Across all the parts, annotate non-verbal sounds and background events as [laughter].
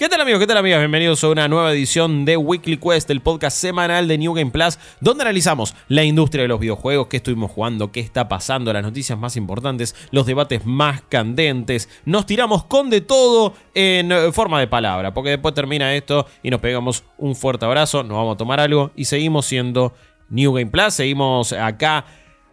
¿Qué tal amigos? ¿Qué tal amigas? Bienvenidos a una nueva edición de Weekly Quest, el podcast semanal de New Game Plus, donde analizamos la industria de los videojuegos, qué estuvimos jugando, qué está pasando, las noticias más importantes, los debates más candentes. Nos tiramos con de todo en eh, forma de palabra, porque después termina esto y nos pegamos un fuerte abrazo, nos vamos a tomar algo y seguimos siendo New Game Plus, seguimos acá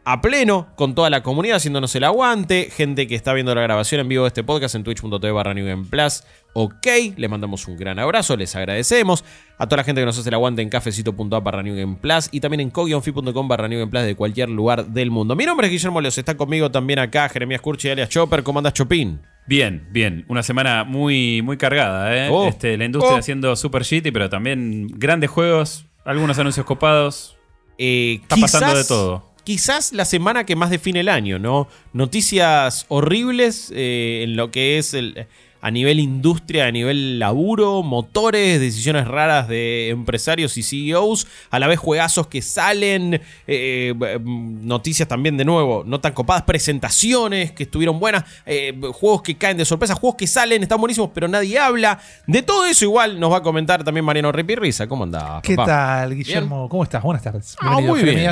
a pleno con toda la comunidad haciéndonos el aguante, gente que está viendo la grabación en vivo de este podcast en twitch.tv barra New Game Plus ok. Les mandamos un gran abrazo, les agradecemos. A toda la gente que nos hace el aguante en cafecito.app barra New Game Plus y también en co-fi.com barra New Game Plus de cualquier lugar del mundo. Mi nombre es Guillermo Leos, está conmigo también acá Jeremías Curchi alias Chopper. ¿Cómo andas, Chopin? Bien, bien. Una semana muy, muy cargada, ¿eh? Oh. Este, la industria Oh. haciendo super shitty, pero también grandes juegos, algunos anuncios copados. Eh, Está pasando de todo. Quizás la semana que más define el año, ¿no? Noticias horribles eh, en lo que es el, a nivel industria, a nivel laburo, motores, decisiones raras de empresarios y CEOs, a la vez juegazos que salen, eh, noticias también de nuevo, no tan copadas, presentaciones que estuvieron buenas, eh, juegos que caen de sorpresa, juegos que salen, están buenísimos, pero nadie habla. De todo eso igual nos va a comentar también Mariano Ripirriza. ¿Cómo andás? ¿Qué papá? tal, Guillermo? ¿Cómo estás? Buenas tardes. Ah, muy bien.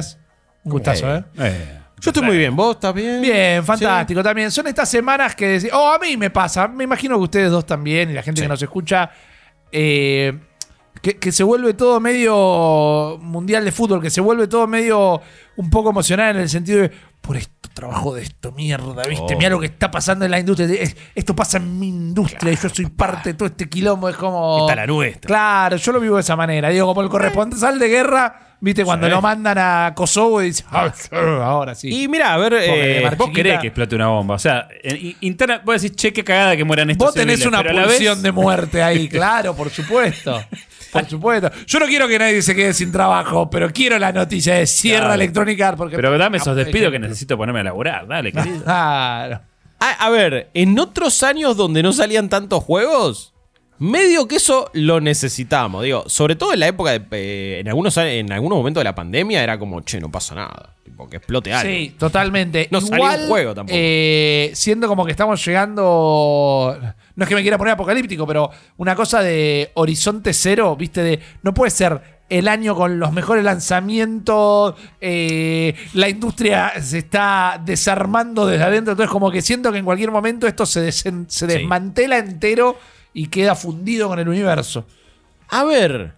Gustazo, ¿eh? Eh, Yo estoy muy bien, ¿vos estás bien? Bien, fantástico también. Son estas semanas que decís, oh, a mí me pasa, me imagino que ustedes dos también y la gente Sí. que nos escucha, eh, que, que se vuelve todo medio mundial de fútbol, que se vuelve todo medio un poco emocional en el sentido de, por esto trabajo de esto, mierda, ¿viste? Oh. Mira lo que está pasando en la industria. Es- Esto pasa en mi industria y yo soy parte de todo este quilombo. Es como... Esta es la nuestra. Claro, yo lo vivo de esa manera. Digo, como el corresponsal de guerra, ¿viste? Cuando lo mandan a Kosovo y dice, "Ah, [laughs] ahora sí. Y mira, a ver, eh, vos querés que explote una bomba. O sea, interna, vos decís, che, qué cagada que mueran estos Vos tenés civiles, una pero a la vez- pulsión de muerte ahí, [laughs] claro, por supuesto. Por supuesto. Yo no quiero que nadie se quede sin trabajo, pero quiero la noticia de cierra Claro. Electronic Arts. Porque, Pero dame esos Ah, despidos que necesito ponerme a laburar. Dale, querido. [laughs] Claro. a, a ver, en otros años donde no salían tantos juegos, medio que eso lo necesitamos. Digo, sobre todo en la época de. eh, en, algunos, en algunos momentos de la pandemia era como, che, no pasa nada. Tipo, que explote algo. Sí, totalmente. No salió un juego tampoco. eh, siendo como que estamos llegando. No es que me quiera poner apocalíptico, pero una cosa de horizonte cero, viste, de. No puede ser el año con los mejores lanzamientos. eh, la industria se está desarmando desde adentro. Entonces, como que siento que en cualquier momento esto se, se desmantela entero y queda fundido con el universo. A ver.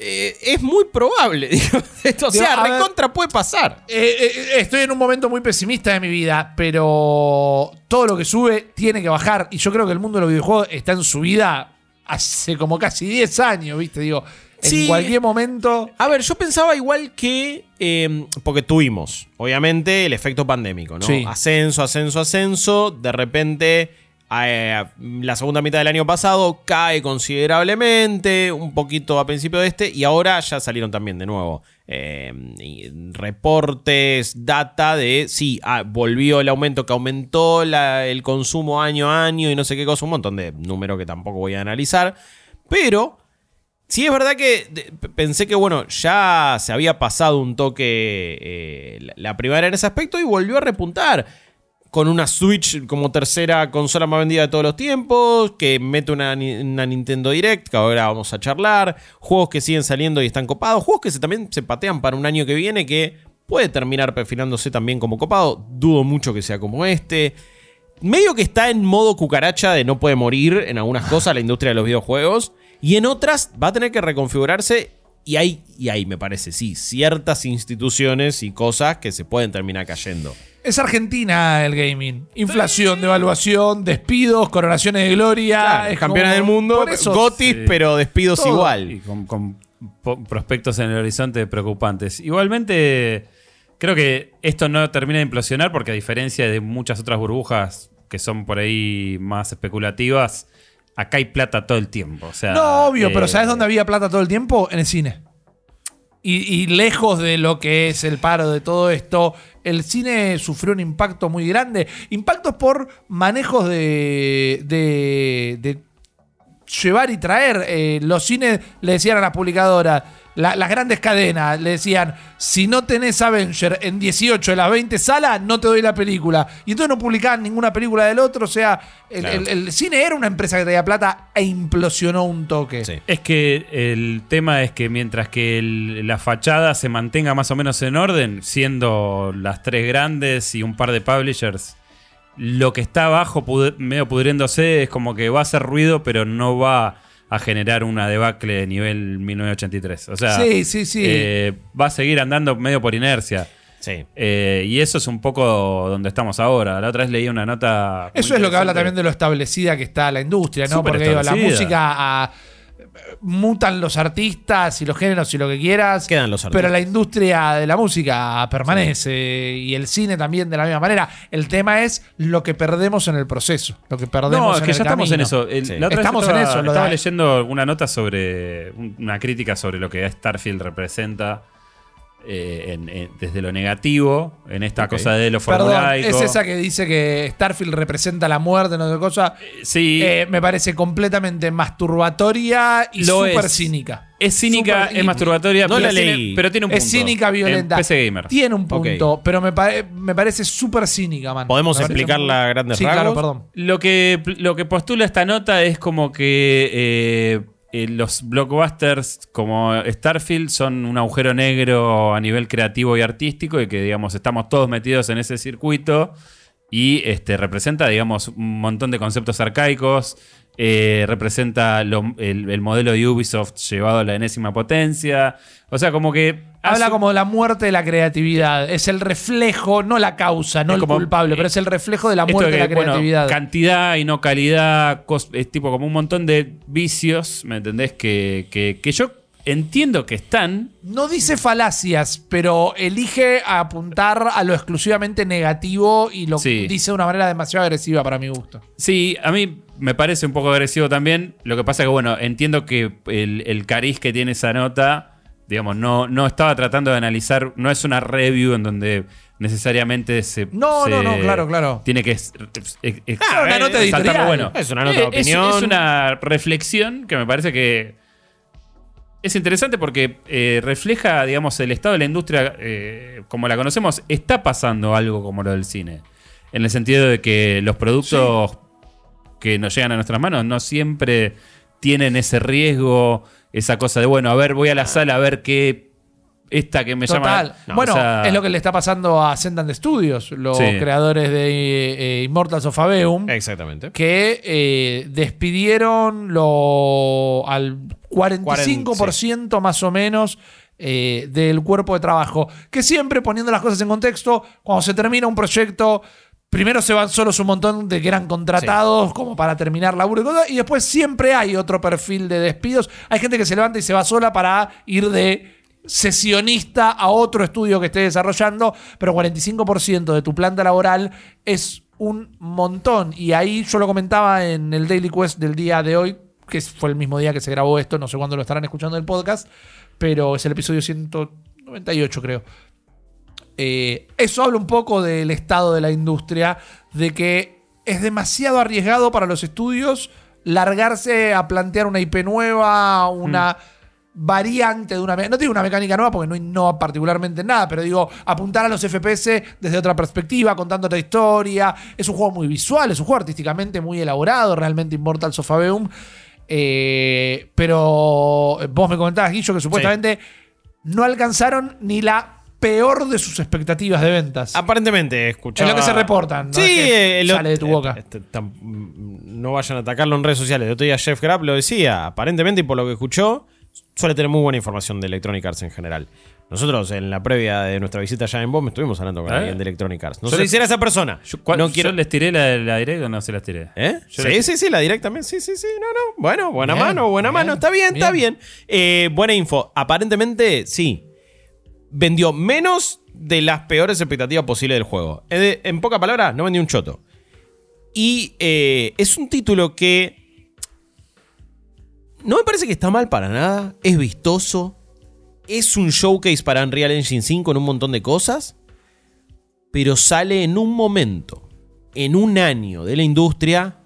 eh, es muy probable. [laughs] digo, esto, o sea, ver. recontra puede pasar. Eh, eh, estoy en un momento muy pesimista de mi vida, pero todo lo que sube tiene que bajar. Y yo creo que el mundo de los videojuegos está en su vida hace como casi 10 años, ¿viste? Digo, en Sí. cualquier momento. A ver, yo pensaba igual que. eh, porque tuvimos, obviamente, el efecto pandémico, ¿no? Sí. Ascenso, ascenso, ascenso. De repente, eh, la segunda mitad del año pasado cae considerablemente. Un poquito a principio de este. Y ahora ya salieron también de nuevo. eh, reportes, data de. Sí, ah, volvió el aumento que aumentó el consumo año a año y no sé qué cosa. Un montón de números que tampoco voy a analizar. Pero. Sí, es verdad que pensé que, bueno, ya se había pasado un toque eh, la primavera en ese aspecto y volvió a repuntar. Con una Switch como tercera consola más vendida de todos los tiempos, que mete una, ni- una Nintendo Direct, que ahora vamos a charlar, juegos que siguen saliendo y están copados, juegos que se, también se patean para un año que viene, que puede terminar perfilándose también como copado, dudo mucho que sea como este medio que está en modo cucaracha de no puede morir en algunas cosas la industria de los videojuegos y en otras va a tener que reconfigurarse y hay, y hay me parece, sí, ciertas instituciones y cosas que se pueden terminar cayendo. Es Argentina el gaming. Inflación, devaluación, despidos, coronaciones de gloria. Claro, es campeones como- del mundo, por eso- gotis, Sí. pero despidos Todo. Y igual. con, con po- prospectos en el horizonte preocupantes. Igualmente, creo que esto no termina de implosionar porque a diferencia de muchas otras burbujas que son por ahí más especulativas, acá hay plata todo el tiempo. O sea, No, obvio, pero eh, ¿sabes dónde había plata todo el tiempo? En el cine. Y, lejos de lo que es el paro de todo esto, el cine sufrió un impacto muy grande. Impactos por manejos de, de, de llevar y traer. Eh, los cines le decían a las publicadoras, la- las grandes cadenas le decían, si no tenés Avenger en 18 de las 20 salas, no te doy la película. Y entonces no publicaban ninguna película del otro. O sea, el, Claro. el- el cine era una empresa que tenía plata e implosionó un toque. Sí. Es que el tema es que mientras que el- la fachada se mantenga más o menos en orden, siendo las tres grandes y un par de publishers, lo que está abajo pud- medio pudriéndose es como que va a hacer ruido, pero no va a generar una debacle de nivel 1983. O sea, Sí, sí, sí. eh, va a seguir andando medio por inercia. Sí. Eh, y eso es un poco donde estamos ahora. La otra vez leí una nota. Eso es lo que habla también de lo establecida que está la industria, ¿no? Súper Porque digo, la música ah, mutan los artistas y los géneros y lo que quieras. Quedan los Pero artistas. la industria de la música permanece y el cine también de la misma manera. El tema es lo que perdemos en el proceso, lo que perdemos No, es en que el ya estamos en eso. El- Sí. la otra vez Estamos estaba, en eso, Estaba de- leyendo una nota sobre. un- Una crítica sobre lo que Starfield representa eh, en- en- desde lo negativo, en esta cosa de lo Perdón, formulaico. es esa que dice que Starfield representa la muerte, no sé cosa. Sí. Eh, me parece completamente masturbatoria y súper es. cínica. es cínica, es masturbatoria, No pero, la tiene, leí. pero tiene un punto. Es cínica, violenta. En PC Gamer. Tiene un punto, pero me, pare- me parece súper cínica, man. ¿Podemos Me parece explicarla muy- a grandes sí, rasgos? claro, perdón. Lo que, lo que postula esta nota es como que eh, los blockbusters como Starfield son un agujero negro a nivel creativo y artístico y que, digamos, estamos todos metidos en ese circuito y este, representa, digamos, un montón de conceptos arcaicos, eh, representa lo- el, el modelo de Ubisoft llevado a la enésima potencia, o sea, como que... Habla hace- como de la muerte de la creatividad. Es el reflejo, no la causa, no Es el como- culpable, pero es el reflejo de la muerte de, la bueno, creatividad. cantidad y no calidad, es tipo como un montón de vicios, ¿me entendés? Que, que, que yo entiendo que están. no dice falacias, pero elige apuntar a lo exclusivamente negativo y lo Sí. dice de una manera demasiado agresiva para mi gusto. Sí, a mí me parece un poco agresivo también. Lo que pasa que, bueno, entiendo que el, el cariz que tiene esa nota, digamos, no, no estaba tratando de analizar, no es una review en donde necesariamente se... No, se- no, no, claro, claro. Tiene que... es- es- es- Ah, una nota editorial. bueno. Es una nota de Eh, es- opinión. Es, una reflexión que me parece que es interesante porque eh, refleja, digamos, el estado de la industria eh, como la conocemos. Está pasando algo como lo del cine. En el sentido de que los productos que nos llegan a nuestras manos no siempre tienen ese riesgo, esa cosa de, bueno, a ver, voy a la sala a ver qué... Esta que me Total. llama... No, bueno, o sea, es lo que le está pasando a Sendand Studios, los Sí. creadores de eh, Immortals of Aveum. Exactamente. que eh, despidieron lo, al 45% más o menos eh, del cuerpo de trabajo. Que siempre poniendo las cosas en contexto, cuando se termina un proyecto, primero se van solos un montón de que eran contratados como para terminar laburo y cosas, y después siempre hay otro perfil de despidos. Hay gente que se levanta y se va sola para ir de sesionista a otro estudio que esté desarrollando, pero 45% de tu planta laboral es un montón. Y ahí yo lo comentaba en el Daily Quest del día de hoy, que fue el mismo día que se grabó esto, no sé cuándo lo estarán escuchando en el podcast, pero es el episodio 198 creo. Eh, eso habla un poco del estado de la industria, de que es demasiado arriesgado para los estudios largarse a plantear una IP nueva, una variante de una... No digo una mecánica nueva porque no innova particularmente en nada, pero digo, apuntar a los FPS desde otra perspectiva, contando otra historia. Es un juego muy visual, es un juego artísticamente muy elaborado, realmente Immortals of Aveum. Eh, pero vos me comentabas, Guillo, que supuestamente no alcanzaron ni la peor de sus expectativas de ventas. Aparentemente, escuchaba. Es lo que se reportan, no Sí, es que eh, lo- sale de tu boca. este, tam- no vayan a atacarlo en redes sociales. El otro día Jeff Grapp lo decía. Aparentemente, y por lo que escuchó, suele tener muy buena información de Electronic Arts en general. Nosotros, en la previa de nuestra visita allá en BOM, estuvimos hablando con ¿Eh? alguien de Electronic Arts. No sé si era esa persona. Yo, ¿cuál- no quiero. ¿Yo les tiré la, la directa o no se las tiré? ¿Eh? Yo sí, les- sí, sí, la directa también. Sí, sí, sí. No, no. Bueno, buena Bien, mano, buena bien, mano. Está bien, está bien. bien. Eh, buena info. Aparentemente, sí. Vendió menos de las peores expectativas posibles del juego. Eh, En pocas palabras, no vendió un choto. Y eh, es un título que. No me parece que está mal para nada. Es vistoso. Es un showcase para Unreal Engine 5 en un montón de cosas. Pero sale en un momento, en un año de la industria,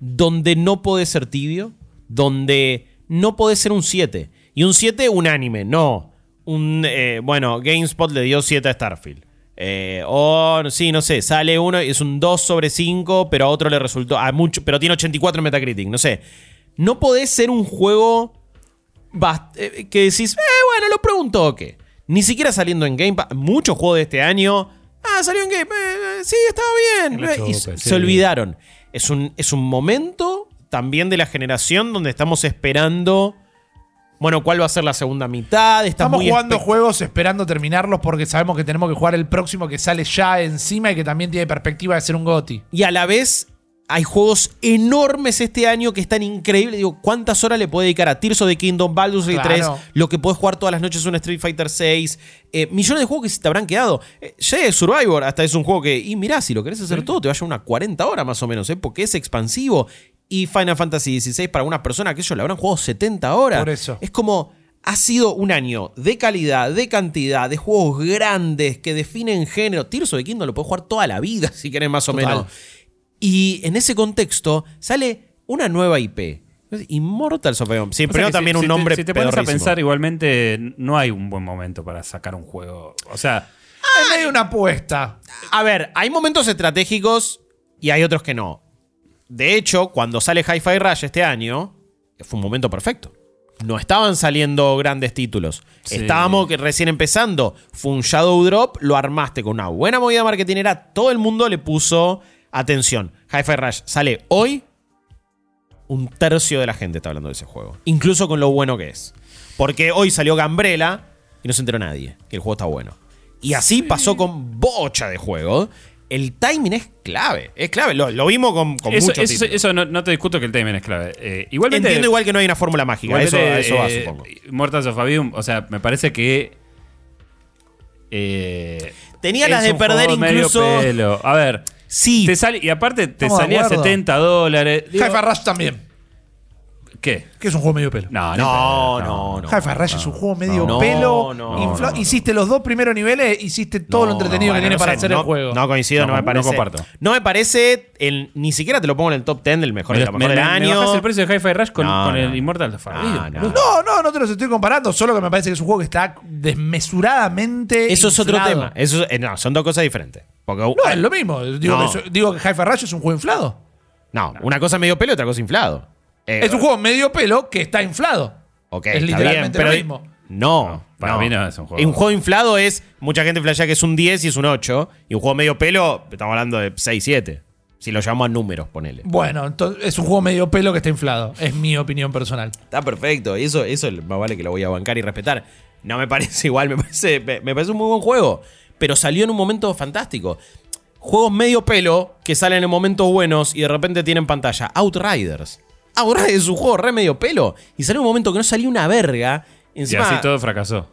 donde no podés ser tibio, donde no podés ser un 7. Y un 7 unánime, no. Un, eh, bueno, GameSpot le dio 7 a Starfield. Eh, o sí, no sé, sale uno y es un 2 sobre 5, pero a otro le resultó. A mucho, pero tiene 84 en Metacritic, no sé. No podés ser un juego eh, que decís, eh, bueno, lo pregunto o qué. Ni siquiera saliendo en Game Pass. Muchos juegos de este año. Ah, salió en Game Pass. eh, sí, estaba bien. Y se olvidaron. Es un, es un momento también de la generación donde estamos esperando. Bueno, ¿cuál va a ser la segunda mitad? Estamos muy jugando juegos esperando terminarlos porque sabemos que tenemos que jugar el próximo que sale ya encima y que también tiene perspectiva de ser un GOTI. Y a la vez hay juegos enormes este año que están increíbles. Digo, ¿cuántas horas le puede dedicar a Tears of the Kingdom, Baldur's Gate Claro. 3? Lo que puedes jugar todas las noches es un Street Fighter 6. eh, millones de juegos que se te habrán quedado. Eh, Survivor hasta es un juego que, y mirá, si lo querés hacer todo, te va a llevar unas 40 horas más o menos, ¿eh? porque es expansivo. Y Final Fantasy XVI para una persona que ellos le habrán jugado 70 horas. Por eso. Es como, ha sido un año de calidad, de cantidad, de juegos grandes que definen género. Tears of the Kingdom lo puedes jugar toda la vida, si querés más o Total. menos. Y en ese contexto sale una nueva IP. Immortals of. Sí, O pero también si- un si te- nombre Si te pones a pensar, igualmente no hay un buen momento para sacar un juego. O sea, medio una apuesta. A ver, hay momentos estratégicos y hay otros que no. De hecho, cuando sale Hi-Fi Rush este año, fue un momento perfecto. No estaban saliendo grandes títulos. Sí. Estábamos que recién empezando. Fue un Shadow Drop, lo armaste con una buena movida marketingera. Todo el mundo le puso atención. Hi-Fi Rush sale hoy. Un tercio de la gente está hablando de ese juego. Incluso con lo bueno que es. Porque hoy salió Gambrela y no se enteró nadie que el juego está bueno. Y así pasó con bocha de juegos. El timing es clave. Es clave. Lo, lo vimos con, con eso, muchos eso- no, no te discuto que el timing es clave. Eh, igualmente, Entiendo igual que no hay una fórmula mágica. Eso, eso va, eh, supongo. Mortals of Avium, o sea, me parece que. eh, Tenía las de perder incluso- pelo. A ver. Sí. Te sale, y aparte te Estamos salía acuerdo. 70 dólares. Digo, Rush también. ¿Qué? Que es un juego medio pelo. No, No, no, no. Hi-Fi Rush es un juego medio No, pelo. no, no, no. Hiciste los dos primeros niveles, hiciste todo lo No, entretenido no, que tiene no para sé, hacer no- el juego. No coincido, no, No, me no parece. comparto. No me parece. El, ni siquiera te lo pongo en el top 10 del mejor, Me, de lo me- mejor del me- año. el precio de Hi-Fi Rush con, No, con el no. Immortal of Avium. No, no. No, no, no te los estoy comparando, solo que me parece que es un juego que está desmesuradamente. Eso es otro tema. Eso, eh, no, son dos cosas diferentes. Porque, No, es lo mismo. Digo, No. que, digo que Hi-Fi Rush es un juego inflado. no, una cosa medio pelo y otra cosa inflado. Eh, Es un juego medio pelo que está inflado. Ok, es está literalmente bien, lo pero mismo. No, para no. mí no es un juego. Un juego inflado es. Mucha gente flashea que es un 10 y es un 8. Y un juego medio pelo, estamos hablando de 6, 7. Si lo llamamos a números, ponele. Bueno, entonces es un juego medio pelo que está inflado. Es mi opinión personal. Está perfecto. Y eso, eso más vale que lo voy a bancar y respetar. No me parece [laughs] igual, me parece, me, me parece un muy buen juego. Pero salió en un momento fantástico. Juegos medio pelo que salen en momentos buenos y de repente tienen pantalla. Outriders. Outriders es un juego re medio pelo. Y salió en un momento que no salía una verga. Y Encima, así todo fracasó.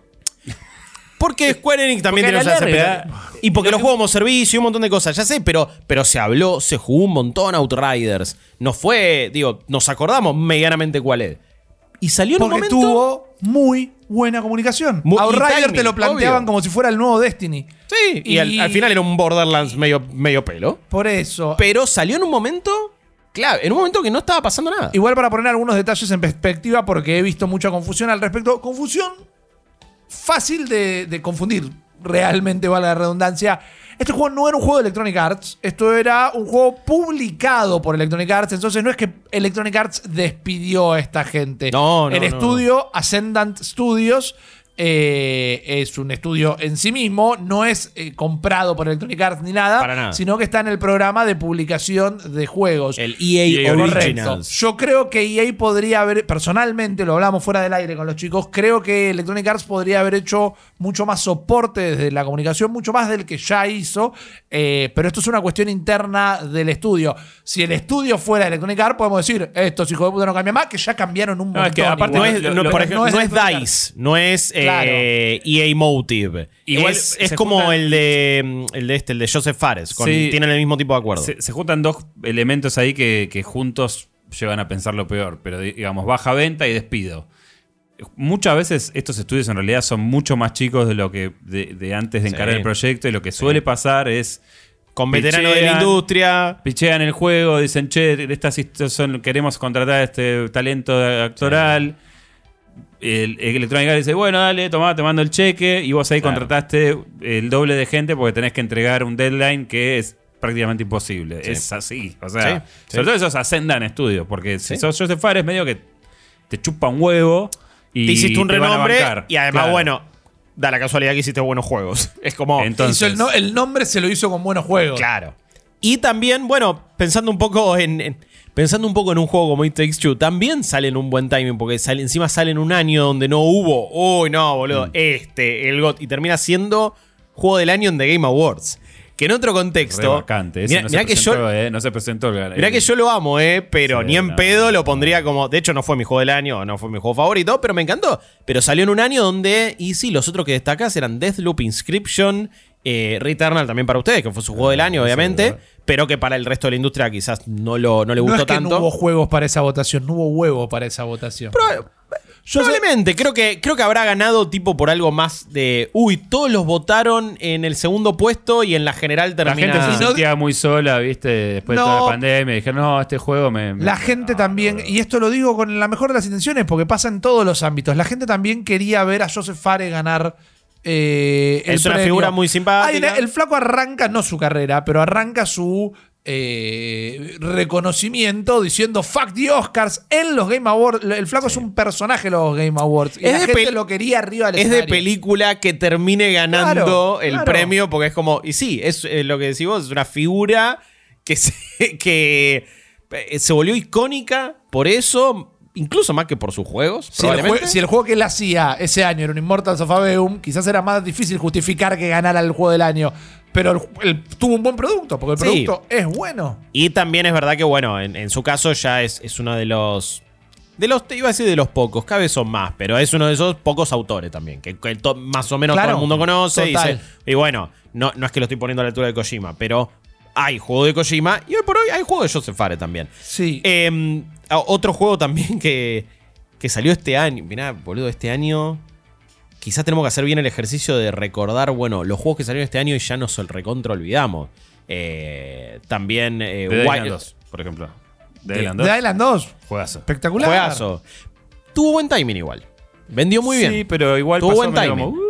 Porque Square Enix también Porque tiene a la los larga- aspectos- Y porque los juegos como servicio y un montón de cosas, ya sé, pero, pero se habló, se jugó un montón Outriders. No fue, digo, nos acordamos medianamente cuál es. Y salió en un Porque momento. tuvo muy buena comunicación. Mu- y Outrider timing, te lo planteaban obvio. como si fuera el nuevo Destiny. Sí, y, al, al final era un Borderlands medio, medio pelo. Por eso. Pero salió en un momento clave, en un momento que no estaba pasando nada. Igual para poner algunos detalles en perspectiva, porque he visto mucha confusión al respecto. Confusión fácil de, de confundir, realmente vale la redundancia. Este juego no era un juego de Electronic Arts, esto era un juego publicado por Electronic Arts, entonces no es que Electronic Arts despidió a esta gente. No, no, El no, estudio Ascendant Studios eh, es un estudio en sí mismo, no es eh, comprado por Electronic Arts ni nada, Para nada. sino que está en el programa de publicación de juegos. El EA, EA. Originals. Yo creo que EA podría haber, personalmente, lo hablamos fuera del aire con los chicos, creo que Electronic Arts podría haber hecho mucho más soporte desde la comunicación, mucho más del que ya hizo, eh, pero esto es una cuestión interna del estudio. Si el estudio fuera Electronic Arts, podemos decir, estos hijos de puta no cambian más, que ya cambiaron un No, montón. es que aparte No es, no, lo- por no ejemplo, es no es Electronic DICE, no es Claro. EA Motive. Igual es, como juntan- el de el de este, el de Joseph Fares. con- Sí. tienen el mismo tipo de acuerdo. Se, se juntan dos elementos ahí que, que juntos llevan a pensar lo peor, pero di- digamos, baja venta y despido. Muchas veces estos estudios en realidad son mucho más chicos de lo que de, de antes de encarar Sí. el proyecto y lo que suele pasar es con veteranos de la industria. Pichean el juego, dicen, che, de estas son, queremos contratar este talento actoral. El, el Electronic Arts dice, bueno, dale, tomá, te mando el cheque. Y vos ahí Claro. contrataste el doble de gente porque tenés que entregar un deadline que es prácticamente imposible. Sí. Es así. O sea, Sí, sí. sobre todo esos ascendan estudios. Porque si sos Joseph Fares, medio que te chupa un huevo. Y te hiciste un te renombre y además, Claro. bueno, da la casualidad que hiciste buenos juegos. [laughs] Es como. Entonces- Hizo el, no- el nombre se lo hizo con buenos juegos. Claro. Y también, bueno, pensando un poco en, en- pensando un poco en un juego como It Takes Two, también sale en un buen timing, porque sale, encima sale en un año donde no hubo, uy, no, Mm. boludo, este, el GOT, y termina siendo juego del año en The Game Awards. Que en otro contexto. mirá, no, mirá que yo, presentó, eh, no se presentó. el- mirá que yo lo amo, eh, pero Sí, ni en no, pedo lo no. pondría como. De hecho, no fue mi juego del año, no fue mi juego favorito, pero me encantó. Pero salió en un año donde. Y sí, los otros que destacás eran Deathloop, Inscription, eh, Returnal también para ustedes, que fue su juego del año, obviamente. Pero que para el resto de la industria quizás no, lo, no le No gustó es que tanto. no hubo juegos para esa votación, no hubo huevo para esa votación. Proba- Yo sé- Probablemente, creo que, creo que habrá ganado tipo por algo más de. Uy, todos los votaron en el segundo puesto y en la general La termina. gente se no- sentía muy sola, ¿viste? Después de toda la pandemia. Dijeron, no, este juego me. me- La gente también, y esto lo digo con la mejor de las intenciones, porque pasa en todos los ámbitos. La gente también quería ver a Joseph Fares ganar. Eh, Es una premio. figura muy simpática. Ay, el flaco arranca, no su carrera, pero arranca su eh, reconocimiento diciendo fuck the Oscars en los Game Awards. El flaco es un personaje de los Game Awards. Y Es la de gente lo quería arriba del Es de película que termine ganando Claro, el claro. premio porque es como. Y sí, es eh, lo que decís vos, es una figura que se, [laughs] que se volvió icónica por eso, incluso más que por sus juegos. Si el, probablemente. jue- si el juego que él hacía ese año era un Immortals of Aveum, quizás era más difícil justificar que ganara el juego del año. Pero el- el- tuvo un buen producto, porque el Sí. producto es bueno. Y también es verdad que, bueno, en, en su caso ya es, es uno de los. De los, te iba a decir de los pocos, cada vez son más, pero es uno de esos pocos autores también, que, que to- más o menos Claro, todo el mundo conoce. Y bueno, no, no es que lo estoy poniendo a la altura de Kojima, pero hay juego de Kojima y hoy por hoy hay juego de Joseph Fares también. Sí. Eh, a- otro juego también que, que salió este año. Mirá, boludo, este año. Quizás tenemos que hacer bien el ejercicio de recordar, bueno, los juegos que salieron este año y ya nos el recontra olvidamos. Eh, también eh, The Island Wild- 2, por ejemplo. The The- Island The 2. Island 2, Juegazo. espectacular. Juegazo. Tuvo buen timing igual. Vendió muy bien. Sí, pero igual Tuvo pasó buen timing. como, uh,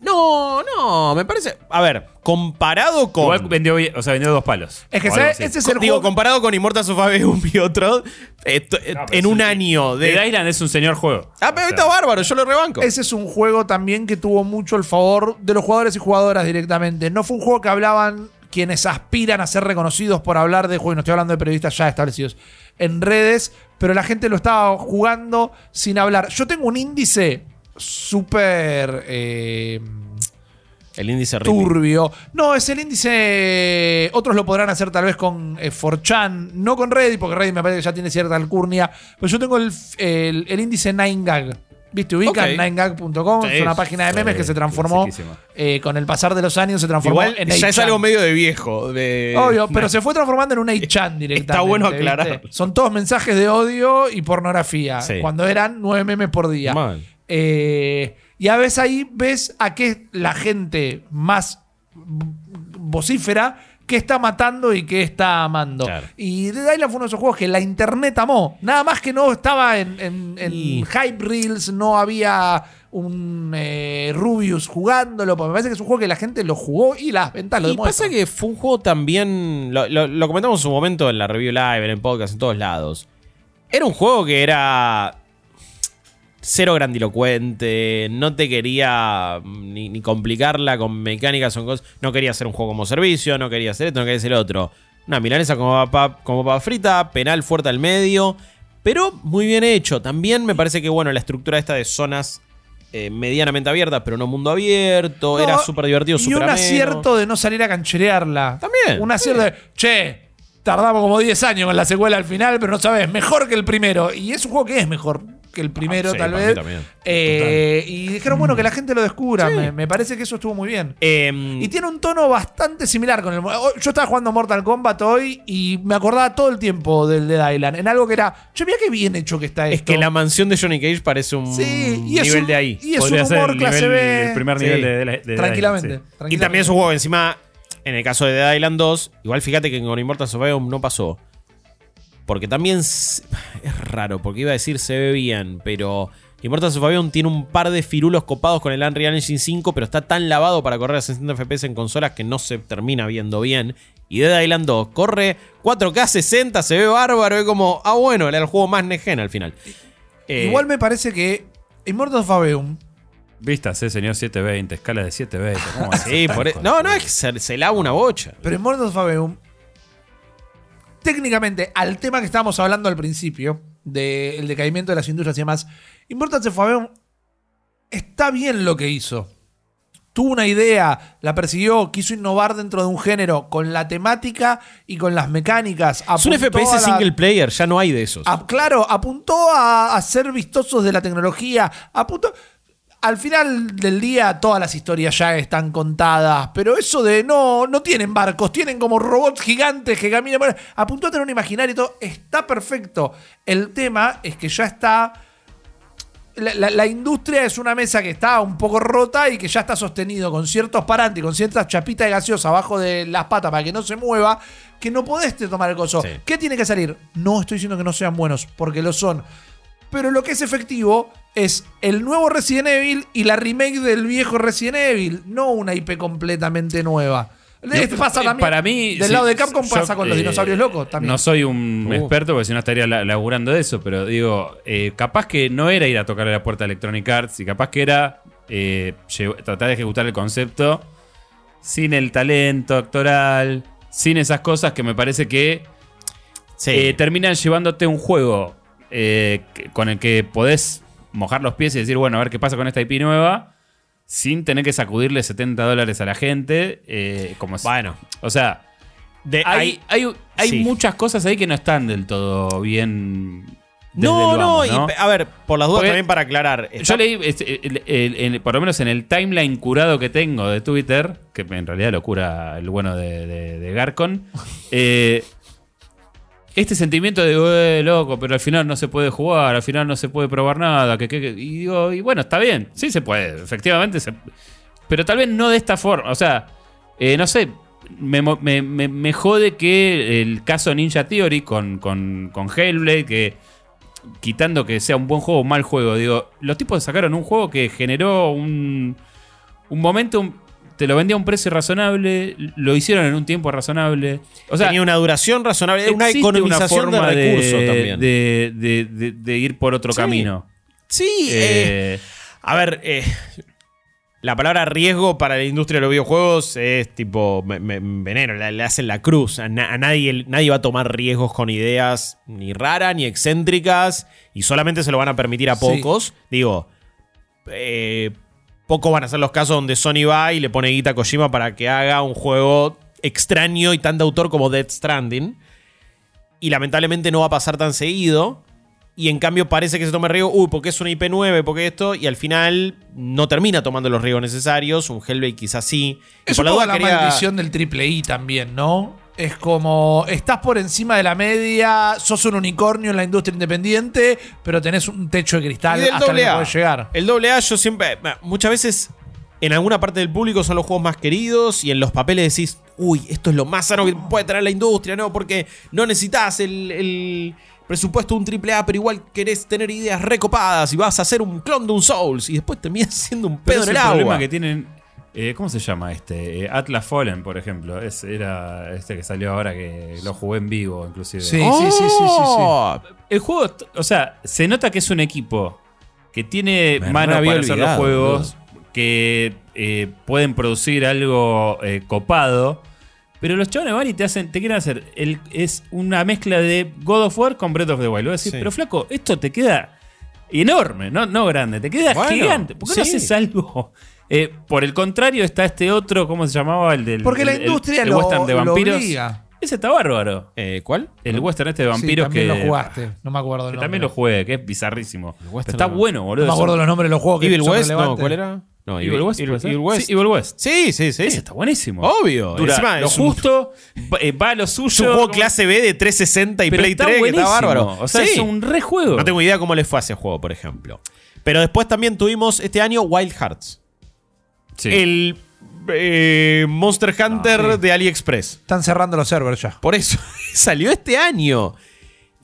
No, no, me parece. A ver, comparado con. Igual vendió bien, o sea, vendió dos palos. Es que. Ese es el digo, juego. comparado con Immortals of Aveum y otro. esto- No, en un año de. The Island es un señor juego. Ah, pero O sea, está bárbaro, yo lo rebanco. Ese es un juego también que tuvo mucho el favor de los jugadores y jugadoras directamente. No fue un juego que hablaban quienes aspiran a ser reconocidos por hablar de juego, y no estoy hablando de periodistas ya establecidos en redes, pero la gente lo estaba jugando sin hablar. Yo tengo un índice súper eh, El índice turbio. No, es el índice. Otros lo podrán hacer tal vez con eh, 4chan, no con Reddit, porque Reddit me parece que ya tiene cierta alcurnia. Pero yo tengo el, el- el índice 9gag. ¿Viste? Ubican Ok. 9gag.com. Sí, es una página de memes sí, que se transformó. eh, con el pasar de los años se transformó Igual en ya es 8chan. algo medio de viejo. De... Obvio, pero se fue transformando en un 8chan [laughs] directamente. Está bueno ¿viste? aclarar. Son todos mensajes de odio y pornografía. Sí. Cuando eran nueve memes por día. Eh, y a veces ahí ves a qué la gente más vocífera que está matando y que está amando. Claro. Y Dead Island fue uno de esos juegos que la internet amó. Nada más que no estaba en, en- en Y- hype reels, no había un eh, Rubius jugándolo. Me parece que es un juego que la gente lo jugó y las ventas lo Y demuestran. pasa que fue un juego también. Lo, lo- lo comentamos en su momento en la review live, en el podcast, en todos lados. Era un juego que era. Cero grandilocuente, no te quería mm, ni, ni complicarla con mecánicas o cosas. No quería hacer un juego como servicio, no quería hacer esto, no quería hacer otro. Una milanesa como papa, como papa frita, penal fuerte al medio, pero muy bien hecho. También me parece que, bueno, la estructura esta de zonas eh, medianamente abiertas, pero no mundo abierto, era súper divertido, Y súper un ameno. acierto de no salir a cancherearla. También, Un acierto de, che, tardamos como 10 años con la secuela al final, pero no sabes, mejor que el primero. Y es un juego que es mejor que el primero, Ah, sí, tal vez. Eh, y dijeron, bueno, que la gente lo descubra. Sí. Me, me parece que eso estuvo muy bien. Em, Y tiene un tono bastante similar con el. Yo estaba jugando Mortal Kombat hoy y me acordaba todo el tiempo del Dead Island. En algo que era. Che, mira qué bien hecho que está es esto. que la mansión de Johnny Cage parece un Sí, y es nivel un- de ahí. Y es Podría un humor el, clase nivel- B. el primer Sí. nivel de, de la- de la- tranquilamente, sí. Y también es un juego encima En el caso de Dead Island 2, igual fíjate que con Immortals of Aveum no pasó. Porque también es raro, porque iba a decir se ve bien, pero Immortals of Aveum tiene un par de firulos copados con el Unreal Engine 5, pero está tan lavado para correr a 60 FPS en consolas que no se termina viendo bien. Y Dead Island 2 corre 4K 60, se ve bárbaro, es como, ah bueno, era el juego más negen al final. Eh, Igual me parece que Immortals of Aveum Vistas, eh, señor 720, escala de 720. ¿cómo [laughs] va a ser Sí, por e- No, no, es que se, se lava una bocha. Pero Immortals of Aveum, técnicamente, al tema que estábamos hablando al principio, del decaimiento de las industrias y demás, Immortals of Aveum está bien lo que hizo. Tuvo una idea, la persiguió, quiso innovar dentro de un género con la temática y con las mecánicas. Es un FPS la- single player, ya no hay de esos. a- claro, apuntó a, a ser vistosos de la tecnología. Apuntó. Al final del día, todas las historias ya están contadas. Pero eso de no, no tienen barcos, tienen como robots gigantes que caminan. Bueno, apuntó a tener un imaginario y todo. Está perfecto. El tema es que ya está. La, la- la industria es una mesa que está un poco rota y que ya está sostenido con ciertos parantes, con ciertas chapitas de gaseosa abajo de las patas para que no se mueva, que no podés te tomar el coso. Sí. ¿Qué tiene que salir? No estoy diciendo que no sean buenos, porque lo son. Pero lo que es efectivo es el nuevo Resident Evil y la remake del viejo Resident Evil, no una IP completamente nueva. Esto pasa Eh, también. Para mí. Del sí, lado de Capcom yo, pasa con los eh, dinosaurios locos también. No soy un Uh. experto porque si no estaría la- laburando de eso, pero digo, eh, capaz que no era ir a tocarle la puerta a Electronic Arts y capaz que era eh, tratar de ejecutar el concepto sin el talento actoral, sin esas cosas que me parece que Sí. eh, terminan llevándote un juego eh, con el que podés mojar los pies y decir, bueno, a ver qué pasa con esta IP nueva, sin tener que sacudirle 70 dólares a la gente. eh, como si- bueno, o sea, de, hay, hay, hay sí. muchas cosas ahí que no están del todo bien. No, no, a ver, por las dudas Porque también para aclarar. Yo leí, el- el- el- por lo menos en el timeline curado que tengo de Twitter, que en realidad lo cura el bueno de, de- de Garcon, [laughs] eh, este sentimiento de, "Eh, loco, pero al final no se puede jugar, al final no se puede probar nada, que, que- que-". y digo, y bueno, está bien, sí se puede, efectivamente, se- pero tal vez no de esta forma, o sea, eh, no sé, me, me- me- jode que el caso Ninja Theory con, con, con Hellblade, que quitando que sea un buen juego o un mal juego, digo, los tipos sacaron un juego que generó un, un momento, te lo vendía a un precio razonable, lo hicieron en un tiempo razonable. O sea, tenía una duración razonable, una economización de forma recursos también. De, de- de- de ir por otro Sí. camino. sí, eh, Eh, a ver, eh, la palabra riesgo para la industria de los videojuegos es tipo me- me- veneno, le, hacen la cruz. A, na- a nadie, nadie va a tomar riesgos con ideas ni raras ni excéntricas y solamente se lo van a permitir a Sí. pocos. Digo, eh, pocos van a ser los casos donde Sony va y le pone guita a Kojima para que haga un juego extraño y tan de autor como Dead Stranding. Y lamentablemente no va a pasar tan seguido. Y en cambio parece que se toma riesgo, uy, porque es una IP9, porque esto, y al final no termina tomando los riesgos necesarios. Un Hellblade quizás sí. Es un poco la quería- maldición del triple I también, ¿no? Es como, estás por encima de la media, sos un unicornio en la industria independiente, pero tenés un techo de cristal Y del hasta el que doble A. podés llegar. El doble A yo siempre, muchas veces en alguna parte del público son los juegos más queridos y en los papeles decís, uy, esto es lo más sano que puede tener la industria, ¿no? Porque no necesitas el, el presupuesto de un triple A, pero igual querés tener ideas recopadas y vas a hacer un clon de un Souls y después terminas siendo un pero pedo es en el el problema agua. que tienen. Eh, ¿Cómo se llama este? Eh, Atlas Fallen, por ejemplo. Es, era este que salió ahora que lo jugué en vivo, inclusive. Sí, sí, sí, sí, sí, sí. Oh, El juego, o sea, se nota que es un equipo que tiene Me mano para hacer los juegos, que eh, pueden producir algo eh, copado. Pero los chavales van y te hacen, te quieren hacer. El, es una mezcla de God of War con Breath of the Wild. Vos decís, Sí. pero flaco, esto te queda enorme, no, no grande, te queda Bueno, gigante. ¿Por qué no sí. haces algo? Eh, por el contrario, está este otro, ¿cómo se llamaba? El del. Porque la el- industria el lo, western de vampiros. obliga. Ese está bárbaro. eh, ¿Cuál? El western este de Sí, vampiros también que. lo jugaste, no me acuerdo el Que nombre. también lo juegue, que es bizarrísimo. Está no. bueno, boludo. No me acuerdo los nombres de los juegos que Evil West, no. ¿cuál era? No, Evil West. Evil, ser. Evil West. Sí, Evil West. Sí, sí, sí. Ese está buenísimo. Obvio. Dura Encima lo un- justo, va, eh, va a lo suyo. Es un juego como- clase B de 360 y pero Play está 3 que está buenísimo. bárbaro. O sea, Sí. es un re juego. No tengo idea cómo le fue a ese juego, por ejemplo. Pero después también tuvimos este año Wild Hearts. Sí. El eh, Monster Hunter sí. de AliExpress. Están cerrando los servers ya. Por eso [laughs] salió este año.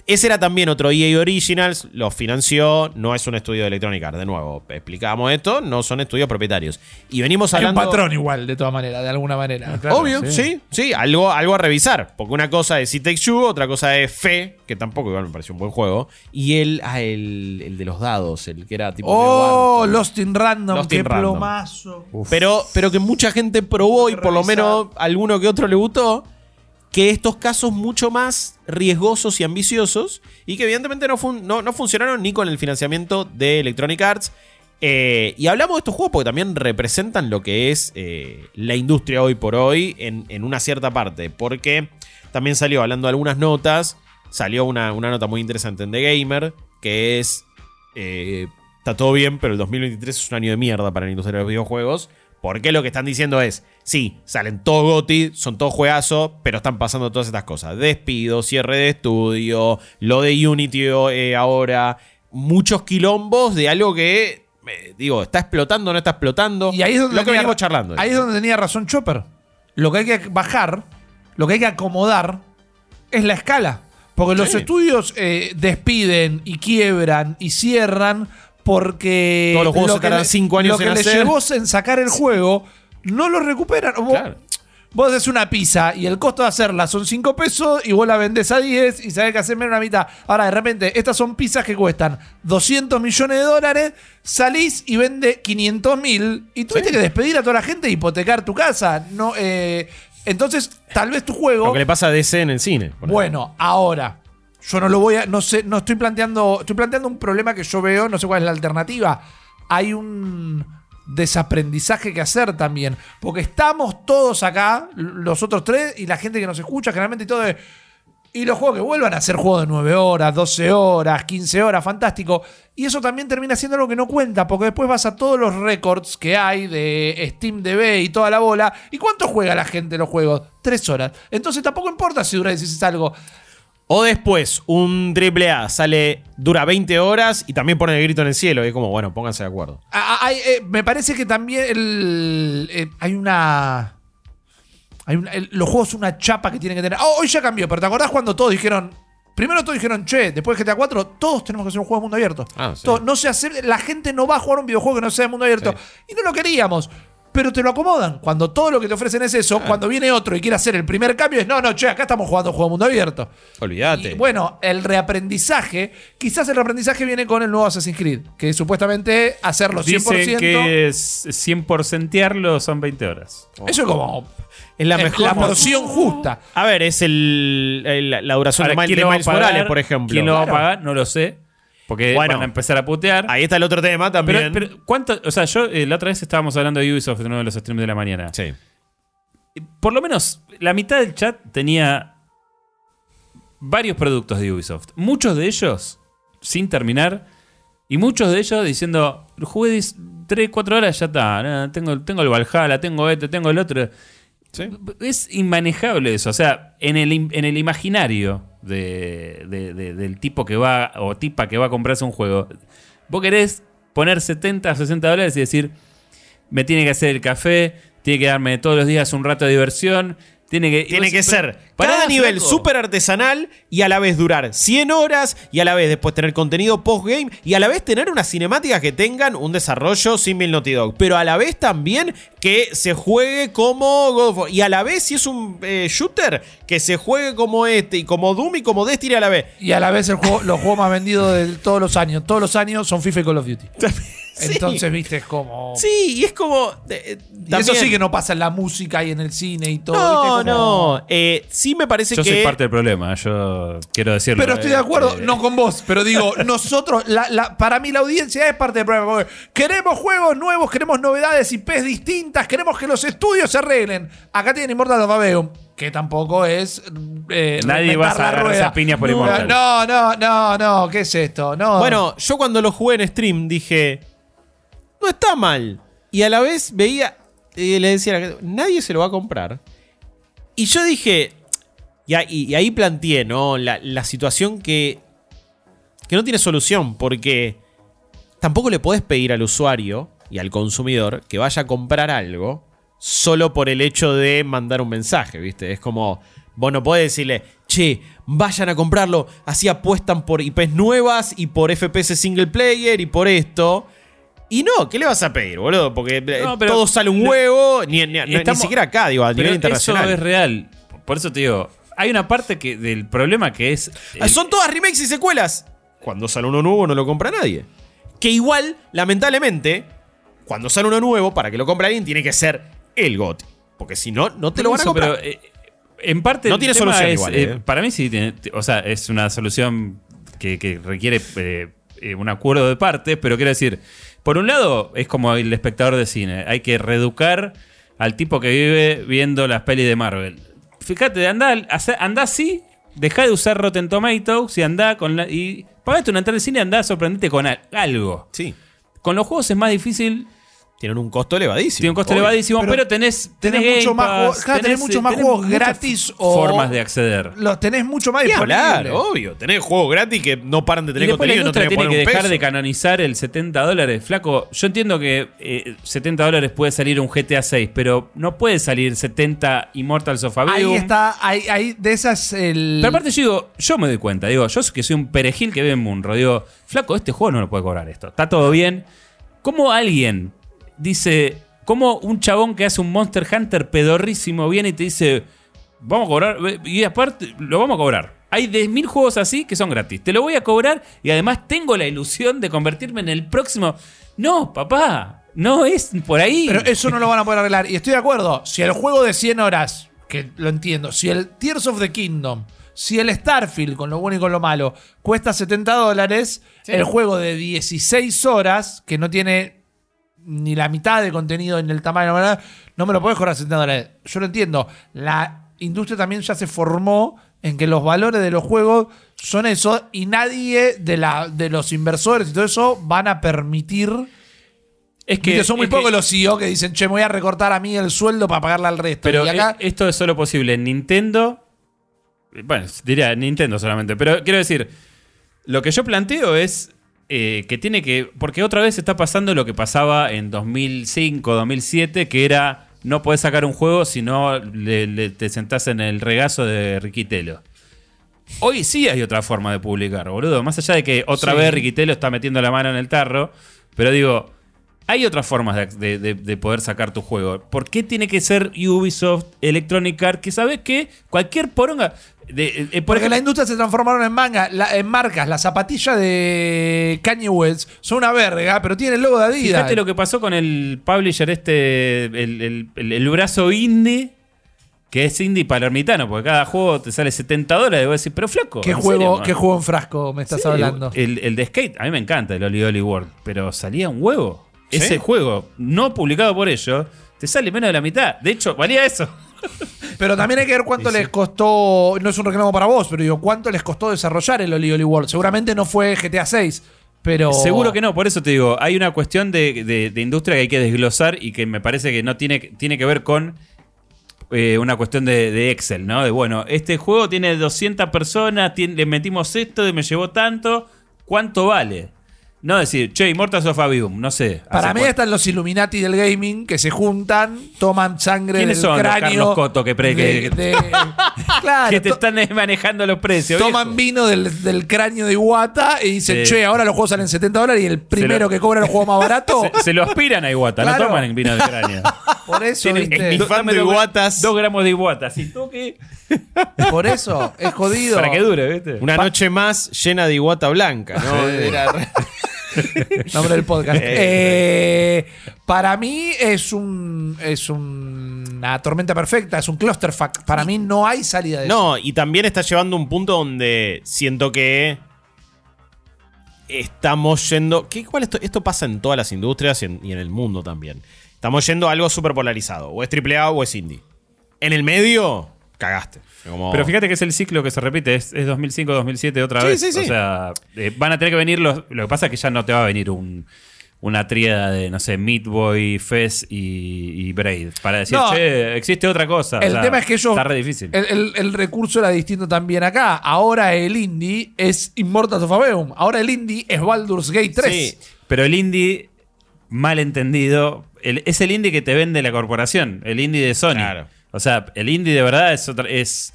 Ese era también otro EA Originals, lo financió, no es un estudio de Electronic Arts, de nuevo, explicamos esto, no son estudios propietarios. Y venimos Hay un hablando... patrón igual, de todas maneras, de alguna manera. Claro, Obvio, sí, sí, algo, algo a revisar. Porque una cosa es It Two, otra cosa es Fe, que tampoco igual me pareció un buen juego. Y el, ah, el, el de los dados, el que era tipo. Oh, medio Lost in Random, Lost qué in Random. Pero, pero que mucha gente probó y por lo menos alguno que otro le gustó. Que estos casos mucho más riesgosos y ambiciosos. Y que evidentemente no, no, no funcionaron ni con el financiamiento de Electronic Arts. Eh, y hablamos de estos juegos porque también representan lo que es eh, la industria hoy por hoy en, en una cierta parte. Porque también salió, hablando de algunas notas, salió una, una nota muy interesante en The Gamer, que es... eh, está todo bien, pero el 2023 es un año de mierda para la industria de los videojuegos. Porque lo que están diciendo es, sí, salen todos GOTY, son todos juegazos, pero están pasando todas estas cosas. Despido, cierre de estudio, lo de Unity eh, ahora, muchos quilombos de algo que, eh, digo, está explotando, no está explotando. Y ahí es donde lo que venimos charlando. Ahí es donde tenía razón Chopper. Lo que hay que bajar, lo que hay que acomodar, es la escala. Porque los estudios eh, despiden y quiebran y cierran porque. Todos los juegos lo se que tardan le- cinco años Lo que en hacer. llevó en sacar el juego, no lo recuperan. Vos- Claro. Vos haces una pizza y el costo de hacerla son 5 pesos y vos la vendés a 10 y sabés que hacer menos la mitad. Ahora, de repente, estas son pizzas que cuestan 200 millones de dólares, salís y vende 500 mil y tuviste que despedir a toda la gente e hipotecar tu casa. No, eh, entonces, tal vez tu juego... Lo que le pasa a DC en el cine. Bueno, ahora, yo no lo voy a. No sé, no estoy planteando. Estoy planteando un problema que yo veo, no sé cuál es la alternativa. Hay un desaprendizaje que hacer también. Porque estamos todos acá, los otros tres, y la gente que nos escucha, generalmente todo de. Y los juegos que vuelvan a ser juegos de 9 horas, 12 horas, 15 horas, fantástico. Y eso también termina siendo algo que no cuenta, porque después vas a todos los récords que hay de Steam DB y toda la bola. ¿Y cuánto juega la gente los juegos? 3 horas. Entonces tampoco importa si dura 16 algo. O después, un AAA sale, dura 20 horas y también pone el grito en el cielo. Y es como, bueno, pónganse de acuerdo. Ah, ah, eh, me parece que también el- eh, hay una. Hay una- el- los juegos una chapa que tienen que tener. Oh, hoy ya cambió, pero ¿te acordás cuando todos dijeron. Primero todos dijeron, che, después de GTA 4, todos tenemos que hacer un juego de mundo abierto. Ah, sí. No se hace, la gente no va a jugar un videojuego que no sea de mundo abierto. Y no lo queríamos. Pero te lo acomodan. Cuando todo lo que te ofrecen es eso, cuando viene otro y quiere hacer el primer cambio, es no, no, che, acá estamos jugando juego mundo abierto. Olvídate. Bueno, el reaprendizaje, quizás el reaprendizaje viene con el nuevo Assassin's Creed, que supuestamente hacerlo 100%. Dicen que es 100%arlo son 20 horas. Eso es como es la es mejor. la porción justa. A ver, es el, el- la duración Ahora, de, Miles-. Morales, por ejemplo. ¿Quién lo va a pagar? No lo sé. Porque Bueno. van a empezar a putear. Ahí está el otro tema también. pero, ¿cuánto? O sea, yo eh, la otra vez estábamos hablando de Ubisoft en uno de los streams de la mañana. sí. Por lo menos la mitad del chat tenía varios productos de Ubisoft. Muchos de ellos sin terminar. Y muchos de ellos diciendo, jugué 3, 4 horas, ya está. tengo, tengo el Valhalla, tengo este, tengo el otro. Es inmanejable eso. O sea, en el, en el imaginario de- de- de- del tipo que va o tipa que va a comprarse un juego, vos querés poner 70, 60 dólares y decir, me tiene que hacer el café, tiene que darme todos los días un rato de diversión, tiene que... Tiene que ser Pará, cada nivel flaco. súper artesanal y a la vez durar 100 horas y a la vez después tener contenido post-game y a la vez tener unas cinemáticas que tengan un desarrollo sin Naughty Dog. Pero a la vez también que se juegue como God of War. Y a la vez, si es un eh, shooter, que se juegue como este y como Doom y como Destiny a la vez. Y a la vez el juego, los juegos más vendidos de todos los años. Todos los años son FIFA y Call of Duty. [laughs] Sí. Entonces, viste, es como. Sí, y es como. eh, Y eso sí que no pasa en la música y en el cine y todo. No, ¿viste? Como- no. Eh, sí me parece Yo que. soy parte del problema, yo quiero decirlo. Pero estoy de Eh, acuerdo, eh, no con vos, pero digo, [laughs] nosotros, la- la- para mí la audiencia es parte del problema. porque queremos juegos nuevos, queremos novedades, IPs distintas, queremos que los estudios se arreglen. Acá tienen Immortal of Aveum, que tampoco es. eh, Nadie va a la agarrarse rueda. a piñas por no, Immortal. No, no, no, no, ¿qué es esto? No. Bueno, yo cuando lo jugué en stream dije, no está mal. Y a la vez veía, y le decía, nadie se lo va a comprar. Y yo dije, y ahí, y ahí planteé, ¿no? La, la situación que, que no tiene solución, porque tampoco le podés pedir al usuario y al consumidor que vaya a comprar algo solo por el hecho de mandar un mensaje, ¿viste? Es como, vos no podés decirle, che, vayan a comprarlo, así apuestan por IPs nuevas y por FPS single player y por esto. Y no, ¿qué le vas a pedir, boludo? Porque eh, No, pero- todo sale un huevo, ni, ni- ni Estamos- siquiera acá, digo, a nivel internacional. Eso es real. Por eso te digo, hay una parte que del problema que es. Ah, Son todas remakes y secuelas. Cuando sale uno nuevo no lo compra nadie. Que igual, lamentablemente, cuando sale uno nuevo, para que lo compre alguien, tiene que ser el GOT. Porque si no, no te lo van a comprar. pero, eh, en parte. No tiene solución es, igual, eh, eh. Para mí sí tiene. O sea, es una solución que, que requiere eh, eh, un acuerdo de partes, pero quiero decir, por un lado, es como el espectador de cine. Hay que reeducar al tipo que vive viendo las pelis de Marvel. Fíjate, anda, anda así, deja de usar Rotten Tomatoes y anda con la. Y pagate una entrada de cine y anda a sorprenderte con al- algo. sí. Con los juegos es más difícil Tienen un costo elevadísimo. tiene un costo obvio. elevadísimo, pero, Pero tenés, tenés tenés mucho más juegos- claro, tenés muchos más juegos gratis o- formas de acceder. Los tenés mucho más Ni disponibles. hablar, obvio. Tenés juegos gratis que no paran de Y tener la contenido y no industria tenés que tiene que un dejar peso. de canonizar el 70 dólares. Flaco, yo entiendo que eh, 70 dólares puede salir un GTA 6, pero no puede salir 70 Immortals of Ahí Abium. está, ahí, ahí de esas el. Pero aparte yo digo, yo me doy cuenta, digo, yo que soy un perejil que ve en Munro, digo, flaco, este juego no lo puede cobrar esto. Está todo bien. ¿Cómo alguien dice, cómo un chabón que hace un Monster Hunter pedorrísimo viene y te dice, vamos a cobrar, y aparte, lo vamos a cobrar. Hay 10.000 juegos así que son gratis. Te lo voy a cobrar y además tengo la ilusión de convertirme en el próximo. No, papá, no es por ahí. Pero eso no lo van a poder arreglar. Y estoy de acuerdo. Si el juego de 100 horas, que lo entiendo, si el Tears of the Kingdom, si el Starfield, con lo bueno y con lo malo, cuesta 70 dólares, el juego de 16 horas, que no tiene ni la mitad de contenido en el tamaño, no me lo puedes cobrar 70 dólares. Yo lo entiendo. La industria también ya se formó en que los valores de los juegos son eso y nadie de, la, de los inversores y todo eso van a permitir es que son muy pocos los CEO que dicen, che, me voy a recortar a mí el sueldo para pagarle al resto. Pero y acá, e- esto es solo posible en Nintendo. Bueno, diría Nintendo solamente. Pero quiero decir, lo que yo planteo es eh, que tiene que. Porque otra vez está pasando lo que pasaba en 2005, 2007, que era. No podés sacar un juego si no le- le- te sentás en el regazo de Riquitelo. Hoy sí hay otra forma de publicar, boludo. Más allá de que otra Sí. vez Riquitelo está metiendo la mano en el tarro. Pero digo, hay otras formas de, de- de- de poder sacar tu juego. ¿Por qué tiene que ser Ubisoft, Electronic Arts? Que sabes que cualquier poronga. De, eh, eh, por porque la ejemplo, industria se transformaron en manga, la- en marcas. Las zapatillas de Kanye West son una verga, pero tienen el logo de Adidas. fíjate lo que pasó con el publisher este, el, el- el- el brazo indie, que es indie palermitano, porque cada juego te sale 70 dólares. Y vos decís, pero flaco. ¿Qué ¿en juego, serio? ¿Qué juego en frasco me estás Sí, hablando? El, el de Skate, a mí me encanta el Oli Oli World, pero salía un huevo. ¿Sí? Ese juego, no publicado por ellos, te sale menos de la mitad. De hecho, valía eso. Pero también hay que ver cuánto les costó. No es un reclamo para vos, pero digo, cuánto les costó desarrollar el Oli Oli World. Seguramente no fue GTA 6, pero. Seguro que no, por eso te digo, hay una cuestión de, de- de industria que hay que desglosar y que me parece que no tiene, tiene que ver con eh, una cuestión de, de Excel, ¿no? De bueno, este juego tiene 200 personas, tiene- le metimos esto y me llevó tanto, ¿cuánto vale? No decir, che, Immortals of Abium, no sé. Para ¿hace mí cuánto? están los Illuminati del gaming que se juntan, toman sangre ¿Quiénes del son los cráneo. Carlos Coto que pre- de- que- de- [laughs] claro, que te to- están eh, manejando los precios. toman viejo. vino del, del cráneo de Iwata y dicen, Sí. che, ahora los juegos salen 70 dólares y el primero lo- que cobra el juego más barato. [laughs] Se, se lo aspiran a Iguata, Claro. no toman en vino de cráneo. [laughs] por eso, Tienen- ¿viste? mi Do- fan dame de dos gra- Iguatas. Dos gramos de Iguata, si toque. Por eso, es jodido. Para que dure, ¿viste? Una noche más llena de iguata blanca, ¿no? Era re- [laughs] Nombre del podcast. Eh, para mí es un es un- una tormenta perfecta, es un clusterfuck. Para mí no hay salida de eso. No, y también está llevando un punto donde siento que estamos yendo. Que igual esto, esto pasa en todas las industrias y en, y en el mundo también. Estamos yendo a algo súper polarizado. O es AAA o es indie. En el medio, cagaste. Como- Pero fíjate que es el ciclo que se repite, es, es 2005-2007 otra Sí, vez. sí, sí. O sea, eh, van a tener que venir los... Lo que pasa es que ya no te va a venir un, una tríada de, no sé, Meat Boy, Fez y, y Braid. Para decir, No. che, existe otra cosa. El O sea, tema es que ellos. Está re difícil. El, el- el recurso era distinto también acá. Ahora el indie es Immortals of Aveum. Ahora el indie es Baldur's Gate 3. Sí. Pero el indie mal entendido. El- es el indie que te vende la corporación, el indie de Sony. Claro. O sea, el indie de verdad es otra. Es,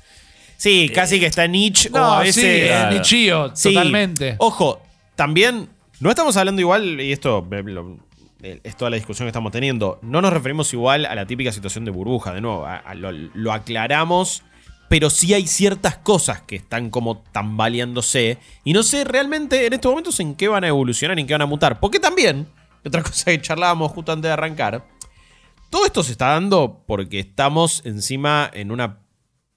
Sí, casi que está niche o No, a veces. sí, Claro. Sí. totalmente. Ojo, también no estamos hablando igual, y esto eh, lo- eh, es toda la discusión que estamos teniendo, no nos referimos igual a la típica situación de burbuja, de nuevo, a- a lo, lo aclaramos, pero sí hay ciertas cosas que están como tambaleándose, y no sé realmente en estos momentos en qué van a evolucionar, en qué van a mutar, porque también, otra cosa que charlábamos justo antes de arrancar, todo esto se está dando porque estamos encima en una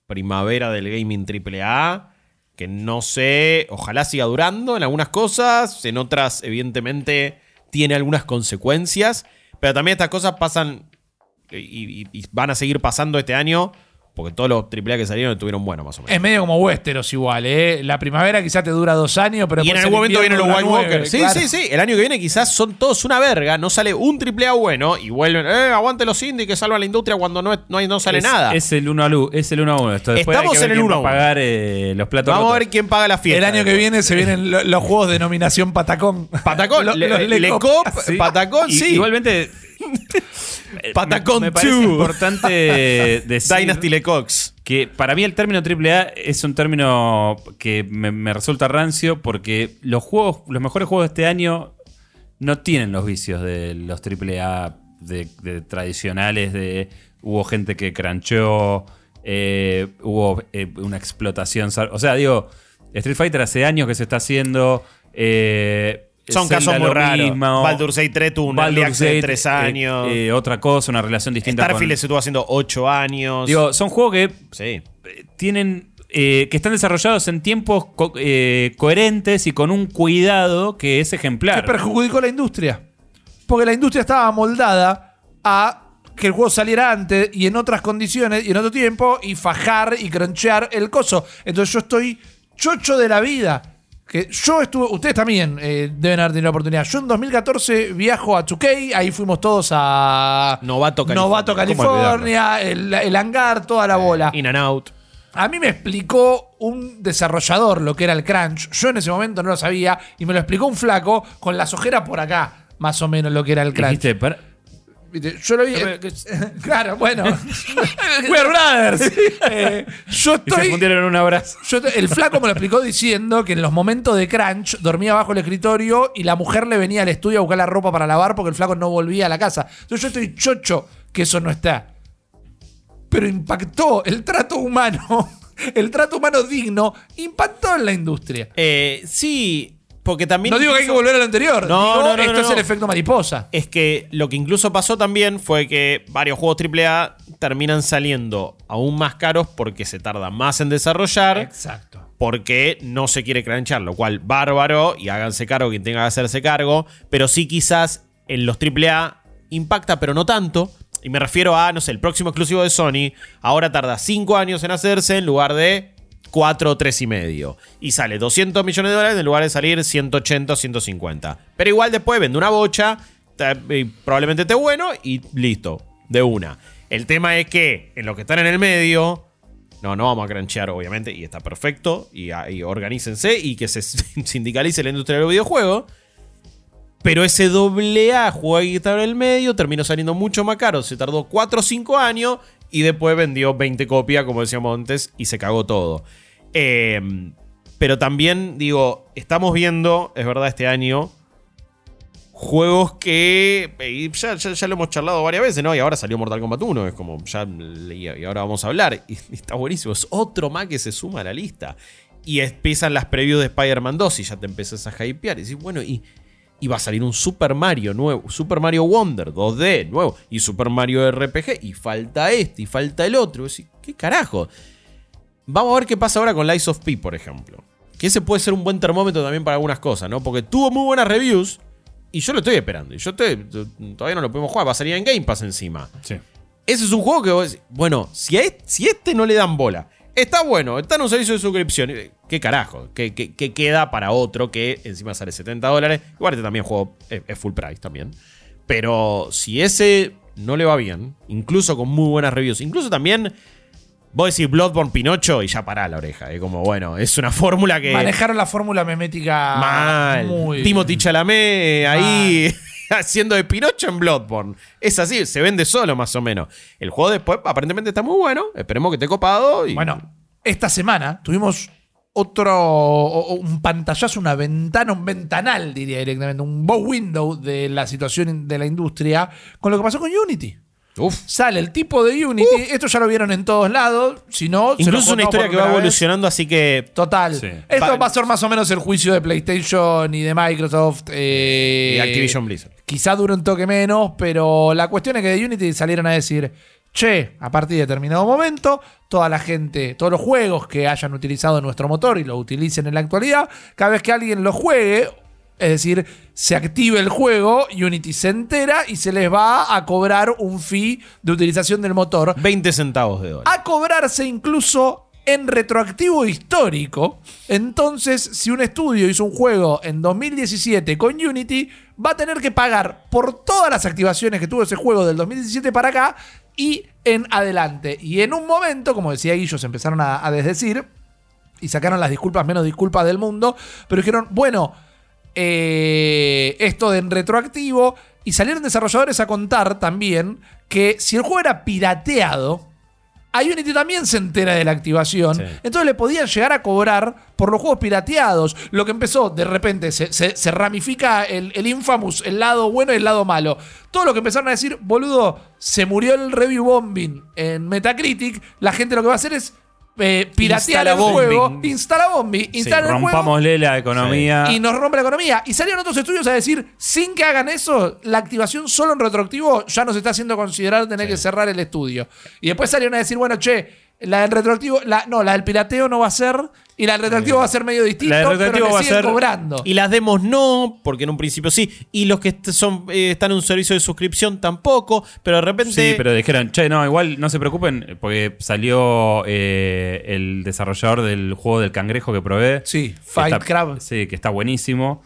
primavera del gaming AAA que no sé, ojalá siga durando en algunas cosas, en otras evidentemente tiene algunas consecuencias, pero también estas cosas pasan y, y- y van a seguir pasando este año porque todos los AAA que salieron estuvieron buenos más o menos. Es medio como Westeros igual, ¿eh? La primavera quizás te dura dos años, pero Y en algún el momento vienen los White Walkers. Sí, claro. sí, sí. El año que viene quizás son todos una verga. No sale un AAA bueno y vuelven. Eh, aguante los indies que salvan la industria cuando no, es- no, hay- no sale es- nada. Es el 1 a 1. Es el 1 a 1. Esto después Estamos hay que ver en el quién 1 a va a 1. pagar eh, los platos Vamos a ver quién paga la fiesta. El año que viene se vienen lo- los juegos de nominación Patacón. Patacón, [laughs] Le- los Le- Sí. Patacón, Y- sí. Igualmente. [laughs] Patacón me, me parece 2. importante [laughs] decir Dynasty Lecox. que para mí el término AAA es un término que me, me resulta rancio porque los juegos, los mejores juegos de este año no tienen los vicios de los AAA de, de tradicionales de hubo gente que cranchó, eh, hubo eh, una explotación. O sea, digo, Street Fighter hace años que se está haciendo. eh, Son Zelda casos muy raros. mismo. Baldur's Gate 3 tuvo un early Baldur's access de Gate, 3 eh, años. eh, otra cosa, una relación distinta. Starfield con- se estuvo haciendo 8 años. Digo, son juegos que sí. eh, tienen eh, que están desarrollados en tiempos co- eh, coherentes y con un cuidado que es que ejemplar. perjudicó la industria. Porque la industria estaba moldada a que el juego saliera antes y en otras condiciones y en otro tiempo y fajar y cronchear el coso. Entonces yo estoy chocho de la vida. Que yo estuve, ustedes también eh, deben haber tenido la oportunidad. Yo en 2014 viajo a 2K, ahí fuimos todos a Novato, California. Novato, ¿Cómo California, el, el hangar, toda la bola. In and out. A mí me explicó un desarrollador lo que era el crunch. Yo en ese momento no lo sabía y me lo explicó un flaco con las ojeras por acá, más o menos lo que era el crunch. Dijiste, "Para- Viste, Yo lo vi. eh, [laughs] claro, bueno. [laughs] We are brothers. Eh, yo y se estoy. fundieron en un abrazo. yo estoy- el flaco me lo explicó diciendo que en los momentos de crunch dormía bajo el escritorio y la mujer le venía al estudio a buscar la ropa para lavar porque el flaco no volvía a la casa. Entonces yo estoy chocho que eso no está. Pero impactó el trato humano, [laughs] el trato humano digno, impactó en la industria. Eh, sí, porque también. No digo que hay que volver a lo anterior. No, digo, no, no, esto no, es el efecto mariposa. Es que lo que incluso pasó también fue que varios juegos AAA terminan saliendo aún más caros porque se tarda más en desarrollar. Exacto. porque no se quiere cranchar, lo cual bárbaro y háganse cargo quien tenga que hacerse cargo, pero sí quizás en los AAA impacta, pero no tanto. Y me refiero a, no sé, el próximo exclusivo de Sony, ahora tarda 5 años en hacerse en lugar de 4 o 3 y medio. Y sale 200 millones de dólares en lugar de salir 180 o 150. Pero igual después vende una bocha, probablemente esté bueno y listo, de una. El tema es que en lo que están en el medio, no, no vamos a cranchear, obviamente, y está perfecto. Y, y organícense y que se [laughs] sindicalice la industria del videojuego. Pero ese doble A juego que estaba en el medio terminó saliendo mucho más caro. Se tardó 4 o 5 años y después vendió 20 copias, como decíamos antes, y se cagó todo. Eh, pero también, digo, estamos viendo, es verdad, este año, juegos que eh, ya, ya- ya lo hemos charlado varias veces, ¿no? Y ahora salió Mortal Kombat 1, es como, ya, y ahora vamos a hablar. Y está buenísimo, es otro más que se suma a la lista. Y empiezan las previews de Spider-Man 2 y ya te empiezas a hypear. Y decís, bueno, y, y va a salir un Super Mario nuevo, Super Mario Wonder 2D nuevo, y Super Mario RPG, y falta este, y falta el otro. ¿qué carajo? Vamos a ver qué pasa ahora con Lies of P, por ejemplo. Que ese puede ser un buen termómetro también para algunas cosas, ¿no? Porque tuvo muy buenas reviews y yo lo estoy esperando. Y yo estoy, todavía no lo podemos jugar, va a salir en Game Pass encima. Sí. Ese es un juego que vos decís, bueno, si a este, si a este no le dan bola, está bueno, está en un servicio de suscripción, ¿qué carajo? ¿Qué, qué- qué queda para otro que encima sale 70 dólares? Igual este también juego es, es full price también. Pero si ese no le va bien, incluso con muy buenas reviews, incluso también... Vos decís Bloodborne Pinocho y ya pará la oreja. Es como, bueno, es una fórmula que. Manejaron la fórmula memética Mal. muy Timothy Chalamet ahí. [laughs] [laughs] haciendo de Pinocho en Bloodborne. Es así, se vende solo más o menos. El juego después aparentemente está muy bueno. Esperemos que esté copado. Bueno, esta semana tuvimos otro, un pantallazo, una ventana, un ventanal, diría directamente, un bow window de la situación de la industria con lo que pasó con Unity. Uf. Sale el tipo de Unity, esto ya lo vieron en todos lados, si no... se lo Incluso es una historia que va vez. evolucionando, así que Total. Sí. Esto Va- va a ser más o menos el juicio de PlayStation y de Microsoft. eh, y Activision Blizzard. Quizá dure un toque menos, pero la cuestión es que de Unity salieron a decir, che, a partir de determinado momento, toda la gente, todos los juegos que hayan utilizado nuestro motor y lo utilicen en la actualidad, cada vez que alguien lo juegue, es decir, se active el juego, Unity se entera y se les va a cobrar un fee de utilización del motor 20 centavos de dólar. a cobrarse incluso en retroactivo histórico. Entonces, si un estudio hizo un juego en 2017 con Unity, va a tener que pagar por todas las activaciones que tuvo ese juego del 2017 para acá y en adelante. Y en un momento, como decía Guillo, se empezaron a, a desdecir y sacaron las disculpas menos disculpas del mundo, pero dijeron, bueno, eh, esto de en retroactivo, y salieron desarrolladores a contar también que si el juego era pirateado, a Unity también se entera de la activación. Sí. Entonces le podían llegar a cobrar por los juegos pirateados. Lo que empezó, de repente, se, se- se ramifica el, el infamous, el lado bueno y el lado malo. Todo lo que empezaron a decir, boludo, se murió el review bombing en Metacritic. La gente lo que va a hacer es eh, piratear Instala el bombing. juego, instala bombing, instala el juego Rompámosle la economía. y nos rompe la economía. Y salieron otros estudios a decir, sin que hagan eso, la activación solo en retroactivo ya nos está haciendo considerar tener que cerrar el estudio. Y después salieron a decir, bueno, che, la del retroactivo, la, no, la del pirateo no va a ser, y la del retroactivo va a ser medio distinto, La pero va a siguen ser- cobrando. Y las demos no, porque en un principio sí. Y los que son, eh, están en un servicio de suscripción tampoco. Pero de repente. Sí, pero dijeron, che, no, igual no se preocupen, porque salió eh, el desarrollador del juego del cangrejo que probé. Sí, Fight está- Crab. Sí, que está buenísimo.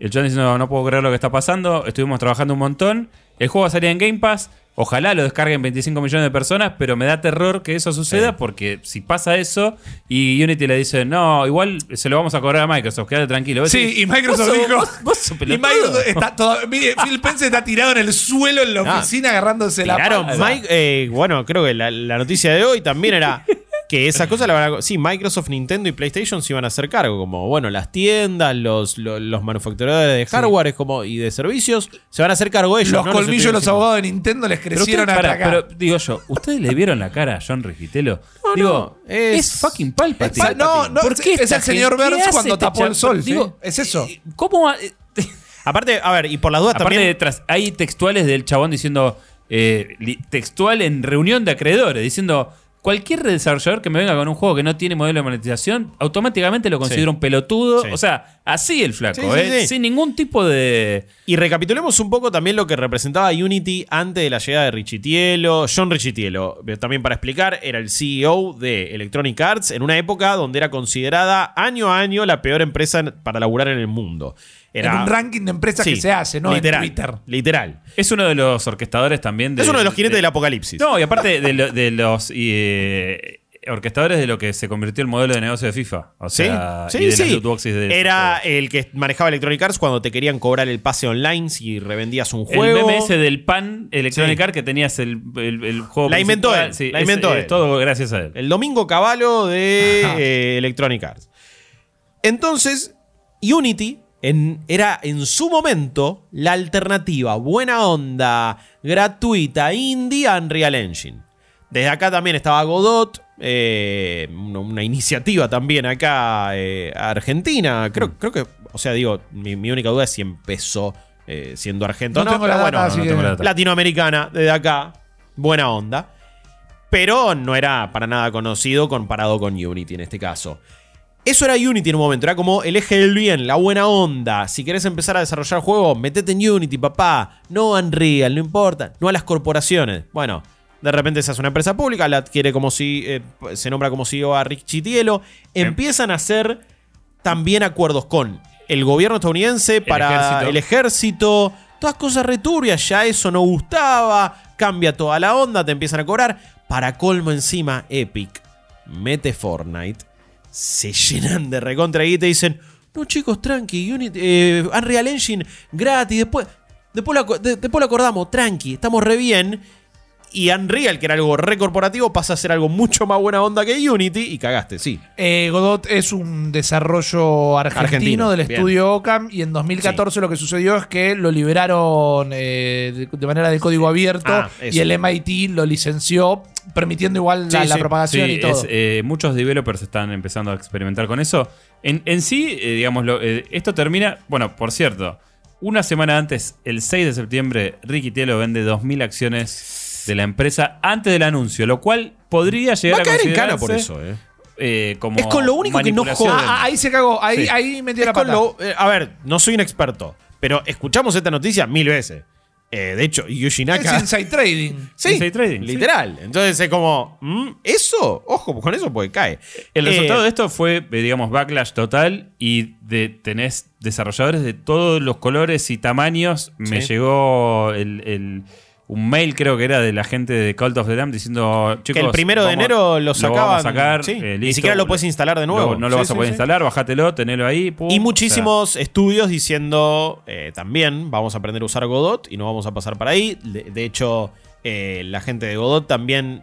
El John dice, no, no puedo creer lo que está pasando. Estuvimos trabajando un montón. El juego va a salir en Game Pass. Ojalá lo descarguen 25 millones de personas, pero me da terror que eso suceda Sí. porque si pasa eso y Unity le dice, no, igual se lo vamos a cobrar a Microsoft, quédate tranquilo. Sí, decís, y Microsoft "Vos sos- dijo- vos- vos sos Y pelotudo". Microsoft está todo, mire, Phil Spencer está tirado en el suelo en la Ah. oficina agarrándose la. Mike- eh, bueno, creo que la, la noticia de hoy también era [laughs] que esas cosas la van a. Sí, Microsoft, Nintendo y PlayStation se iban a hacer cargo. Como, bueno, las tiendas, los, los, los manufacturadores de hardware es como, y de servicios se van a hacer cargo ellos. Los ¿no? colmillos de los abogados de Nintendo les crecieron hasta acá. pero digo yo, ¿ustedes le vieron la cara a John Rigitelo? No, digo, no, es, es- fucking Palpatine. es- no, no, ¿Por qué es el señor Burns cuando este tapó el sol, ¿sí? Digo, Es eso. eh, ¿Cómo va- [laughs] Aparte, a ver, y por las dudas Aparte, también. detrás, hay textuales del chabón diciendo, eh, textual en reunión de acreedores, diciendo, cualquier desarrollador que me venga con un juego que no tiene modelo de monetización, automáticamente lo considero Sí. un pelotudo. Sí. O sea, así el flaco, ¿eh? sin ningún tipo de... Y recapitulemos un poco también lo que representaba Unity antes de la llegada de Richitielo. John Richitielo, eh, también para explicar, era el CEO de Electronic Arts en una época donde era considerada año a año la peor empresa para laburar en el mundo. Era, en un ranking de empresas que se hace, ¿no? Literal, En Twitter. literal. Es uno de los orquestadores también de... es uno de los jinetes de- del apocalipsis. No, y [laughs] aparte de, lo- de los eh, orquestadores de lo que se convirtió el modelo de negocio de FIFA. O Sí, sea, sí, y de sí. las de Era el que manejaba Electronic Arts cuando te querían cobrar el pase online si revendías un El juego. meme ese del pan Electronic Sí. Arts que tenías el, el- el juego La inventó él, Sí, la es- inventó es él. todo gracias a él. El domingo caballo de eh, Electronic Arts. Entonces, Unity en- era en su momento la alternativa buena onda, gratuita, indie a Unreal Engine. Desde acá también estaba Godot, eh, una, iniciativa también acá eh, argentina. Creo, creo que, o sea, digo, mi, mi única duda es si empezó eh, siendo argentino. No tengo la pero data, bueno, no que- tengo la data. latinoamericana, desde acá, buena onda. Pero no era para nada conocido comparado con Unity en este caso. Eso era Unity en un momento, era como el eje del bien, la buena onda. Si querés empezar a desarrollar juegos, metete en Unity, papá. No a Unreal, no importa. No a las corporaciones. Bueno, de repente se hace una empresa pública, la adquiere como si eh, se nombra como CEO a Rick Chitielo. Empiezan a hacer también acuerdos con el gobierno estadounidense para ejército. el ejército. Todas cosas returbias, ya eso no gustaba. Cambia toda la onda, te empiezan a cobrar. Para colmo encima, Epic mete Fortnite. Se llenan de recontra y dicen: No, chicos, tranqui, Unity, eh, Unreal Engine gratis. Después, Después después lo acordamos, tranqui, estamos re bien. Y Unreal, que era algo re corporativo, pasa a ser algo mucho más buena onda que Unity y cagaste, sí. Eh, Godot es un desarrollo argentino, Argentino, del bien. estudio Ocam y en 2014 lo que sucedió es que lo liberaron eh, de, manera de código abierto Ah, y el MIT lo licenció permitiendo igual la, Sí, la sí. propagación y todo. es, eh, muchos developers están empezando a experimentar con eso. En, en sí, eh, digamos, lo- esto termina. Bueno, por cierto, una semana antes, el 6 de septiembre, Ricky Tielo vende 2.000 acciones de la empresa antes del anuncio, lo cual podría llegar Va a a, caer en considerarse, por eso, eh. eh, como Es con lo único que no joden. Ah, ah, ahí se cagó, ahí, Sí. ahí metió Es la con pata. lo- eh, a ver, no soy un experto, pero escuchamos esta noticia mil veces. Eh, de hecho, Yuji Naka. Es inside trading. [laughs] Sí, Inside trading, sí. literal. Entonces es como, mm, ¿eso? Ojo con eso porque cae. El Eh, resultado de esto fue, digamos, backlash total y de tenés desarrolladores de todos los colores y tamaños. Me Sí. llegó el, el- un mail, creo que era de la gente de Cult of the Lamb diciendo, chicos, que el primero de enero lo sacaban. a sacar, sí. eh, Ni listo. siquiera lo puedes instalar de nuevo. Lo- no lo Sí, vas a poder sí. instalar, bájatelo, tenelo ahí. pum. Y O muchísimos estudios diciendo eh, también vamos a aprender a usar Godot y no vamos a pasar para ahí. De, de hecho, eh, la gente de Godot también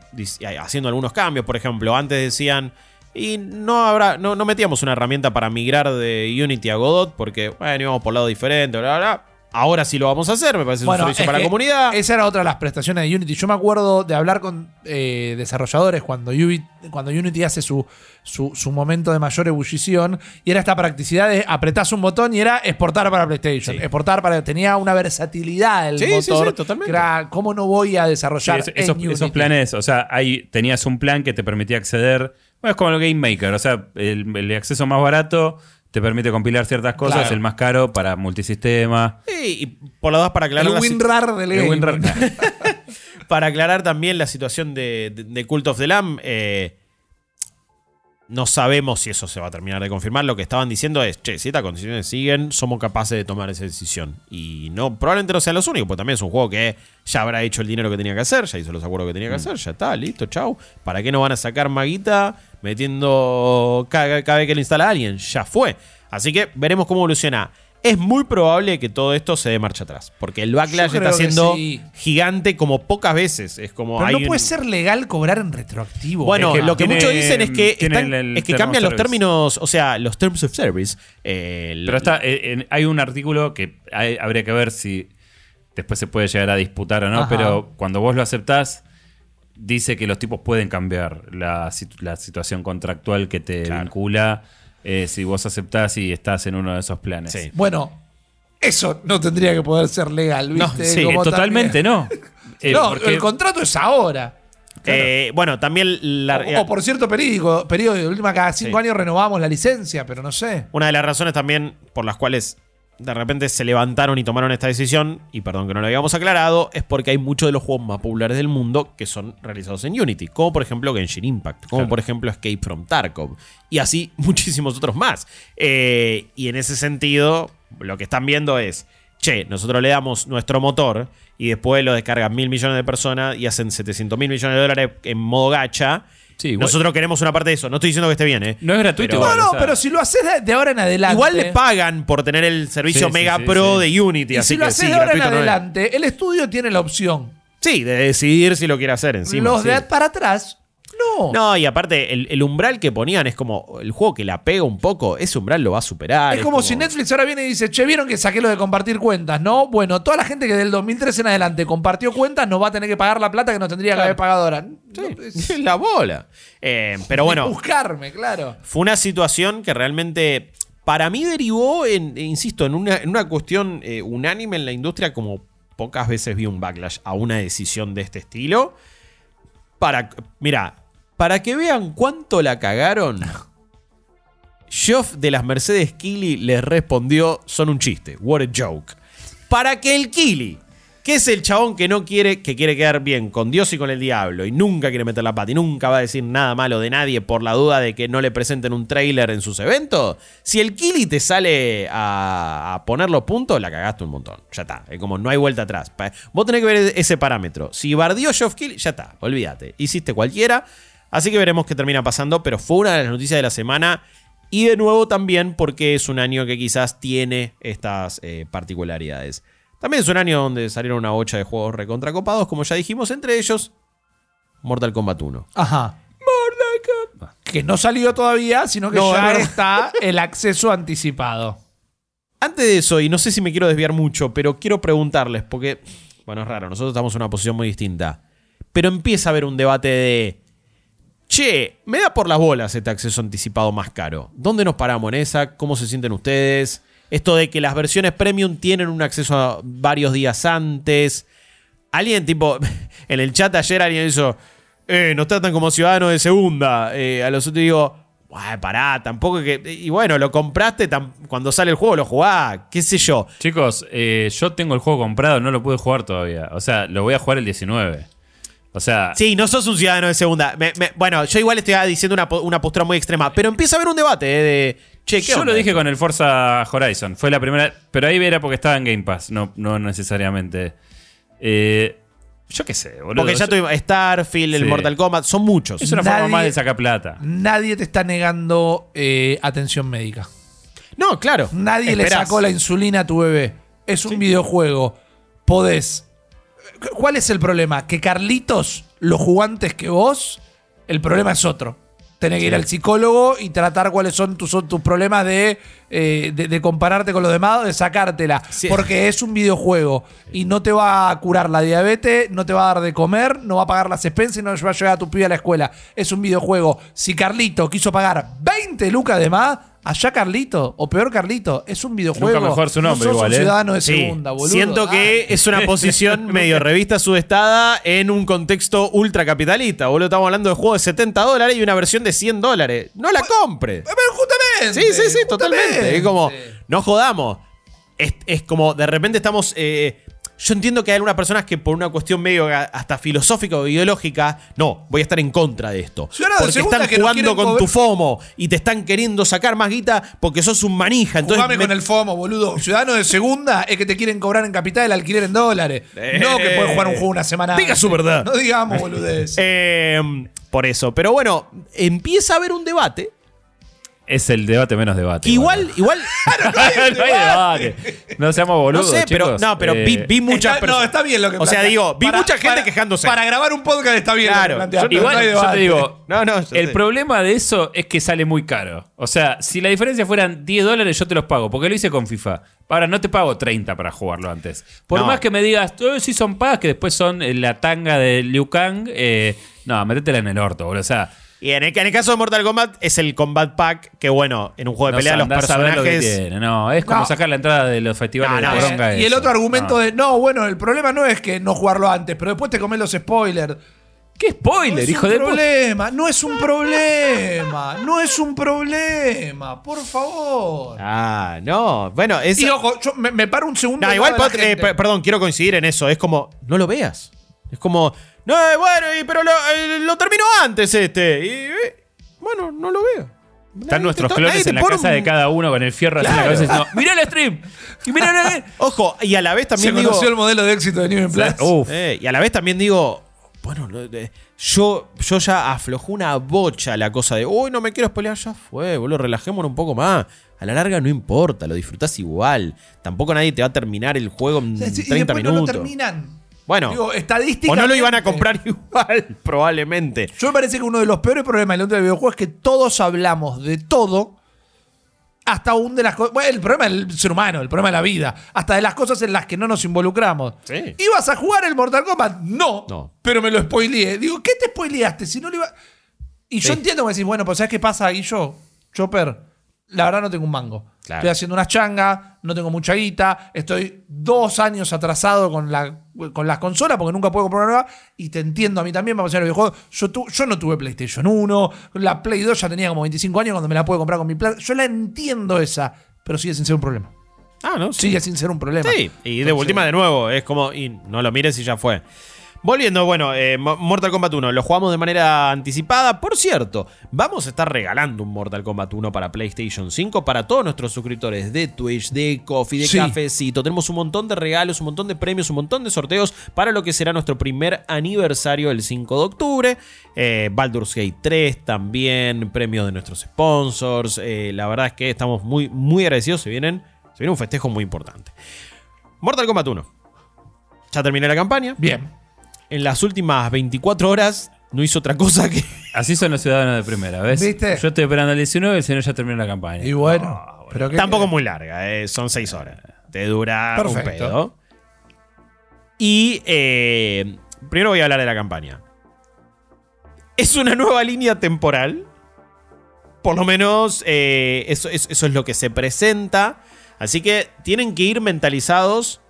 haciendo algunos cambios. Por ejemplo, antes decían. Y no habrá, no, no metíamos una herramienta para migrar de Unity a Godot porque, bueno, íbamos por lado diferente, bla, bla, bla. Ahora sí lo vamos a hacer, me parece un servicio para la comunidad. Esa era otra de las prestaciones de Unity. Yo me acuerdo de hablar con eh, desarrolladores cuando Unity, cuando Unity hace su, su, su momento de mayor ebullición. Y era esta practicidad de apretás un botón y era exportar para PlayStation. Sí. Exportar para. Tenía una versatilidad el Sí, motor. sí, totalmente. era, ¿cómo no voy a desarrollar es- esos, esos planes, o sea, ahí tenías un plan que te permitía acceder. Bueno, es como el Game Maker, o sea, el, el acceso más barato te permite compilar ciertas cosas, Claro. el más caro para multisistema. Sí, y por las dos para aclarar El WinRAR del El. WinRAR. [laughs] para aclarar también la situación de, de- de Cult of the Lamb, eh, no sabemos si eso se va a terminar de confirmar. Lo que estaban diciendo es, che, si estas condiciones siguen, somos capaces de tomar esa decisión. Y no, probablemente no sean los únicos, porque también es un juego que ya habrá hecho el dinero que tenía que hacer, ya hizo los acuerdos que tenía que hacer, ya está, listo, chau. ¿Para qué no van a sacar maguita metiendo cada, cada vez que le instala a alguien? Ya fue. Así que veremos cómo evoluciona. Es muy probable que todo esto se dé marcha atrás, porque el backlash está siendo sí. gigante como pocas veces. Es como Pero hay no un- puede ser legal cobrar en retroactivo. Bueno, Es que lo que tiene- muchos dicen es que, tiene están- el- el es que term cambian los términos, o sea, los terms of service. eh, Pero está, eh, en- hay un artículo que hay- habría que ver si después se puede llegar a disputar o no, Ajá. pero cuando vos lo aceptás, dice que los tipos pueden cambiar la, situ- la situación contractual que te Claro. vincula eh, si vos aceptás y estás en uno de esos planes. Sí. Bueno, eso no tendría que poder ser legal, No, ¿viste? sí, Eh, Como totalmente también- no. [laughs] Eh, no, porque- el contrato es ahora. eh, bueno, también la- O, o por cierto de última cada cinco Sí. años renovamos la licencia, pero no sé. una de las razones también por las cuales de repente se levantaron y tomaron esta decisión, y perdón que no lo habíamos aclarado, es porque hay muchos de los juegos más populares del mundo que son realizados en Unity, como por ejemplo Genshin Impact, como Claro. por ejemplo Escape from Tarkov, y así [laughs] muchísimos otros más. Eh, y en ese sentido, lo que están viendo es, che, nosotros le damos nuestro motor y después lo descargan mil millones de personas y hacen 700 mil millones de dólares en modo gacha. Sí, Nosotros queremos una parte de eso. No estoy diciendo que esté bien, ¿eh? No es gratuito Pero- igual, no, no, o sea, pero si lo haces de, de ahora en adelante. Igual le pagan por tener el servicio Sí, sí, Mega sí, Pro sí. de Unity, Y así si lo que haces sí, de ahora en gratuito no es. adelante, el estudio tiene la opción. Sí, de decidir si lo quiere hacer encima. Los sí. de para atrás, no. No, y aparte, el, el umbral que ponían es como el juego que la pega un poco, ese umbral lo va a superar. es como, si Netflix ahora viene y dice, che, ¿vieron que saqué lo de compartir cuentas? No, bueno, toda la gente que del 2013 en adelante compartió cuentas no va a tener que pagar la plata que no tendría que haber pagado ahora. Sí, No, es- [laughs] la bola. Eh, pero bueno, Buscarme, claro. fue una situación que realmente para mí derivó en, insisto, en una, en una cuestión eh, unánime en la industria como pocas veces vi un backlash a una decisión de este estilo. Para, mira, para que vean cuánto la cagaron, Geoff de las Mercedes Kili les respondió, son un chiste, what a joke. Para que el Kili, que es el chabón que no quiere, que quiere quedar bien con Dios y con el diablo, y nunca quiere meter la pata, y nunca va a decir nada malo de nadie por la duda de que no le presenten un trailer en sus eventos, si el Kili te sale a, poner los puntos, la cagaste un montón. Ya está, es como no hay vuelta atrás. Vos tenés que ver ese parámetro. Si bardió Geoff Kili, ya está, olvídate. Hiciste cualquiera. Así que veremos qué termina pasando, pero fue una de las noticias de la semana. Y de nuevo también porque es un año que quizás tiene estas eh, particularidades. También es un año donde salieron una bocha de juegos recontracopados, como ya dijimos, entre ellos Mortal Kombat 1. Ajá. Que no salió todavía, sino que No, ya está el acceso anticipado. Antes de eso, y no sé si me quiero desviar mucho, pero quiero preguntarles, porque, bueno, es raro, nosotros estamos en una posición muy distinta. Pero empieza a haber un debate de, che, me da por las bolas este acceso anticipado más caro. ¿Dónde nos paramos en esa? ¿Cómo se sienten ustedes? Esto de que las versiones premium tienen un acceso varios días antes. Alguien, tipo, [laughs] en el chat ayer alguien hizo, eh, nos tratan como ciudadanos de segunda. Eh, a los otros digo, "Ay, pará, tampoco que. Y bueno, lo compraste cuando sale el juego, lo jugás, qué sé yo. Chicos, eh, yo tengo el juego comprado, no lo pude jugar todavía. O sea, lo voy a jugar el 19. O sea, Sí, no sos un ciudadano de segunda. Me- me- bueno, yo igual estoy diciendo una, una postura muy extrema, pero empieza a haber un debate eh, de. Che, ¿qué yo onda lo dije con el Forza Horizon. Fue la primera. Pero ahí era porque estaba en Game Pass, no, no necesariamente. Eh, yo qué sé, boludo. Porque ya tuvimos Starfield, el. Mortal Kombat, son muchos. Es una Nadie- forma más de sacar plata. Nadie te está negando eh, atención médica. No, claro. Nadie le sacó la insulina a tu bebé. Es un videojuego. Podés. ¿Cuál es el problema? Que Carlitos lo jugó antes que vos. El problema es otro. Tenés que ir al psicólogo y tratar cuáles son tus, son tus problemas de, eh, de, de compararte con los demás, de sacártela. Sí. Porque es un videojuego y no te va a curar la diabetes, no te va a dar de comer, no va a pagar las expensas y no va a llevar a tu pibe a la escuela. Es un videojuego. Si Carlito quiso pagar 20 lucas de más, allá Carlito, o peor Carlito, es un videojuego. Nunca mejor su nombre no sos igual, un ¿eh? ciudadano de Sí, segunda, boludo. Siento que Ay. es una posición [laughs] medio revista sudestada en un contexto ultracapitalista. Boludo, estamos hablando de juegos de 70 dólares y una versión de 100 dólares. No la compre. Pero justamente. Sí, sí, sí, justamente. totalmente. Es como, no jodamos. Es, es como, de repente estamos. eh, yo entiendo que hay algunas personas que por una cuestión medio hasta filosófica o ideológica, no, voy a estar en contra de esto. Porque están que jugando con tu FOMO y te están queriendo sacar más guita porque sos un manija. Entonces me- con el FOMO, boludo. Ciudadano de segunda es que te quieren cobrar en capital el alquiler en dólares. Eh. no que puedes jugar un juego una semana. Diga su verdad. No digamos, boludez. [laughs] Eh, por eso. Pero bueno, empieza a haber un debate. Es el debate menos debate. Igual, igual. no [laughs] hay debate. No seamos No boludos. sé, pero, chicos. no, pero Eh, vi, vi muchas Está- personas. no, está bien lo que O sea, digo, vi Para- mucha gente para- quejándose. Para grabar un podcast está bien Claro, lo que yo- Igual no hay yo te digo, [laughs] No, no, yo el sé. problema de eso es que sale muy caro. O sea, si la diferencia fueran 10 dólares, yo te los pago, porque lo hice con FIFA. Ahora no te pago 30 para jugarlo antes. Por No. más que me digas, "Eh, sí son pagas, que después son eh, la tanga de Liu Kang, eh, no, métetela en el orto, boludo. O sea, Y en el, en el caso de Mortal Kombat es el Combat Pack, que bueno, en un juego de no pelea los ver lo que personajes. tiene. No, es como No. sacar la entrada de los festivales No, de no, la bronca. y el otro argumento No. de, no, bueno, el problema no es que no jugarlo antes, pero después te comes los spoilers. ¿Qué No spoiler, hijo de problema, no es un problema, no es un problema, por favor. Ah, no. Bueno, es. Y ojo, yo me, me paro un segundo. No, al igual, eh, perdón, quiero coincidir en eso. Es como, no lo veas. Es como, no, eh, bueno, y- pero lo, eh, lo terminó antes este. Y, eh, bueno, no lo veo. Están Nadie nuestros clones en la casa un- de cada uno con el fierro así en la Claro. cabeza diciendo, mirá el stream. Y mirá el... [laughs] Ojo, y a la vez Se también digo. conoció el modelo de éxito de Nivel Plus. Uf. Eh, y a la vez también digo, bueno, yo, yo ya aflojó una bocha la cosa de, uy, no me quiero spoilear, ya fue, boludo, relajémonos un poco más. A la larga no importa, lo disfrutás igual. Tampoco nadie te va a terminar el juego en Sí, sí, y 30 después no lo minutos. terminan. Bueno, Digo, o no lo iban a comprar [laughs] igual, probablemente. Yo me parece que uno de los peores problemas del del videojuego es que todos hablamos de todo. Hasta un de las cosas. Bueno, el problema del ser humano, el problema de la vida. Hasta de las cosas en las que no nos involucramos. Sí. ¿Ibas a jugar el Mortal Kombat? No. No. Pero me lo spoileé. Digo, ¿qué te spoileaste? Si no lo iba. Y yo entiendo que me decís, bueno, pues ¿sabes qué pasa yo? Chopper. La verdad no tengo un mango. Claro. Estoy haciendo unas changas, no tengo mucha guita, estoy dos años atrasado con, la, con las consolas porque nunca puedo comprar una nueva. Y te entiendo a mí también, vamos a hacer el videojuego. Yo, tu- yo no tuve PlayStation 1, la Play 2 ya tenía como 25 años cuando me la pude comprar con mi plata. Yo la entiendo esa, pero sigue sin ser un problema. Ah, ¿no? Sigue sin ser un problema. Sí, y de última de nuevo, es como, y no lo mires y ya fue. Volviendo, bueno, eh, Mo- Mortal Kombat 1, lo jugamos de manera anticipada. Por cierto, vamos a estar regalando un Mortal Kombat 1 para PlayStation 5 para todos nuestros suscriptores de Twitch, de Coffee, de Sí. Cafecito. Tenemos un montón de regalos, un montón de premios, un montón de sorteos para lo que será nuestro primer aniversario el 5 de octubre. Eh, Baldur's Gate 3 también, premios de nuestros sponsors. Eh, la verdad es que estamos muy, muy agradecidos. Se vienen, se viene un festejo muy importante. Mortal Kombat 1. Ya terminé la campaña. Bien. En las últimas 24 horas no hizo otra cosa que. [laughs] Así son los ciudadanos de primera, ¿ves? ¿Viste? Yo estoy esperando el 19 y el señor ya terminó la campaña. Y bueno. pero qué- Tampoco muy larga, eh, son 6 horas. Te dura un Perfecto. pedo. Y eh, primero voy a hablar de la campaña. Es una nueva línea temporal. Por lo menos eh, eso, eso- eso es lo que se presenta. Así que tienen que ir mentalizados.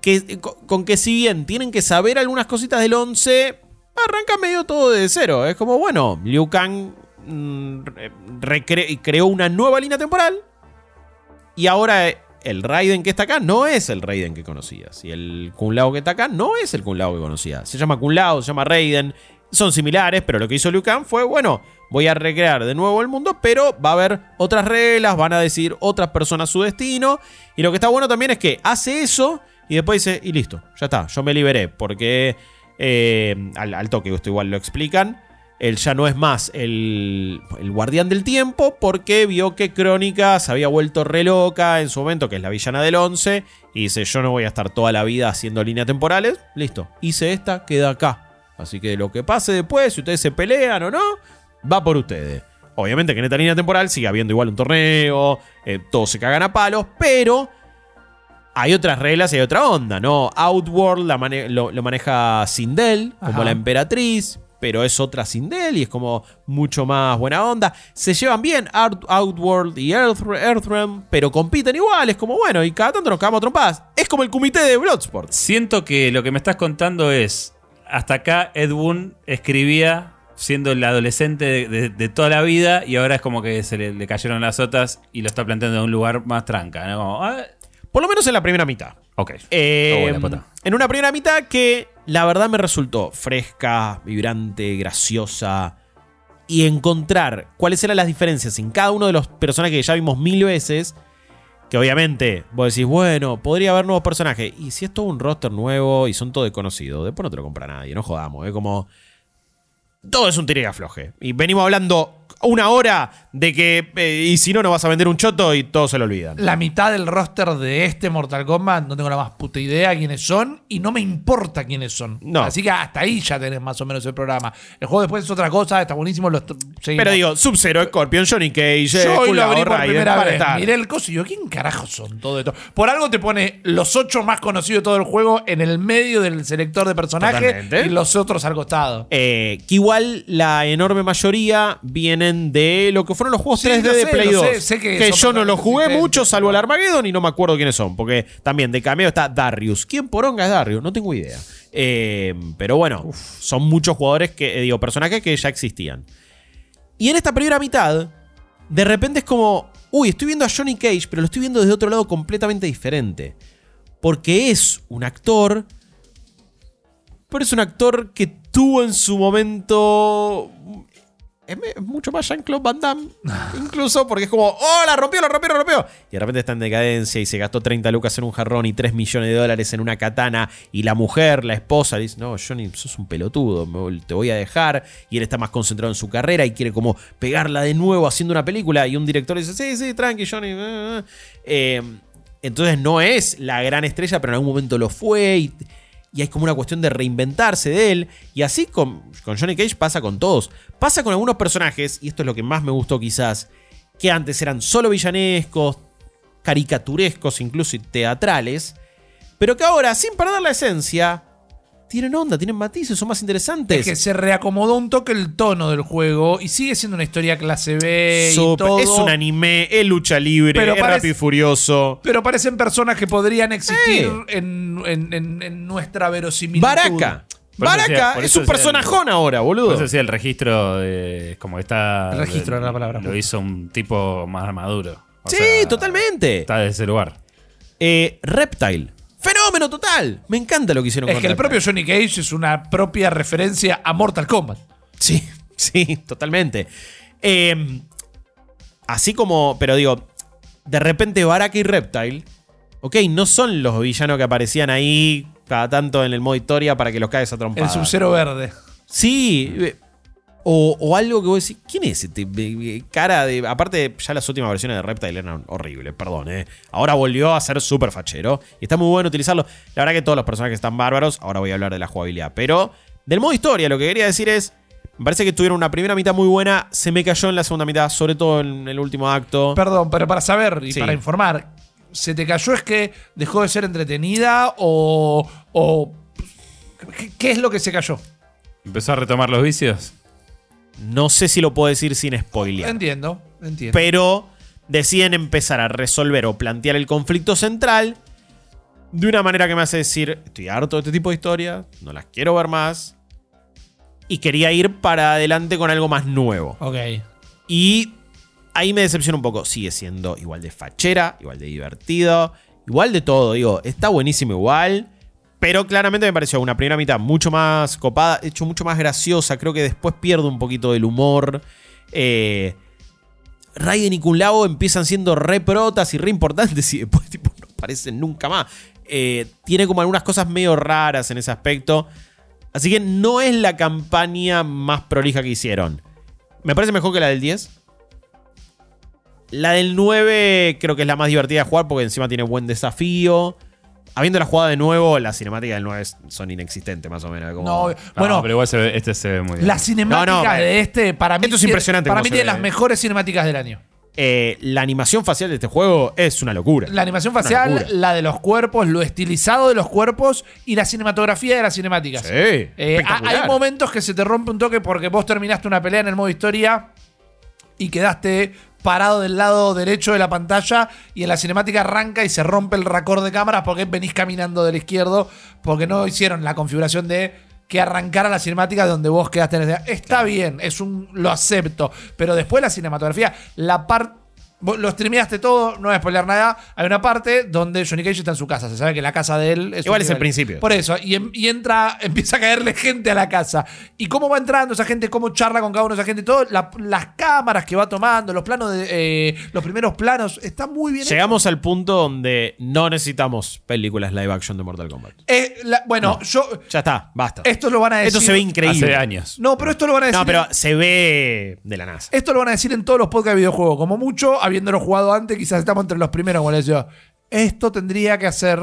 Que, con, que si bien tienen que saber algunas cositas del 11, arranca medio todo de cero. Es como, bueno, Liu Kang mm, recre- creó una nueva línea temporal. Y ahora el Raiden que está acá no es el Raiden que conocías. Y el Kun Lao que está acá no es el Kun Lao que conocías. Se llama Kun Lao, se llama Raiden. Son similares, pero lo que hizo Liu Kang fue, bueno, voy a recrear de nuevo el mundo, pero va a haber otras reglas, van a decir otras personas su destino. Y lo que está bueno también es que hace eso y después dice, y listo, ya está, yo me liberé. Porque eh, al, toque, esto igual lo explican. Él ya no es más el, el guardián del tiempo porque vio que Crónica se había vuelto re loca en su momento, que es la villana del 11, y dice, yo no voy a estar toda la vida haciendo líneas temporales. Listo, hice esta, queda acá. Así que lo que pase después, si ustedes se pelean o no, va por ustedes. Obviamente que en esta línea temporal sigue habiendo igual un torneo, eh, todos se cagan a palos, pero hay otras reglas y hay otra onda, ¿no? Outworld la mane- lo, lo maneja Sindel, como Ajá. la emperatriz, pero es otra Sindel y es como mucho más buena onda. Se llevan bien Out- Outworld y Earth, Earthrealm, pero compiten igual, es como bueno, y cada tanto nos cagamos trompadas. Es como el comité de Bloodsport. Siento que lo que me estás contando es. Hasta acá Ed Boon escribía siendo el adolescente de, de- de toda la vida y ahora es como que se le, le cayeron las sotas y lo está planteando en un lugar más tranca. ¿no? Como, ah, Por lo menos en la primera mitad. ok. Eh, buena, en una primera mitad que la verdad me resultó fresca, vibrante, graciosa. Y encontrar cuáles eran las diferencias en cada uno de los personajes que ya vimos mil veces. Que obviamente vos decís, bueno, podría haber nuevos personajes. Y si es todo un roster nuevo y son todos desconocidos, después no te lo compra nadie, no jodamos. Es como. Todo es un tire y afloje. Y venimos hablando una hora de que. eh, y si no, no vas a vender un choto y todos se lo olvidan. La mitad del roster de este Mortal Kombat no tengo la más puta idea quiénes son y no me importa quiénes son. No. Así que hasta ahí ya tenés más o menos el programa. El juego después es otra cosa, está buenísimo. Lo seguimos. Pero digo, Sub-Zero, Scorpion, Johnny Cage, eh, Yo hoy lo abrí por primera vez. Miré el coso y digo, ¿quién carajo son todo esto? Por algo te pone los ocho más conocidos de todo el juego en el medio del selector de personajes y los otros al costado. Eh, que igual la enorme mayoría vienen de lo que fueron los juegos Sí, 3D lo de sé, Play lo 2. sé, sé que yo no lo personajes jugué mucho, salvo el Armageddon, y no me acuerdo quiénes son. Porque también de cameo está Darius. ¿Quién poronga es Darius? No tengo idea. Eh, pero bueno, son muchos jugadores que, eh, digo, personajes que ya existían. Y en esta primera mitad, de repente es como, uy, estoy viendo a Johnny Cage, pero lo estoy viendo desde otro lado completamente diferente. Porque es un actor pero es un actor que tuvo en su momento. Es mucho más Jean-Claude Van Damme. [laughs] incluso porque es como, ¡oh, la rompió, la rompió, la rompió! Y de repente está en decadencia y se gastó 30 lucas en un jarrón y 3 millones de dólares en una katana. Y la mujer, la esposa, le dice: No, Johnny, sos un pelotudo, te voy a dejar. Y él está más concentrado en su carrera y quiere como pegarla de nuevo haciendo una película. Y un director dice: Sí, sí, tranqui, Johnny. eh, eh". Eh, entonces no es la gran estrella, pero en algún momento lo fue. Y, y hay como una cuestión de reinventarse de él. Y así con, con Johnny Cage pasa con todos. Pasa con algunos personajes, y esto es lo que más me gustó quizás, que antes eran solo villanescos, caricaturescos, incluso teatrales, pero que ahora, sin perder la esencia, tienen onda, tienen matices, son más interesantes. Es que se reacomodó un toque el tono del juego y sigue siendo una historia clase B y Súper- todo. es un anime, es lucha libre, Pero es parece- rápido y furioso. Pero parecen personas que podrían existir en, en- en- en nuestra verosimilitud. Baraka. Por eso Baraka decía- por es eso un personajón ahora, Por boludo. eso decía el registro de. Como que está. El registro era la palabra. Lo hizo un tipo más maduro. O Sí, sea, totalmente. Está de ese lugar. Eh, Reptile. Fenómeno total. Me encanta lo que hicieron Es con que el propio Johnny Cage es una propia referencia a Mortal Kombat. Sí, [laughs] sí, totalmente. Eh, así como, pero digo, de repente Baraka y Reptile, ok, no son los villanos que aparecían ahí cada tanto en el modo historia para que los caes a El trompadas. Sub-Zero verde. Sí, eh, O, o algo que vos decís, ¿quién es este cara de. Aparte, ya las últimas versiones de Reptile eran horribles, perdón, ¿eh? Ahora volvió a ser súper fachero. Y está muy bueno utilizarlo. La verdad que todos los personajes están bárbaros. Ahora voy a hablar de la jugabilidad. Pero del modo historia, lo que quería decir es. Me parece que tuvieron una primera mitad muy buena. Se me cayó en la segunda mitad, sobre todo en el último acto. Perdón, pero para saber y Sí. para informar, ¿se te cayó es que dejó de ser entretenida o. o ¿qué, qué es lo que se cayó? ¿Empezó a retomar los vicios? No sé si lo puedo decir sin spoilear. Entiendo, entiendo. pero deciden empezar a resolver o plantear el conflicto central de una manera que me hace decir, estoy harto de este tipo de historias, no las quiero ver más, y quería ir para adelante con algo más nuevo. ok. Y ahí me decepciona un poco, sigue siendo igual de fachera, igual de divertido, igual de todo, digo, está buenísimo igual. Pero claramente me pareció una primera mitad mucho más copada, hecho mucho más graciosa. Creo que después pierde un poquito del humor. Eh, Raiden y Kunlao empiezan siendo re protas y re importantes [laughs] y después tipo, no aparecen nunca más. Eh, tiene como algunas cosas medio raras en ese aspecto. Así que no es la campaña más prolija que hicieron. Me parece mejor que la del 10. La del 9 creo que es la más divertida de jugar porque encima tiene buen desafío. Habiendo la jugada de nuevo, las cinemáticas del 9 son inexistentes más o menos. como- No, No, bueno, pero igual se ve- este se ve muy bien. la cinemática No, no, de este, para mí. esto es tiene- impresionante Para cómo mí se tiene ve. las mejores cinemáticas del año. Eh, la animación facial de este juego es una locura. La animación Una facial, locura. la de los cuerpos, lo estilizado de los cuerpos y la cinematografía de las cinemáticas. Sí, Eh, espectacular. hay momentos que se te rompe un toque porque vos terminaste una pelea en el modo historia y quedaste parado del lado derecho de la pantalla y en la cinemática arranca y se rompe el raccord de cámaras porque venís caminando del izquierdo porque no hicieron la configuración de que arrancara la cinemática donde vos quedaste. Está bien, es un lo acepto, pero después la cinematografía, la parte Lo streameaste todo, no voy a spoiler nada. Hay una parte donde Johnny Cage está en su casa. Se sabe que la casa de él es. Igual es el principio. Por eso. Y, em- y entra, [laughs] empieza a caerle gente a la casa. Y cómo va entrando esa gente, cómo charla con cada uno de esa gente, todo. la- las cámaras que va tomando, los planos de. eh, los primeros planos. Está muy bien. hecho. Llegamos al punto donde no necesitamos películas live action de Mortal Kombat. Eh, la- bueno, yo. Ya está, basta. Esto lo van a decir. Esto se ve increíble. Hace años. No, pero esto lo van a decir. No, pero se ve de la NASA. Esto lo van a decir en todos los podcasts de videojuegos. Como mucho, habiéndolo jugado antes, quizás estamos entre los primeros, como les decía. Esto tendría que hacer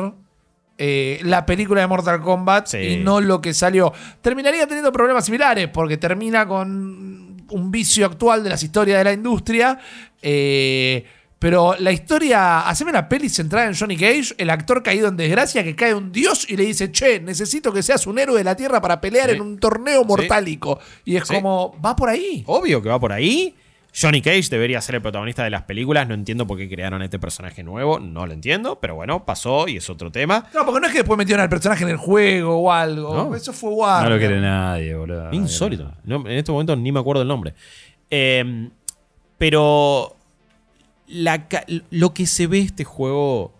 eh, la película de Mortal Kombat Sí. y no lo que salió. Terminaría teniendo problemas similares, porque termina con un vicio actual de las historias de la industria. eh, pero la historia, haceme una peli centrada en Johnny Cage, el actor caído en desgracia, que cae un dios y le dice, che, necesito que seas un héroe de la tierra para pelear Sí. en un torneo mortálico. Y es Sí. como, va por ahí. Obvio que va por ahí. Johnny Cage debería ser el protagonista de las películas. No entiendo por qué crearon este personaje nuevo. No lo entiendo, pero bueno, pasó y es otro tema. No, porque no es que después metieron al personaje en el juego o algo. No. Eso fue guay. No lo quiere nadie, boludo. Insólito. No, en este momento ni me acuerdo el nombre. Eh, pero la lo que se ve este juego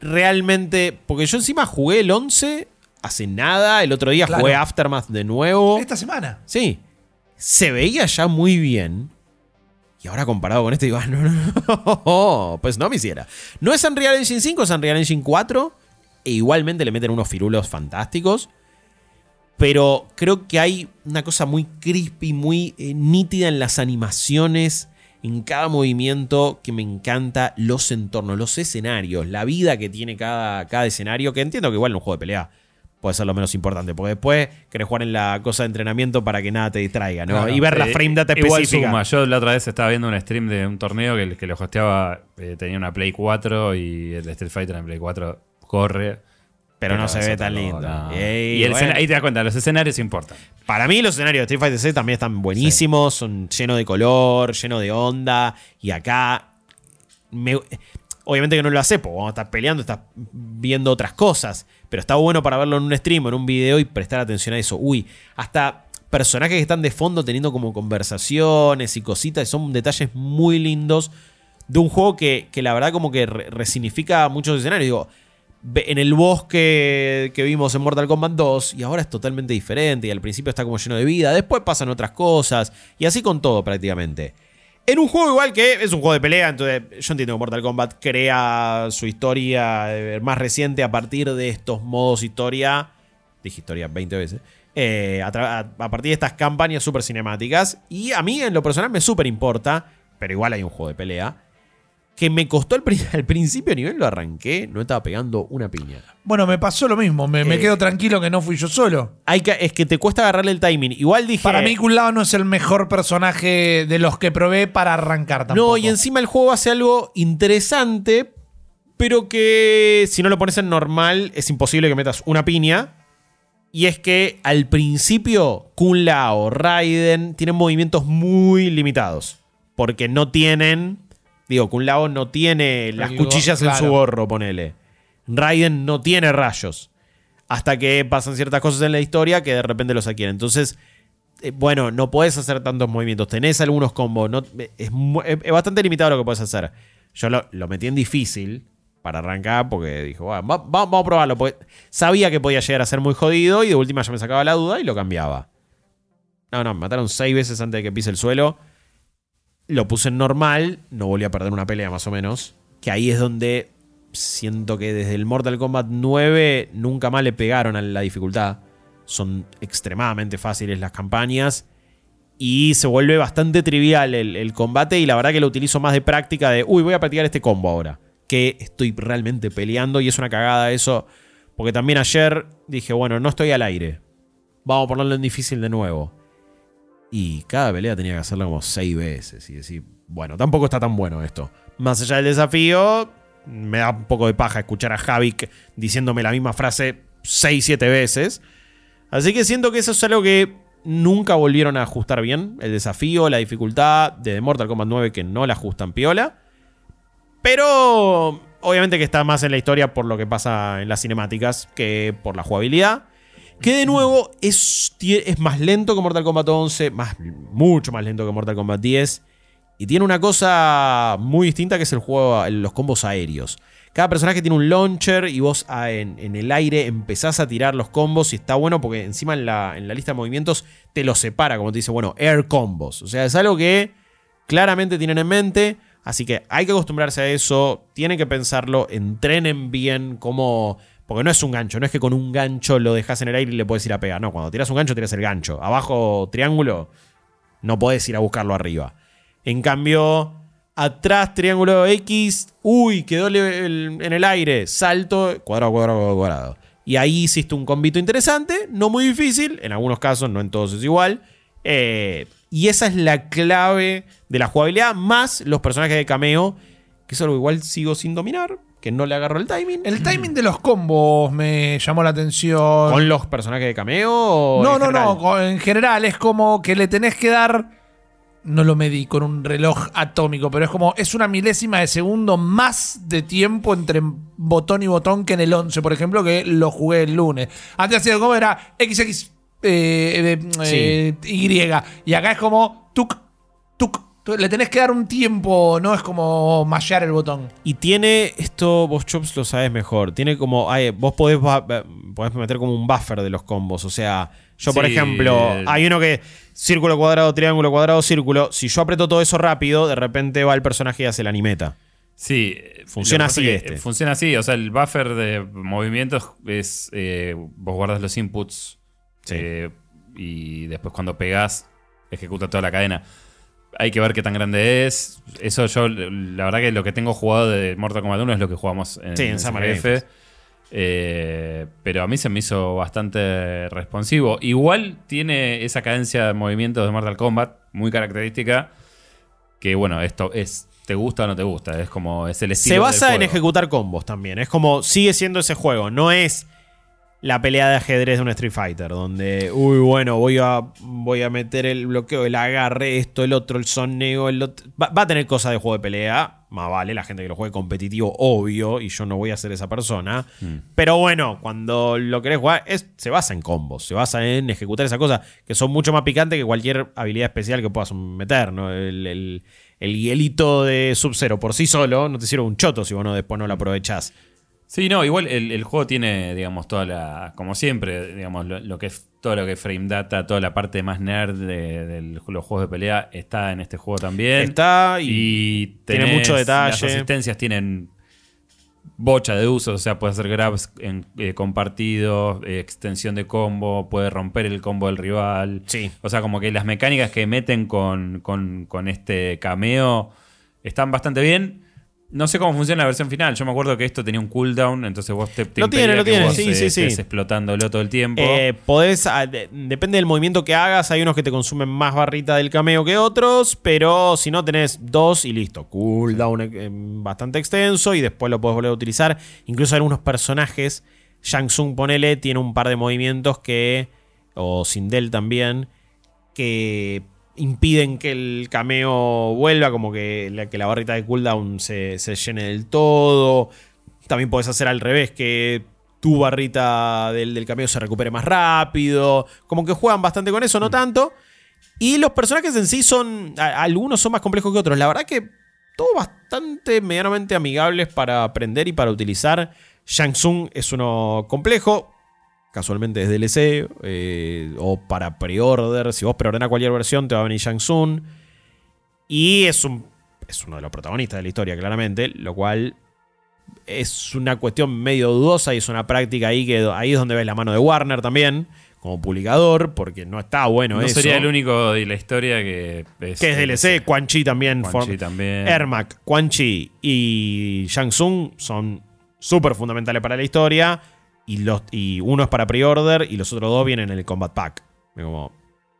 realmente... Porque yo encima jugué el 11 hace nada. El otro día Claro. jugué Aftermath de nuevo. Esta semana. Sí. Se veía ya muy bien. Y ahora comparado con este, digo, ah, no, no, no, [laughs] pues no me hiciera. No es Unreal Engine 5, es Unreal Engine 4. E igualmente le meten unos firulos fantásticos. Pero creo que hay una cosa muy crispy, muy eh, nítida en las animaciones, en cada movimiento, que me encanta. Los entornos, los escenarios, la vida que tiene cada, cada escenario. Que entiendo que igual en un juego de pelea puede ser lo menos importante. Porque después querés jugar en la cosa de entrenamiento para que nada te distraiga, ¿no? Claro. y ver la Eh, frame data Igual específica. suma. Yo la otra vez estaba viendo un stream de un torneo que, que lo hosteaba, eh, tenía una Play 4 y el Street Fighter en Play 4 corre. pero no se ve tan lindo. no. Ey, y el bueno. ahí te das cuenta, los escenarios importan. Para mí los escenarios de Street Fighter 6 también están buenísimos, son llenos de color, llenos de onda. Y acá, me- obviamente que no lo hace, porque cuando estás peleando estás viendo otras cosas. Pero está bueno para verlo en un stream en un video y prestar atención a eso. Uy, hasta personajes que están de fondo teniendo como conversaciones y cositas. Son detalles muy lindos de un juego que, que la verdad como que re- resignifica muchos escenarios. Digo, en el bosque que vimos en Mortal Kombat 2 y ahora es totalmente diferente y al principio está como lleno de vida, después pasan otras cosas y así con todo prácticamente. En un juego igual que es un juego de pelea, entonces yo entiendo que Mortal Kombat crea su historia eh, más reciente a partir de estos modos historia, dije historia 20 veces, eh, a, partir de estas campañas súper cinemáticas. Y a mí en lo personal me súper importa, pero igual hay un juego de pelea. Que me costó al, [laughs] al principio, a nivel lo arranqué, no estaba pegando una piña. Bueno, me pasó lo mismo. Me, me Eh. quedo tranquilo que no fui yo solo. Hay que, es que te cuesta agarrarle el timing. Igual dije. Para mí, Kun Lao no es el mejor personaje de los que probé para arrancar tampoco. No, y encima el juego hace algo interesante, pero que si no lo pones en normal es imposible que metas una piña. Y es que al principio Kun Lao, Raiden tienen movimientos muy limitados. Porque no tienen. Digo, Kun Lao no tiene las cuchillas en su gorro, ponele. Raiden no tiene rayos. Hasta que pasan ciertas cosas en la historia que de repente los adquieren. Entonces, eh, bueno, no puedes hacer tantos movimientos. Tenés algunos combos. No, es, mu- es- bastante limitado lo que puedes hacer. Yo lo, lo metí en difícil para arrancar porque dije, bueno, va- va- vamos a probarlo. Porque sabía que podía llegar a ser muy jodido y de última ya me sacaba la duda y lo cambiaba. No, no, me mataron seis veces antes de que pise el suelo. Lo puse en normal, no volví a perder una pelea más o menos. Que ahí es donde siento que desde el Mortal Kombat 9 nunca más le pegaron a la dificultad. Son extremadamente fáciles las campañas. Y se vuelve bastante trivial el, el combate. Y la verdad que lo utilizo más de práctica de, uy, voy a practicar este combo ahora. Que estoy realmente peleando y es una cagada eso. Porque también ayer dije, bueno, no estoy al aire. Vamos a ponerlo en difícil de nuevo. Y cada pelea tenía que hacerla como seis veces. Y decir, bueno, tampoco está tan bueno esto. Más allá del desafío, me da un poco de paja escuchar a Javik diciéndome la misma frase seis, siete veces. Así que siento que eso es algo que nunca volvieron a ajustar bien. El desafío, la dificultad de Mortal Kombat 9 que no la ajustan piola. Pero obviamente que está más en la historia por lo que pasa en las cinemáticas que por la jugabilidad. Que de nuevo es, es más lento que Mortal Kombat 11, más, mucho más lento que Mortal Kombat 10. Y tiene una cosa muy distinta que es el juego, los combos aéreos. Cada personaje tiene un launcher y vos ah, en, en el aire empezás a tirar los combos y está bueno porque encima en la, en la lista de movimientos te lo separa, como te dice, bueno, air combos. O sea, es algo que claramente tienen en mente. Así que hay que acostumbrarse a eso, tienen que pensarlo, entrenen bien cómo... Porque no es un gancho, no es que con un gancho lo dejas en el aire y le puedes ir a pegar. No, cuando tiras un gancho tiras el gancho. Abajo triángulo, no podés ir a buscarlo arriba. En cambio, atrás triángulo X, uy, quedó en el aire, salto, cuadrado, cuadrado, cuadrado. Y ahí hiciste un combito interesante, no muy difícil, en algunos casos, no en todos es igual. Eh, y esa es la clave de la jugabilidad, más los personajes de cameo, que es algo igual sigo sin dominar, que no le agarro el timing. El timing de los combos me llamó la atención. ¿Con los personajes de cameo? o No, no, general? no. En general es como que le tenés que dar. No lo medí con un reloj atómico, pero es como. Es una milésima de segundo más de tiempo entre botón y botón que en el 11, por ejemplo, que lo jugué el lunes. Antes hacía como era XX eh, eh, Y. Y acá es como. Tuk, tuk. Le tenés que dar un tiempo, no es como mallar el botón. Y tiene esto, vos Chops lo sabes mejor. Tiene como. ay, vos podés, podés meter como un buffer de los combos. O sea, yo, por ejemplo, hay uno que. Círculo, cuadrado, triángulo, cuadrado, círculo. Si yo aprieto todo eso rápido, de repente va el personaje y hace la animeta. Sí, Funciona que pasa así que, este. Funciona así, o sea, el buffer de movimientos es. eh, vos guardas los inputs Sí. eh, y después cuando pegás, ejecuta toda la cadena. Hay que ver qué tan grande es. Eso yo, la verdad que lo que tengo jugado de Mortal Kombat 1 es lo que jugamos en, Sí, en en Summer. Eh, pero a mí se me hizo bastante responsivo. Igual tiene esa cadencia de movimientos de Mortal Kombat muy característica. Que bueno, esto es. ¿Te gusta o no te gusta? Es como. Es el estilo. Se del basa en ejecutar combos también. Es como. Sigue siendo ese juego. No es la pelea de ajedrez de un Street Fighter. Donde. Uy, bueno, voy a. Voy a meter el bloqueo, el agarre, esto, el otro, el soneo, el otro. Va, va a tener cosas de juego de pelea. Más vale, la gente que lo juegue competitivo, obvio. Y yo no voy a ser esa persona. Pero bueno, cuando lo querés jugar, es, se basa en combos. Se basa en ejecutar esa cosa. Que son mucho más picantes que cualquier habilidad especial que puedas meter, ¿no? El, el- el hielito de Sub-Zero por sí solo no te sirve un choto si vos no, después no lo aprovechás. Sí, no, igual el, el juego tiene, digamos, toda la. Como siempre, digamos, lo, lo que es todo lo que es frame data, toda la parte más nerd de, de los juegos de pelea está en este juego también. Está y, y tiene mucho detalle. Las asistencias tienen bocha de usos, o sea, puede hacer grabs en, eh, compartidos, eh, extensión de combo, puede romper el combo del rival. Sí. O sea, como que las mecánicas que meten con, con- con este cameo están bastante bien. No sé cómo funciona la versión final. Yo me acuerdo que esto tenía un cooldown, entonces vos te, te Lo tiene, lo tiene, sí, eh, sí, sí. explotándolo todo el tiempo. Eh, podés, ah, de- depende del movimiento que hagas, hay unos que te consumen más barrita del cameo que otros, pero si no tenés dos y listo. Cooldown eh, bastante extenso y después lo podés volver a utilizar. Incluso algunos personajes, Shang Tsung ponele, tiene un par de movimientos que, o Sindel también, que impiden que el cameo vuelva, como que la, que la barrita de cooldown se, se llene del todo. También podés hacer al revés, que tu barrita del, del cameo se recupere más rápido. Como que juegan bastante con eso, no tanto. Y los personajes en sí son. a- algunos son más complejos que otros. La verdad que todos bastante medianamente amigables para aprender y para utilizar. Shang Tsung es uno complejo. Casualmente es DLC. eh, o para pre-order. Si vos preordenás cualquier versión, te va a venir Shang Tsung. Y es un. Es uno de los protagonistas de la historia, claramente. Lo cual es una cuestión medio dudosa y es una práctica ahí que ahí es donde ves la mano de Warner también como publicador porque no está bueno no eso. sería el único de la historia que es, que es DLC, Quan Chi también, Quan Chi también. Ermac, Quan Chi y Shang Tsung son súper fundamentales para la historia y, los, y uno es para pre-order y los otros dos vienen en el Combat Pack. Es Como,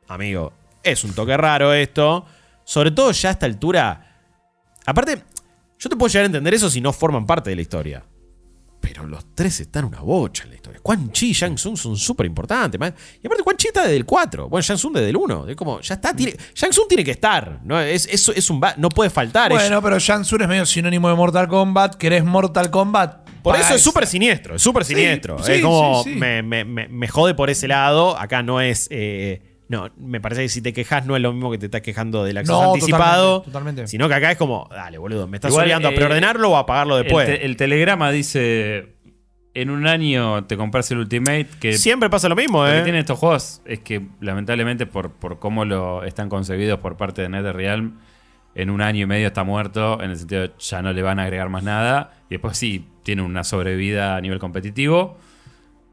amigo, es un toque raro esto. Sobre todo ya a esta altura. Aparte, yo te puedo llegar a entender eso si no forman parte de la historia. Pero los tres están una bocha en la historia. Quan Chi y Shang Tsung son súper importantes. Y aparte, Quan Chi está desde el 4. Bueno, Shang Tsung desde el 1. Es como, ya está. Tiene, Shang Tsung tiene que estar. No, es, es, es un, no puede faltar. Bueno, pero Shang Tsung es medio sinónimo de Mortal Kombat. ¿Querés Mortal Kombat? Por eso es súper siniestro. Es súper siniestro. sí, es como, sí, sí. Me, me- me- me jode por ese lado. Acá no es. eh, no, me parece que si te quejas no es lo mismo que te estás quejando del acceso No, anticipado. totalmente, totalmente. Sino que acá es como, dale, boludo, me estás obligando a eh, preordenarlo o a pagarlo después. El, te- el telegrama dice: En un año te compras el Ultimate. Que Siempre pasa lo mismo, Lo que ¿eh? tienen estos juegos es que, lamentablemente, por, por cómo lo están concebidos por parte de NetherRealm, en un año y medio está muerto, en el sentido de ya no le van a agregar más nada. Y después sí, tiene una sobrevida a nivel competitivo.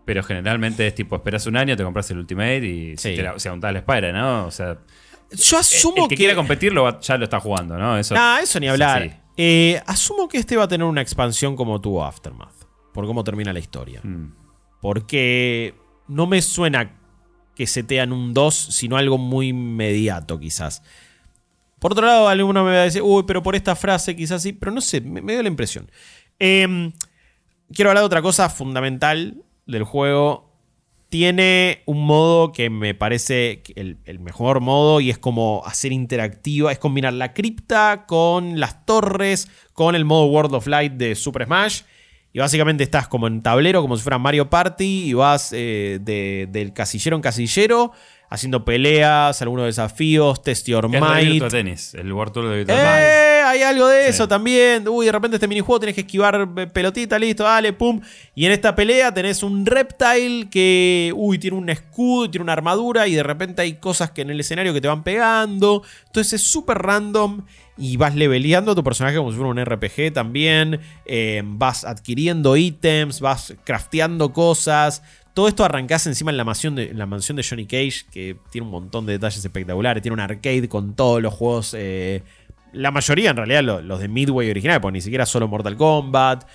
Pero generalmente es tipo, esperas un año, te compras el Ultimate y Sí. te la, untás la espalda, ¿no? O sea, Yo asumo el que, quiera competir lo va- ya lo está jugando, ¿no? Eso, Ah, eso ni hablar. Eh, asumo que este va a tener una expansión como tuvo Aftermath. Por cómo termina la historia. Mm. Porque no me suena que setean un 2, sino algo muy inmediato, quizás. Por otro lado, alguno me va a decir, uy, pero por esta frase quizás sí, pero no sé, me, me dio la impresión. Eh, quiero hablar de otra cosa fundamental del juego. Tiene un modo que me parece el, el mejor modo y es como hacer interactiva, es combinar la cripta con las torres, con el modo World of Light de Super Smash. Y básicamente estás como en tablero, como si fuera Mario Party, y vas eh, de- del casillero en casillero, haciendo peleas, algunos desafíos, test your es might. Tennis, el Tour de. ¡Eh! Hay algo de Sí. eso también. Uy, de repente este minijuego tenés que esquivar eh, pelotita, listo, dale, pum. Y en esta pelea tenés un reptile que, uy, tiene un escudo, tiene una armadura y de repente hay cosas que en el escenario que te van pegando. Entonces es súper random y vas leveleando a tu personaje como si fuera un RPG también. Eh, vas adquiriendo ítems, vas crafteando cosas. Todo esto arrancás encima en la mansión, de, en la mansión de Johnny Cage, que tiene un montón de detalles espectaculares. Tiene un arcade con todos los juegos. eh, la mayoría, en realidad, lo- los, de Midway original, porque ni siquiera solo Mortal Kombat.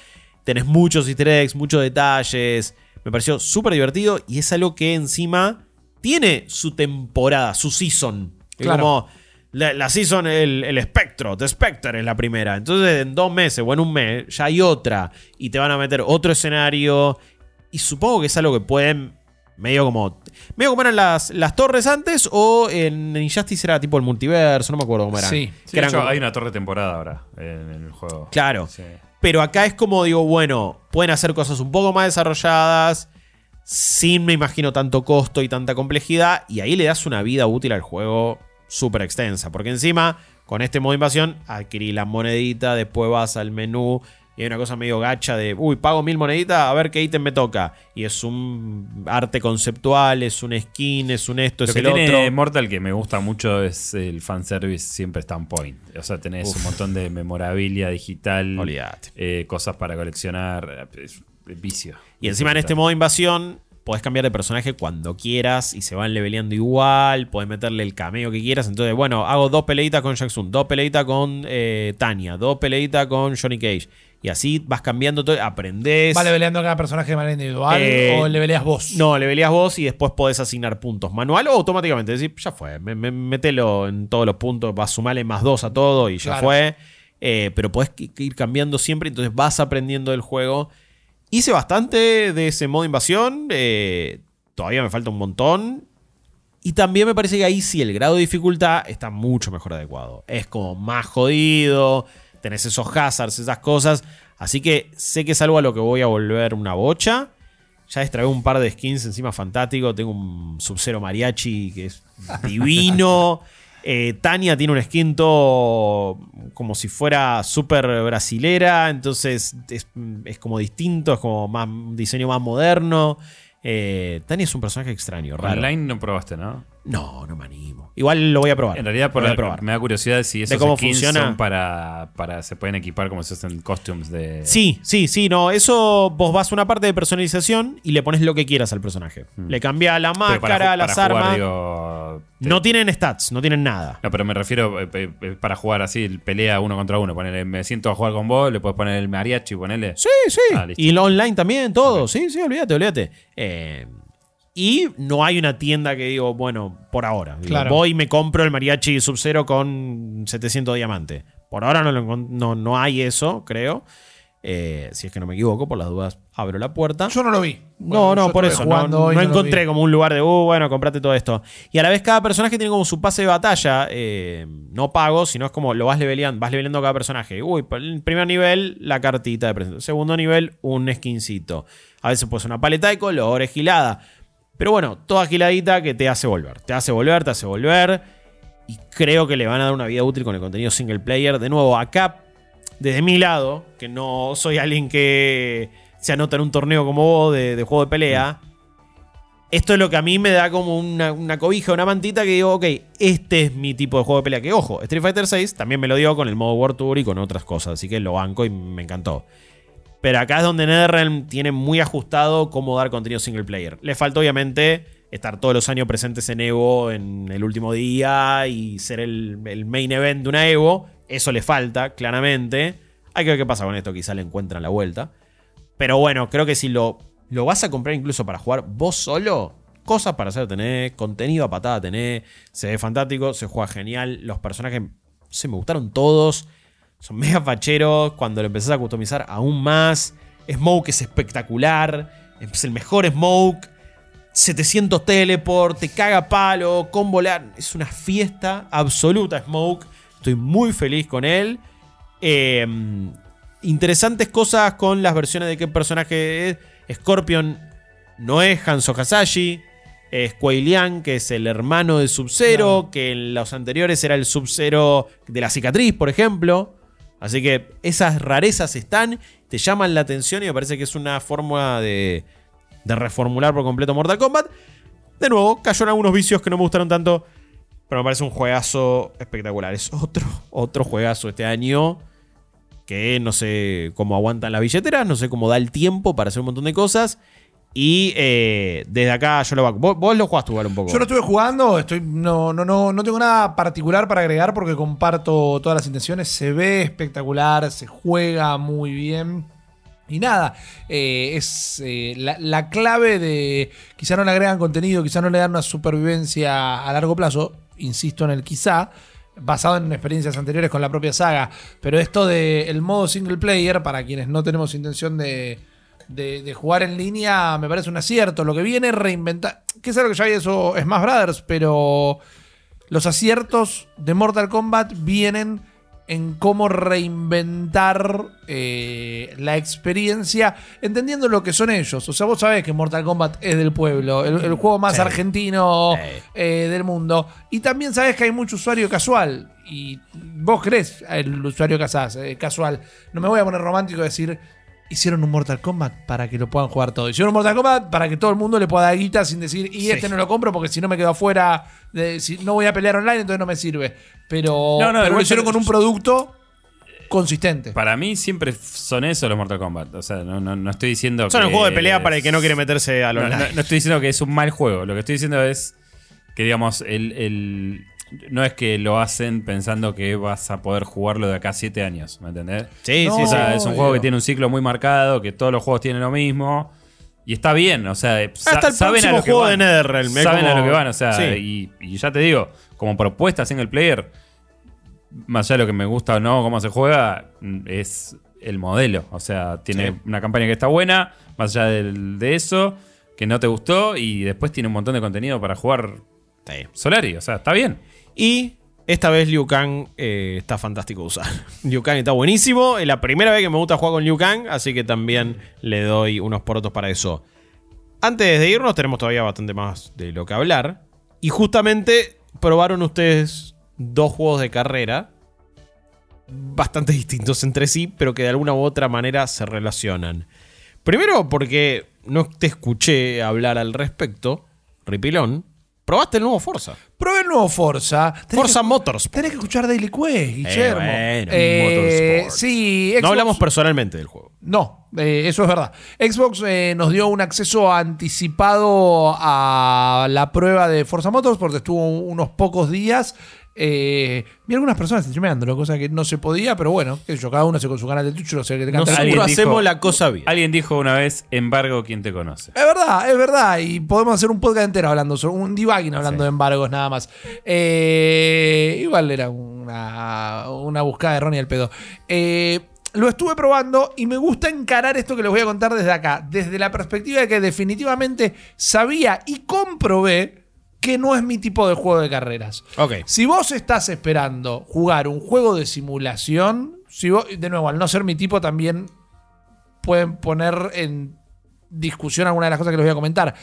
Tenés muchos easter eggs, muchos detalles. Me pareció súper divertido y es algo que encima tiene su temporada, su season. Es Claro. Como la, la season, el, el espectro, The Spectre es la primera. Entonces, en dos meses o en un mes, ya hay otra. Y te van a meter otro escenario. Y supongo que es algo que pueden. Medio como. Medio como eran las, las torres antes. O en Injustice era tipo el multiverso. No me acuerdo cómo eran. Sí. De hecho, como- hay una torre de temporada ahora en el juego. Claro. Sí. Pero acá es como digo, bueno, pueden hacer cosas un poco más desarrolladas. Sin, me imagino, tanto costo y tanta complejidad. Y ahí le das una vida útil al juego súper extensa. Porque encima, con este modo de invasión, adquirí la monedita, después vas al menú y hay una cosa medio gacha de, uy, pago mil moneditas a ver qué ítem me toca. Y es un arte conceptual, es un skin, es un esto, Lo es que el tiene otro. Mortal que me gusta mucho es el fanservice siempre está on point. O sea, tenés Uf. un montón de memorabilia digital, eh, cosas para coleccionar, es- es vicio. Y encima en este modo invasión podés cambiar de personaje cuando quieras y se van leveleando igual, podés meterle el cameo que quieras. Entonces, bueno, hago dos peleitas con Jackson, dos peleitas con eh, Tania, dos peleitas con Johnny Cage. Y así vas cambiando todo, aprendés. ¿Va leveleando cada personaje de manera individual Eh, o leveleas vos? No, leveleas vos y después podés asignar puntos manual o automáticamente. Decir, ya fue, me- me- metelo en todos los puntos, vas a sumarle más dos a todo y ya Claro. fue. Eh, pero podés ir cambiando siempre, entonces vas aprendiendo del juego. Hice bastante de ese modo invasión, eh, todavía me falta un montón. Y también me parece que ahí sí el grado de dificultad está mucho mejor adecuado. Es como más jodido, tenés esos hazards, esas cosas. Así que sé que es algo a lo que voy a volver una bocha. Ya extraí un par de skins encima fantástico. Tengo un Sub-Zero Mariachi que es [laughs] divino. Eh, Tania tiene un skin todo como si fuera súper brasilera. Entonces es, es como distinto, es como más, un diseño más moderno. Eh, Tania es un personaje extraño, raro. Online no probaste, ¿no? No, no me animo. Igual lo voy a probar. En realidad por Lo voy a la- probar. me da curiosidad si esos cómo skins funciona. son para, para se pueden equipar como si fuesen costumes de Sí, sí, sí, no. Eso vos vas a una parte de personalización y le pones lo que quieras al personaje. Le cambias la Hmm. Para máscara, las para jugar, armas. digo, te- No tienen stats, no tienen nada. No, pero me refiero eh, eh, eh, para jugar así, pelea uno contra uno. Ponele, me siento a jugar con vos, le puedes poner el mariachi, ponele. Sí, sí. Ah, y lo online también, todo. Sí, sí, olvídate, olvídate. Eh, y no hay una tienda que digo, bueno, por ahora. Digo, Claro. Voy y me compro el mariachi Sub-Zero con 700 diamantes. Por ahora no, lo no, no hay eso, creo. Eh, si es que no me equivoco, por las dudas abro la puerta. Yo no lo vi. No, Bueno, no, por eso. No, encontré como un lugar de, uh, bueno, comprate todo esto. Y a la vez cada personaje tiene como su pase de batalla. eh, no pago, sino es como lo vas leveleando, vas leveleando cada personaje. Uy, el primer nivel, la cartita de presentación. Segundo nivel, un skincito. A veces pues una paleta de colores, gilada. Pero bueno, toda giladita que te hace volver. Te hace volver, te hace volver. Y creo que le van a dar una vida útil con el contenido single player. De nuevo, acá, desde mi lado, que no soy alguien que se anota en un torneo como vos de, juego de pelea. Esto es lo que a mí me da como una, una cobija, una mantita que digo, ok, este es mi tipo de juego de pelea. Que ojo, Street Fighter VI también me lo dio con el modo World Tour y con otras cosas. Así que lo banco y me encantó. Pero acá es donde NetherRealm tiene muy ajustado cómo dar contenido single player. Le falta obviamente estar todos los años presentes en Evo en el último día y ser el, main event de una Evo. Eso le falta, claramente. Hay que ver qué pasa con esto, quizá le encuentran la vuelta. Pero bueno, creo que si lo, lo vas a comprar incluso para jugar vos solo, cosas para hacer tenés, contenido a patada tenés, se ve fantástico, se juega genial, los personajes se me gustaron todos, son mega facheros, cuando lo empezás a customizar aún más, Smoke es espectacular, es el mejor Smoke, 700 teleport, te caga palo, combo la- es una fiesta absoluta Smoke, estoy muy feliz con él. Eh, interesantes cosas con las versiones de qué personaje es. Scorpion no es Hanzo Hasashi. Es Kuei Liang, que es el hermano de Sub-Zero. Que en los anteriores era el Sub-Zero de la cicatriz, por ejemplo. Así que esas rarezas están, te llaman la atención y me parece que es una fórmula de, de reformular por completo Mortal Kombat. De nuevo, cayó en algunos vicios que no me gustaron tanto. Pero me parece un juegazo espectacular. Es otro, otro juegazo este año. Que no sé cómo aguantan las billeteras. No sé cómo da el tiempo para hacer un montón de cosas. Y eh, desde acá yo lo banco. Vos, vos lo jugaste igual un poco. Yo lo estuve jugando, estoy, no, no, no, no tengo nada particular para agregar porque comparto todas las intenciones. Se ve espectacular, se juega muy bien. Y nada, eh, es eh, la, la clave de quizá no le agregan contenido, quizá no le dan una supervivencia a largo plazo, insisto en el quizá, basado en experiencias anteriores con la propia saga, pero esto del modo single player, para quienes no tenemos intención de, de, de jugar en línea, me parece un acierto. Lo que viene es reinventar, que es algo que ya había eso Smash Brothers, pero los aciertos de Mortal Kombat vienen en cómo reinventar eh, la experiencia, entendiendo lo que son ellos. O sea, vos sabés que Mortal Kombat es del pueblo, el, el juego más Sí. argentino Sí. eh, del mundo. Y también sabés que hay mucho usuario casual. Y vos crees el usuario casaz- eh, casual. No me voy a poner romántico y decir. Hicieron un Mortal Kombat para que lo puedan jugar todos. Hicieron un Mortal Kombat para que todo el mundo le pueda dar guita sin decir, y Sí. este no lo compro porque si no me quedo afuera, de- si no voy a pelear online, entonces no me sirve. Pero, No, no, pero lo hicieron con un producto consistente. Para mí siempre son eso los Mortal Kombat. O sea, no, no, no estoy diciendo Son que el juego de pelea para el que no quiere meterse a No, los no- no estoy diciendo que es un mal juego. Lo que estoy diciendo es que, digamos, el, el- no es que lo hacen pensando que vas a poder jugarlo de acá a siete años. ¿Me entendés? Sí, No, sí, O sí. sea, es un obvio. juego que tiene un ciclo muy marcado, que todos los juegos tienen lo mismo. Y está bien, o sea, sa- Hasta el saben a próximo lo que juego van. de NetherRealm, Saben a lo que van, o sea, Sí. y, y ya te digo, como propuesta single player, más allá de lo que me gusta o no, cómo se juega, es el modelo. O sea, tiene Sí. una campaña que está buena, más allá del- de eso, que no te gustó, y después tiene un montón de contenido para jugar Sí. Solari, o sea, está bien. Y esta vez Liu Kang eh, está fantástico de usar. [laughs] Liu Kang está buenísimo. Es la primera vez que me gusta jugar con Liu Kang, así que también le doy unos porotos para eso. Antes de irnos, tenemos todavía bastante más de lo que hablar. Y justamente probaron ustedes dos juegos de carrera bastante distintos entre sí, pero que de alguna u otra manera se relacionan. Primero porque no te escuché hablar al respecto, Ripilón. Probaste el nuevo Forza. Probé el nuevo Forza. Tenés Forza que- Motorsport. Tenés que escuchar Daily Quest, Guillermo. bueno, Eh, Motorsport. sí, No Xbox- hablamos personalmente del juego. No, eh, eso es verdad. Xbox eh, nos dio un acceso anticipado a la prueba de Forza Motorsport. Estuvo unos pocos días. Eh, vi algunas personas streameándolo, cosa que no se podía, pero bueno, qué sé yo, cada uno se con su canal de Twitch, no sé qué te canta. Nosotros alguien hacemos dijo- la cosa bien. Alguien dijo una vez, embargo, quien te conoce. Es verdad, es verdad. Y podemos hacer un podcast entero hablando, sobre un debugging hablando de embargos nada más. Eh, igual era una, una buscada de Ronnie al pedo. Eh, lo estuve probando y me gusta encarar esto que les voy a contar desde acá. Desde la perspectiva de que definitivamente sabía y comprobé que no es mi tipo de juego de carreras. Ok. Si vos estás esperando jugar un juego de simulación, si vos- de nuevo, al no ser mi tipo, también pueden poner en discusión alguna de las cosas que les voy a comentar.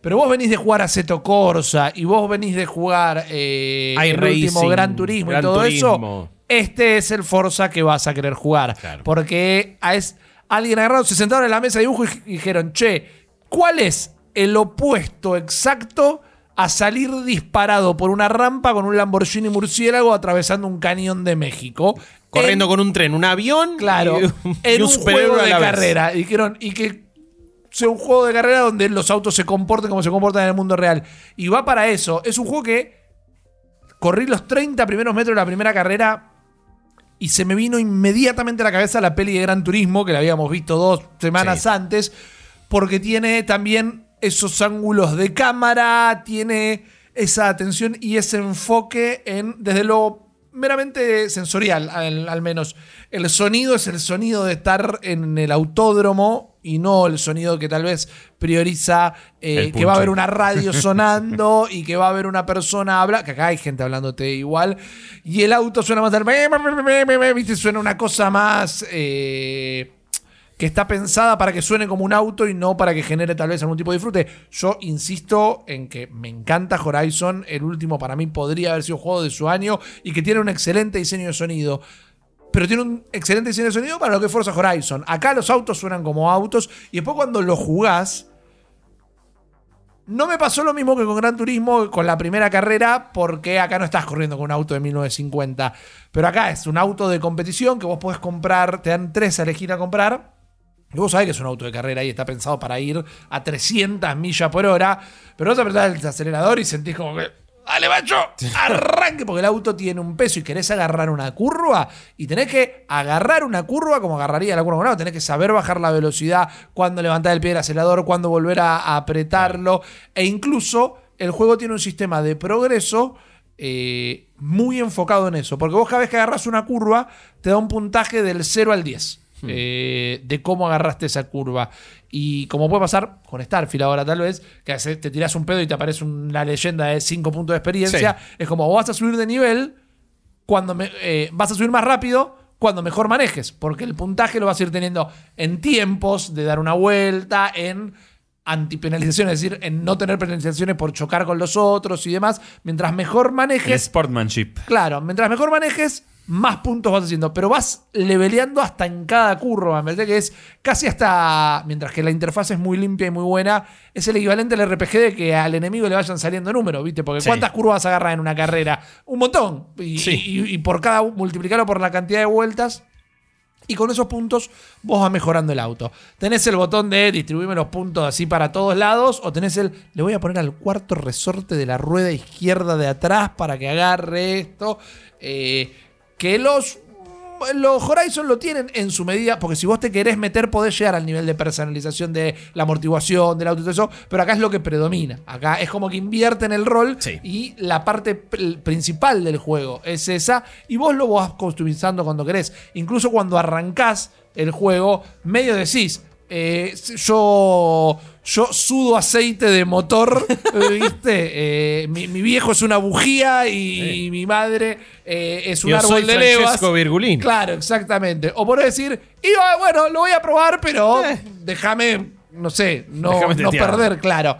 Pero vos venís de jugar a Seto Corsa y vos venís de jugar eh, el último Gran Turismo Gran y todo Turismo. eso. Este es el Forza que vas a querer jugar. Claro. Porque es, alguien agarrado, se sentaron en la mesa de dibujo y dijeron, che, ¿cuál es el opuesto exacto a salir disparado por una rampa con un Lamborghini murciélago atravesando un cañón de México? Corriendo En- con un tren, un avión. Claro, y, [laughs] y en un, juego de vez. carrera. Dijeron, y que sea un juego de carrera donde los autos se comporten como se comportan en el mundo real. Y va para eso. Es un juego que corrí los 30 primeros metros de la primera carrera y se me vino inmediatamente a la cabeza la peli de Gran Turismo, que la habíamos visto dos semanas Sí. antes, porque tiene también esos ángulos de cámara, tiene esa atención y ese enfoque en, desde lo meramente sensorial, al, al menos. El sonido es el sonido de estar en el autódromo y no el sonido que tal vez prioriza eh, que va a haber una radio [laughs] sonando y que va a haber una persona habla, que acá hay gente hablándote igual, y el auto suena más, viste, suena una cosa más eh, que está pensada para que suene como un auto y no para que genere tal vez algún tipo de disfrute. Yo insisto en que me encanta Horizon, el último para mí podría haber sido juego de su año y que tiene un excelente diseño de sonido. Pero tiene un excelente diseño de sonido para lo que es Forza Horizon. Acá los autos suenan como autos y después cuando lo jugás, no me pasó lo mismo que con Gran Turismo, con la primera carrera, porque acá no estás corriendo con un auto de 1950. Pero acá es un auto de competición que vos podés comprar, te dan tres a elegir a comprar. Y vos sabés que es un auto de carrera y está pensado para ir a 300 millas por hora. Pero vos apretás el acelerador y sentís como que. ¡Dale, macho! [laughs] ¡Arranque! Porque el auto tiene un peso y querés agarrar una curva. Y tenés que agarrar una curva como agarraría la curva auto. Tenés que saber bajar la velocidad, cuándo levantar el pie del acelerador, cuándo volver a, a apretarlo. E incluso el juego tiene un sistema de progreso eh, muy enfocado en eso. Porque vos cada vez que agarras una curva, te da un puntaje del 0 al 10. Eh, de cómo agarraste esa curva. Y como puede pasar con Starfield ahora tal vez, que te tiras un pedo y te aparece una leyenda de 5 puntos de experiencia, es como vos vas a subir de nivel, cuando me- eh, vas a subir más rápido cuando mejor manejes, porque el puntaje lo vas a ir teniendo en tiempos de dar una vuelta, en antipenalizaciones, es decir, en no tener penalizaciones por chocar con los otros y demás. Mientras mejor El manejes, sportmanship. Claro, mientras mejor manejes, más puntos vas haciendo. Pero vas leveleando hasta en cada curva. Me parece que es casi hasta. Mientras que la interfaz es muy limpia y muy buena, es el equivalente al RPG de que al enemigo le vayan saliendo números, ¿viste? Porque Sí. ¿cuántas curvas agarras en una carrera? Un montón. Y, Sí. y- y por cada. multiplicarlo por la cantidad de vueltas. Y con esos puntos vos vas mejorando el auto. Tenés el botón de distribuirme los puntos así para todos lados. O tenés el. Le voy a poner al cuarto resorte de la rueda izquierda de atrás para que agarre esto. Eh, que los. Los Horizon lo tienen en su medida, porque si vos te querés meter, podés llegar al nivel de personalización de la amortiguación del auto y todo eso, pero acá es lo que predomina. Acá es como que invierten el rol Sí. y la parte pr- principal del juego es esa, y vos lo vas customizando cuando querés. Incluso cuando arrancás el juego, medio decís, eh, yo, yo sudo aceite de motor, [laughs] ¿viste? Eh, mi, mi viejo es una bujía y mi madre eh, es un Yo árbol soy de levas. Francesco Virgulín. Claro, exactamente. O por decir, bueno, lo voy a probar, pero Eh. déjame, no sé, no, no perder, claro.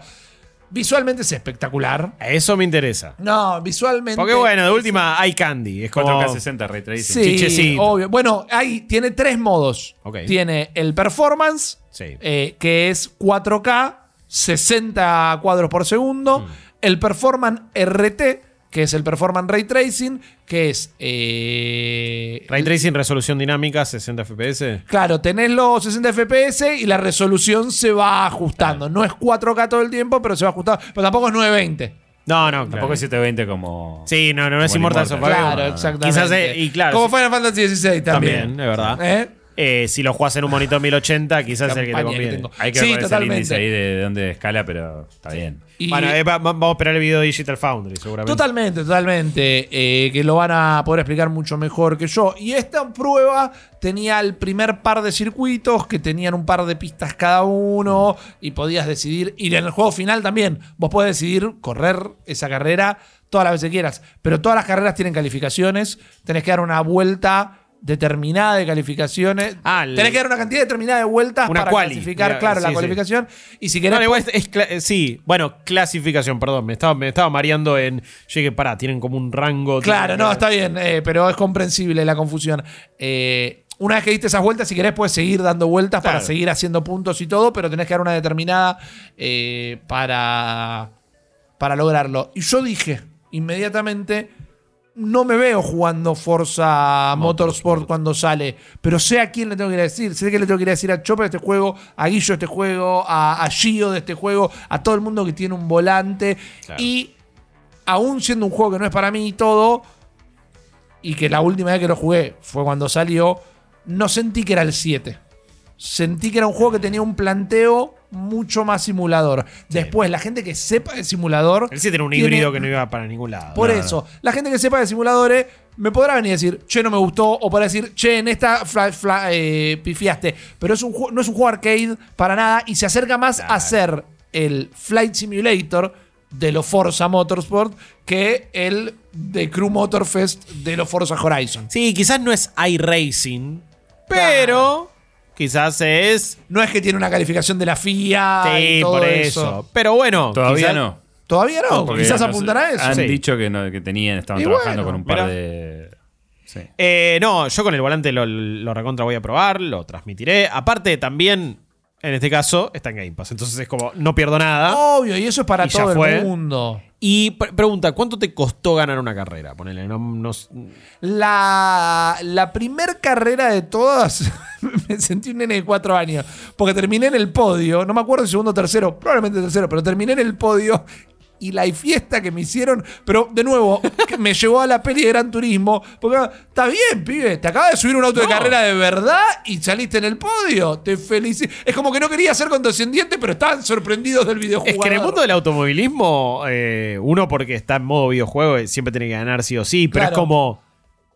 Visualmente es espectacular. Eso me interesa. No, visualmente. Porque bueno, de última hay candy. Es como. 4K60 Ray Tracing. Sí, chichecito. obvio. Bueno, hay, tiene tres modos. Ok. Tiene el performance, Sí. eh, que es 4K, 60 cuadros por segundo. Mm. El performance RT, que es el performance ray tracing, que es. eh, Ray Tracing, resolución dinámica, 60 FPS. Claro, tenés los 60 FPS y la resolución se va ajustando. No es 4K todo el tiempo, pero se va ajustando. Pero tampoco es 920. No, no, Tampoco claro. es 720 como. Sí, no, no, no es Immortal. Survivor. Claro, exactamente. Quizás, y claro, Como Final Fantasy XVI también. también, es verdad. ¿Eh? Eh, si lo jugás en un monitor 1080, quizás es el que te que conviene. Hay que Sí, ver el índice ahí de, de dónde escala, pero está bien. Y- Bueno, eh, va- va- vamos a esperar el video de Digital Foundry, seguramente. Totalmente, totalmente. eh, que lo van a poder explicar mucho mejor que yo. Y esta prueba tenía el primer par de circuitos que tenían un par de pistas cada uno y podías decidir. Y en el juego final también, vos podés decidir correr esa carrera todas las veces que quieras. Pero todas las carreras tienen calificaciones. Tenés que dar una vuelta determinada de calificaciones. Ah, tenés que dar una cantidad determinada de vueltas Una para quali. clasificar, Mira, claro, sí, la sí. cualificación. Y si querés no, igual es eh, sí, bueno, clasificación, perdón. Me estaba, me estaba mareando en. Dije, pará, tienen como un rango. Claro, no, está bien, eh, pero es comprensible la confusión. Eh, una vez que diste esas vueltas, si querés, puedes seguir dando vueltas para seguir haciendo puntos y todo, pero tenés que dar una determinada eh, para, para lograrlo. Y yo dije inmediatamente. No me veo jugando Forza Motorsport cuando sale, pero sé a quién le tengo que ir a decir. Sé que le tengo que ir a decir a Chopper de este juego, a Guillo de este juego, a, a Gio de este juego, a todo el mundo que tiene un volante. Claro. Y aún siendo un juego que no es para mí y todo, y que la última vez que lo jugué fue cuando salió, no sentí que era el 7. Sentí que era un juego que tenía un planteo mucho más simulador. Después, la gente que sepa de simulador. El 7 era un tiene- híbrido que no iba para ningún lado. Por No, no. eso, la gente que sepa de simuladores me podrá venir a decir, che, no me gustó, o podrá decir, che, en esta fla- fla- eh, pifiaste. Pero es un, no es un juego arcade para nada y se acerca más a ser el Flight Simulator de los Forza Motorsport que el de Crew Motorfest de los Forza Horizon. Sí, quizás no es iRacing, pero quizás es. No es que tiene una calificación de la FIA y Sí, todo por eso. eso. Pero bueno, Todavía quizás- no. Todavía no, Porque quizás no apuntan a eso. Han Sí. dicho que, no, que tenían, estaban Y trabajando bueno, con un par mirá. de. Sí. Eh, no, yo con el volante lo, lo recontra voy a probar, lo transmitiré. Aparte, también, en este caso, está en Game Pass. Entonces es como, no pierdo nada. Obvio, y eso es para Y ya todo fue. el mundo. Y pre- pregunta, ¿cuánto te costó ganar una carrera? Ponele, no, no- La, la primer carrera de todas, [laughs] me sentí un nene de cuatro años, porque terminé en el podio, no me acuerdo si segundo o tercero, probablemente tercero, pero terminé en el podio y la fiesta que me hicieron, pero de nuevo, me llevó a la peli de Gran Turismo, porque está bien, pibe, te acabas de subir un auto de carrera de verdad y saliste en el podio, te felicito. Es como que no quería ser condescendiente, pero estaban sorprendidos del videojuego. Es que en el mundo del automovilismo, eh, uno porque está en modo videojuego eh, siempre tiene que ganar sí o sí, pero Claro. es como,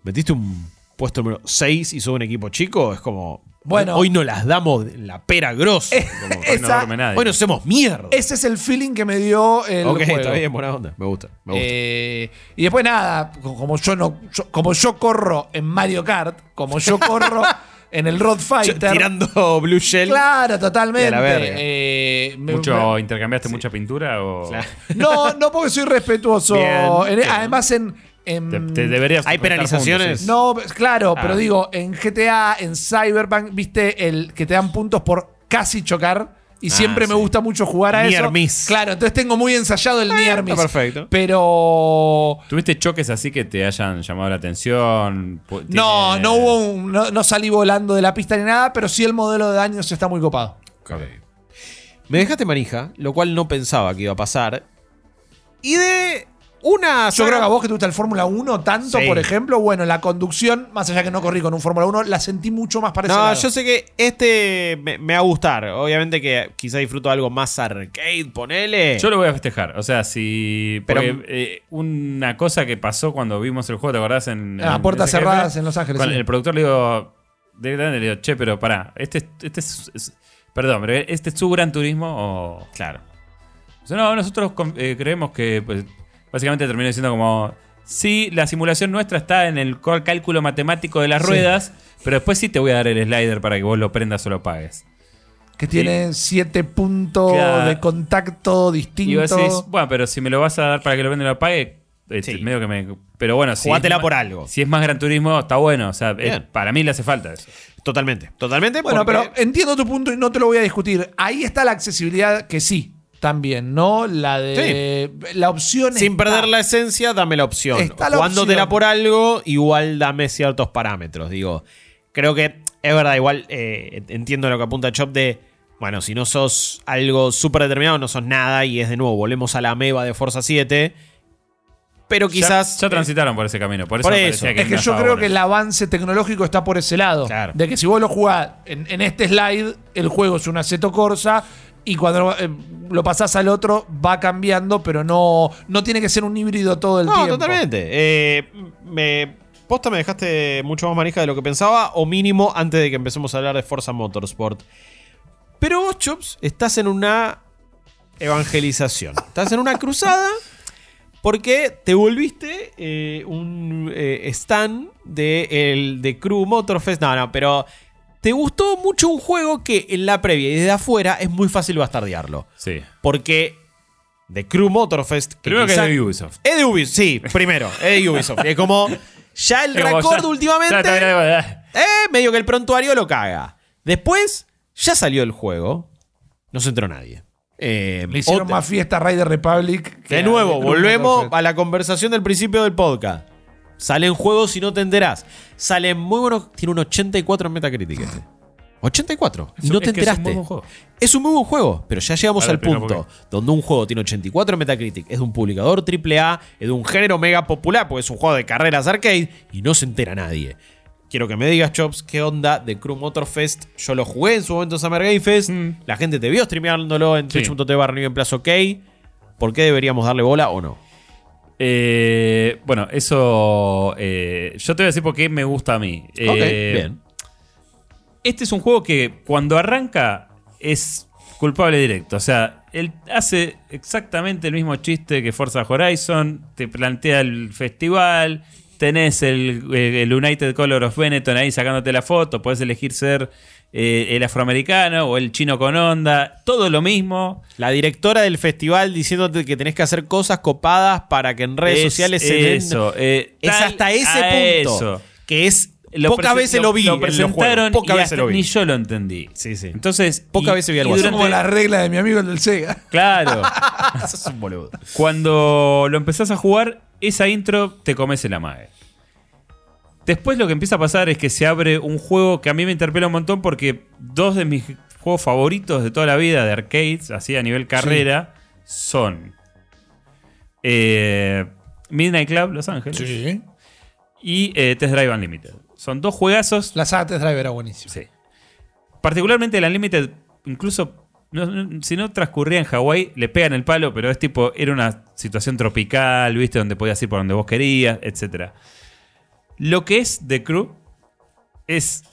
metiste un puesto número 6 y sos un equipo chico, es como, Bueno. Hoy no las damos la pera grosa. como, [laughs] Hoy Esa- no duerme nadie. hoy nos hacemos mierda. Ese es el feeling que me dio el ok, juego. está bien, buena onda. Me gusta. Me gusta. Eh, y después nada, co- como yo no, yo- como yo corro en Mario Kart, como yo [laughs] corro en el Road Fighter. tirando Blue Shell. Claro, totalmente. a la. Eh, ¿Mucho, me- ¿Intercambiaste mucha pintura? O Claro. no, no porque soy respetuoso. [laughs] Bien, En- bien. además en, en- Te, te deberías Hay penalizaciones. puntos, sí. no, claro, Ah. pero digo, en GTA, en Cyberpunk, viste el que te dan puntos por casi chocar. Y Ah, siempre me gusta mucho jugar a Near eso. miss. Claro, entonces tengo muy ensayado el near miss. perfecto. Pero ¿Tuviste choques así que te hayan llamado la atención? No, no hubo un- no, no salí volando de la pista ni nada, pero sí el modelo de daños está muy copado. Me dejaste manija, lo cual no pensaba que iba a pasar. Y de una. Yo creo que a vos que te gusta el Fórmula 1 tanto, Sí. por ejemplo, bueno, la conducción, más allá que no corrí con un Fórmula 1, la sentí mucho más ese No, yo sé que este me, me va a gustar. Obviamente que quizá disfruto algo más arcade, ponele. Yo lo voy a festejar. O sea, si. Pero- porque, eh, una cosa que pasó cuando vimos el juego, ¿te acordás? En, A en puertas SGF? cerradas en Los Ángeles. Sí. El productor le digo. Directamente le digo, che, pero pará, este, es- este es, es- Perdón, pero ¿este es su gran turismo o.? Claro. O sea, no, nosotros con- eh, creemos que. Pues, básicamente terminó diciendo como. Sí, la simulación nuestra está en el cálculo matemático de las Sí. ruedas, pero después sí te voy a dar el slider para que vos lo prendas o lo pagues. Que tiene siete puntos Claro. de contacto Y distintos. vos decís, bueno, pero si me lo vas a dar para que lo venda y lo pague, este, Sí. medio que me. Pero bueno, si. Jugátela por algo. Si es más Gran Turismo, está bueno. O sea, es- para mí le hace falta eso. Totalmente. Totalmente. Bueno, porque- pero entiendo tu punto y no te lo voy a discutir. Ahí está la accesibilidad que sí, también, ¿no? La de. La opción Sin está. perder la esencia, dame la opción. Está la Jugándotela opción. por algo, igual dame ciertos parámetros. Digo, creo que es verdad, igual eh, entiendo lo que apunta Chop de. Bueno, si no sos algo súper determinado, no sos nada y es de nuevo, volvemos a la meva de Forza 7. Pero quizás. Ya, ya transitaron por ese camino. Por eso, por eso. parecía Es que yo creo bueno. que el avance tecnológico está por ese lado. Claro. De que si vos lo jugás en, en este slide, el juego es una Seto Corsa y cuando eh, lo pasás al otro va cambiando, pero no, no tiene que ser un híbrido todo el No, tiempo. totalmente. Eh, me, posta me dejaste mucho más manija de lo que pensaba, o mínimo antes de que empecemos a hablar de Forza Motorsport. Pero vos, Chops, estás en una evangelización. Estás en una cruzada porque te volviste eh, un eh, stan de, el, de Crew Motorfest. No, no, pero te gustó mucho un juego que en la previa y desde afuera es muy fácil bastardearlo. Sí. Porque de Crew Motorfest... Primero que es de Ubisoft. es de Ubisoft, sí, primero, es de Ubisoft. Es como, ya el [laughs] ya- últimamente, ya ya ya. eh, medio que el prontuario lo caga. Después, ya salió el juego, no se entró nadie. Eh, Le hicieron otra- más fiesta a Raider Republic. que de nuevo, volvemos Motorfest. a la conversación del principio del podcast. Salen juegos y no te enterás. Salen muy buenos, tiene un 84 en Metacritic este. 84. Y Es no te es que es un enteraste. muy buen juego. Es un muy buen juego, pero ya llegamos al punto donde un juego tiene 84 en Metacritic, es de un publicador AAA, es de un género mega popular, porque es un juego de carreras arcade y no se entera nadie. Quiero que me digas, Chops, qué onda de Crew Motorfest. Yo lo jugué en su momento en Summer Game Fest. Mm. La gente te vio streameándolo en Sí. twitch.tv Nivel Plaza OK. ¿Por qué deberíamos darle bola o no? Eh, bueno, eso. eh, yo te voy a decir por qué me gusta a mí. ok, Eh, bien. Este es un juego que cuando arranca es culpable directo. O sea, él hace exactamente el mismo chiste que Forza Horizon. Te plantea el festival. Tenés el, el United Color of Benetton ahí sacándote la foto. Podés elegir ser eh, el afroamericano o el chino con onda. Todo lo mismo. La directora del festival diciéndote que tenés que hacer cosas copadas para que en redes Es sociales se den. eso, eh, Es hasta ese punto. eso. Que es. Lo pocas veces lo, vi. Lo presentaron. Pocas y veces lo vi. ni yo lo entendí. Sí, sí. Entonces, Pocas veces vi algo Es así. como la regla de mi amigo el del Sega. [laughs] Claro. [laughs] Sos un boludo. Cuando lo empezás a jugar, esa intro te comes el amague. Después lo que empieza a pasar es que se abre un juego que a mí me interpela un montón porque dos de mis juegos favoritos de toda la vida de arcades, así a nivel carrera, son eh, Midnight Club Los Ángeles Sí. y eh, Test Drive Unlimited. Son dos juegazos La saga Test Drive era buenísima. Sí. Particularmente el Unlimited, incluso no- no- si no transcurría en Hawái, le pegan el palo, pero es tipo, era una situación tropical, ¿viste? Donde podías ir por donde vos querías, etc. Lo que es The Crew es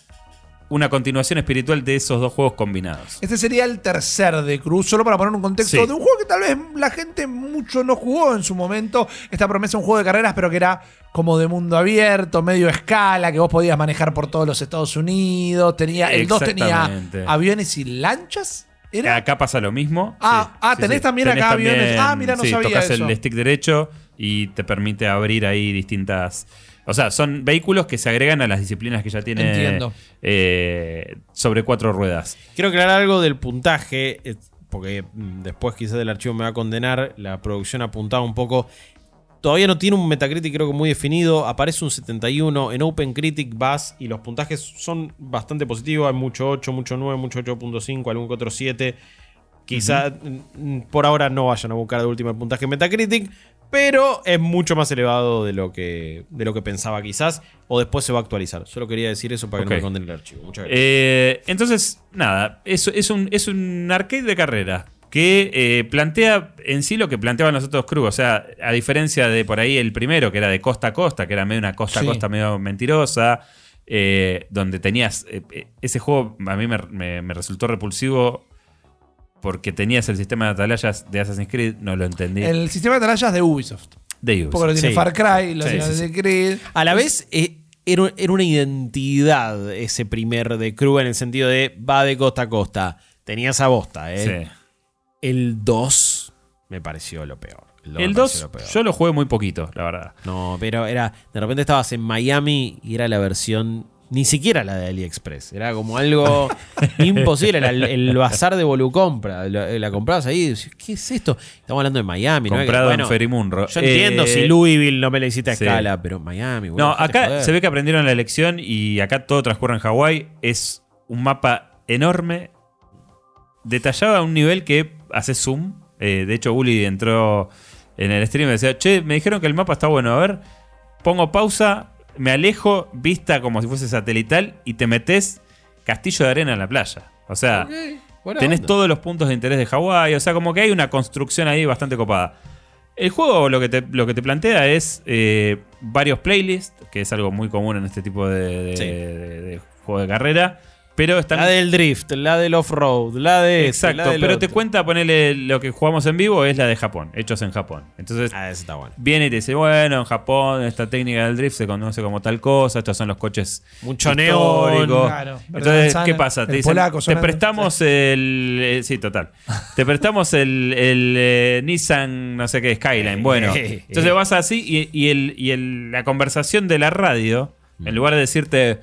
una continuación espiritual de esos dos juegos combinados. Este sería el tercer de Cruz, solo para poner un contexto Sí. de un juego que tal vez la gente mucho no jugó en su momento. Esta promesa un juego de carreras, pero que era como de mundo abierto, medio escala, que vos podías manejar por todos los Estados Unidos. Tenía, el 2 tenía aviones y lanchas. ¿Era? Acá pasa lo mismo. Ah, ah, tenés también acá aviones. Ah, mira, no sabía tocas eso. el stick derecho y te permite abrir ahí distintas. O sea, son vehículos que se agregan a las disciplinas que ya tiene eh, sobre cuatro ruedas. Quiero aclarar algo del puntaje, eh, porque mm, después quizás el archivo me va a condenar. La producción apuntaba un poco. Todavía no tiene un Metacritic creo que muy definido. Aparece un 71. En OpenCritic vas y los puntajes son bastante positivos. Hay mucho 8, mucho 9, mucho 8.5, algún que otro 7. Quizá mm, por ahora no vayan a buscar de última el puntaje en Metacritic. Pero es mucho más elevado de lo que, de lo que pensaba quizás. O después se va a actualizar. Solo quería decir eso para que no me condenen el archivo. Muchas gracias. Eh, entonces, nada, es, es, un, es un arcade de carrera que eh, plantea en sí lo que planteaban los otros crew. O sea, a diferencia de por ahí el primero, que era de costa a costa, que era medio una costa Sí. a costa medio mentirosa, eh, donde tenías. eh, ese juego a mí me, me- me resultó repulsivo porque tenías el sistema de atalayas de Assassin's Creed, no lo entendí. El sistema de atalayas de Ubisoft. de Un Ubisoft. poco lo tiene Sí. Far Cry, lo Sí, tiene sí, Creed. A la vez, eh, era, era una identidad ese primer de Crew en el sentido de va de costa a costa. Tenía esa bosta, ¿eh? Sí. El 2 me pareció lo peor. me El pareció 2 lo peor. yo lo jugué muy poquito, la verdad. No, pero era. De repente estabas en Miami y era la versión. Ni siquiera la de AliExpress. Era como algo [laughs] imposible. Era el, el bazar de Volucompra. La, la comprabas ahí y ¿qué es esto? Estamos hablando de Miami, ¿no? Comprado Bueno, en Ferimunro. Yo entiendo Eh, si Louisville no me la hiciste a sí. escala, pero Miami, boludo, No, acá joder. se ve que aprendieron la lección y acá todo transcurre en Hawái. Es un mapa enorme, detallado a un nivel que hace zoom. Eh, de hecho, Uli entró en el stream y decía, che, me dijeron que el mapa está bueno. A ver, pongo pausa, me alejo, vista como si fuese satelital y te metes castillo de arena en la playa. O sea, Buena tenés onda. todos los puntos de interés de Hawái. O sea, como que hay una construcción ahí bastante copada. El juego lo que te, lo que te plantea es eh, varios playlists, que es algo muy común en este tipo de, de- Sí. de- de juego de carrera. Pero están. La del drift, la del off-road, la de. este, Exacto, la del pero te cuenta, ponerle lo que jugamos en vivo es la de Japón, hechos en Japón. Entonces Ah, ese está bueno. viene y te dice, bueno, en Japón esta técnica del drift se conoce como tal cosa, estos son los coches Mucho neón, claro. Entonces, ¿qué pasa? Te dicen, polaco te prestamos el... eh, sí, total. Te prestamos el, el, eh, Nissan, no sé qué, Skyline. Bueno, [laughs] entonces vas así y, y el, y el- la conversación de la radio, en lugar de decirte...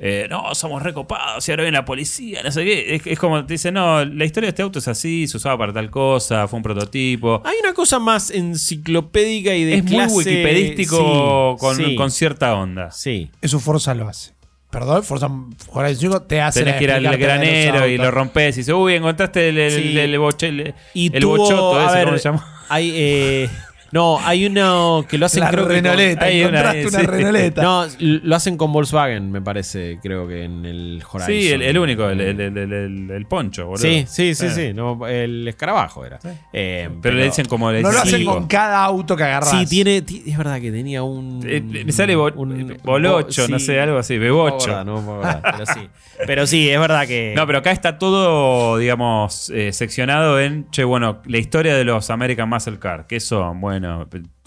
eh, no, somos recopados y ahora viene la policía, no sé qué. Es, es como te dice, no, la historia de este auto es así, se usaba para tal cosa, fue un prototipo. Hay una cosa más enciclopédica y de es muy wikipedístico Sí, con, sí, con cierta onda. sí. Eso Forza lo hace. Perdón, Forza Horizon 5 te hace Tenés que ir al granero y lo rompes y dices, uy, encontraste el, el, Sí. el boche- el- Y el tuvo, bochoto a ese, ver, ¿cómo se llama? Hay, eh, no, hay uno que lo hacen La creo que con- hay una, encontraste eh, una, sí. Renoleta. No, lo hacen con Volkswagen, me parece, creo que en el Horizon. Sí, el, el único, el, el- el- el- el poncho, boludo. Sí, sí, sí, Eh. sí. no, el escarabajo era. Eh, Pero, le dicen como le No lo hacen con cada auto que agarras. Sí, tiene, ti- es verdad que tenía un. Eh, me sale bo- un- bolocho, bo- no sé, algo así, bebocho. no, pero sí. Pero sí, es verdad que. No, pero acá está todo, digamos, eh, seccionado en, che, bueno, la historia de los American Muscle Car. ¿Qué son? Bueno,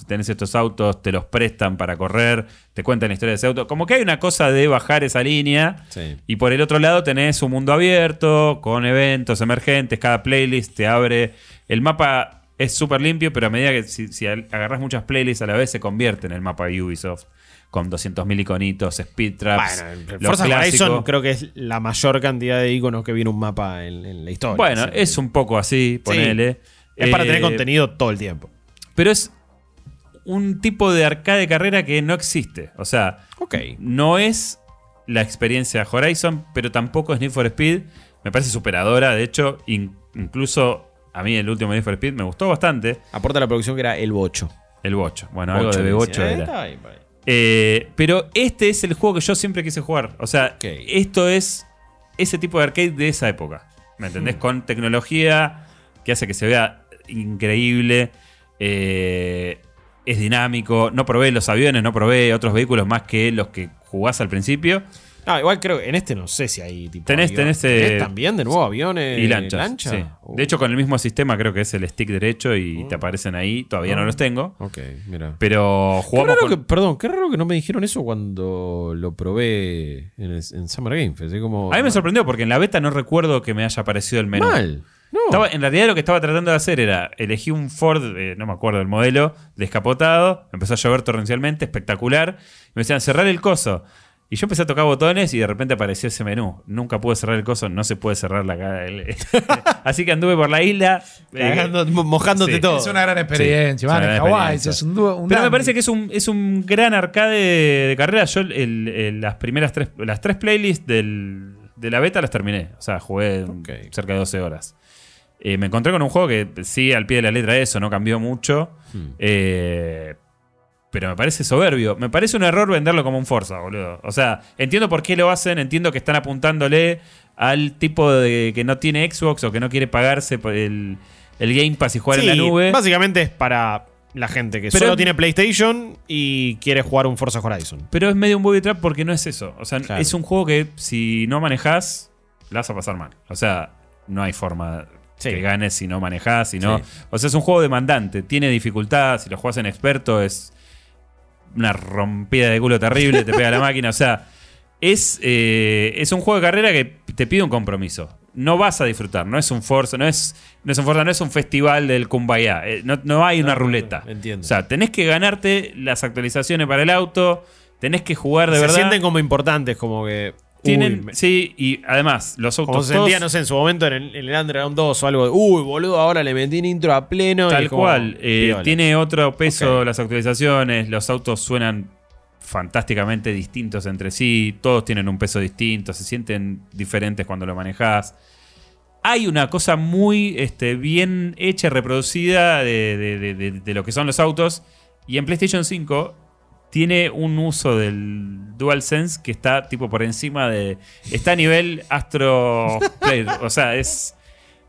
tenés estos autos, te los prestan para correr, te cuentan la historia de ese auto. Como que hay una cosa de bajar esa línea. Sí. Y por el otro lado tenés un mundo abierto, con eventos emergentes, cada playlist te abre. El mapa es súper limpio, pero a medida que si, si agarras muchas playlists a la vez se convierte en el mapa de Ubisoft. Con 200.000 iconitos, speed traps. Bueno, Forza clásico. Horizon creo que es la mayor cantidad de iconos que viene un mapa en, en la historia. Bueno, es un poco así, ponele. Es para Eh, tener contenido todo el tiempo. Pero es un tipo de arcade de carrera que no existe. O sea, no es la experiencia Horizon, pero tampoco es Need for Speed. Me parece superadora. De hecho, in- incluso a mí el último Need for Speed me gustó bastante. Aporta la producción que era el bocho. El bocho. Bueno, algo Bocho de le B8 decía. Eh, era. ahí. Eh, pero este es el juego que yo siempre quise jugar. O sea, esto es ese tipo de arcade de esa época. ¿Me entendés? Hmm. Con tecnología que hace que se vea increíble. Eh, es dinámico. No probé los aviones, no probé otros vehículos más que los que jugás al principio. No, igual creo que en este no sé si hay tipo. Tenés- avión. tenés, eh, también de nuevo aviones y lanchas. lancha? sí. Uh, De hecho, con el mismo sistema creo que es el stick derecho y te aparecen ahí. Todavía no los tengo. Ok, mira. Pero jugamos raro con- que- perdón, qué raro que no me dijeron eso cuando lo probé en, el- en Summer Game Fest. como- A mí me sorprendió porque en la beta no recuerdo que me haya aparecido el menú. Mal. No. Estaba- en realidad lo que estaba tratando de hacer era elegí un Ford, eh, no me acuerdo el modelo, descapotado, empezó a llover torrencialmente, espectacular. Y me decían cerrar el coso. Y yo empecé a tocar botones y de repente apareció ese menú. Nunca pude cerrar el coso, no se puede cerrar la cara. [laughs] Así que anduve por la isla. eh, Cagando- mojándote sí. todo. Es una gran experiencia. Sí, es una en gran Hawái, experiencia. es un dúo- un Pero me parece que es un, es un gran arcade de carrera. Yo el- el- las primeras tres, las tres playlists del- de la beta las terminé. O sea, jugué cerca de 12 horas. Eh, me encontré con un juego que sí, al pie de la letra eso, no cambió mucho. Hmm. Eh, pero me parece soberbio. Me parece un error venderlo como un Forza, boludo. O sea, entiendo por qué lo hacen, entiendo que están apuntándole al tipo de que no tiene Xbox o que no quiere pagarse el, el Game Pass y jugar en la nube. Básicamente es para la gente que Pero- solo tiene PlayStation y quiere jugar un Forza Horizon. Pero es medio un booby trap porque no es eso. O sea, Claro. es un juego que si no manejas, la vas a pasar mal. O sea, no hay forma Sí. que ganes si no manejas, si no. Sí. O sea, es un juego demandante, tiene dificultad. Si lo juegas en experto, es una rompida de culo terrible, te pega la [laughs] máquina. O sea, es, eh, es un juego de carrera que te pide un compromiso. No vas a disfrutar, no es un Forza, no es, no es un Forza, no es un festival del Kumbaya. eh, no, no hay una No, ruleta. no, entiendo. O sea, tenés que ganarte las actualizaciones para el auto, tenés que jugar de Se verdad. sienten como importantes, como que. Tienen, uy, me- sí, y además, los autos como se todos- sentía, no sé, en su momento en el, en el Underground 2 o algo. de, Uy, boludo, ahora le metí intro a pleno. Tal cual. eh, tiene otro peso las actualizaciones. Los autos suenan fantásticamente distintos entre sí. Todos tienen un peso distinto. Se sienten diferentes cuando lo manejas. Hay una cosa muy este, bien hecha reproducida de, de- de- de- de lo que son los autos. Y en PlayStation 5 tiene un uso del DualSense que está tipo por encima de. Está a nivel Astro Play. [laughs] o sea, es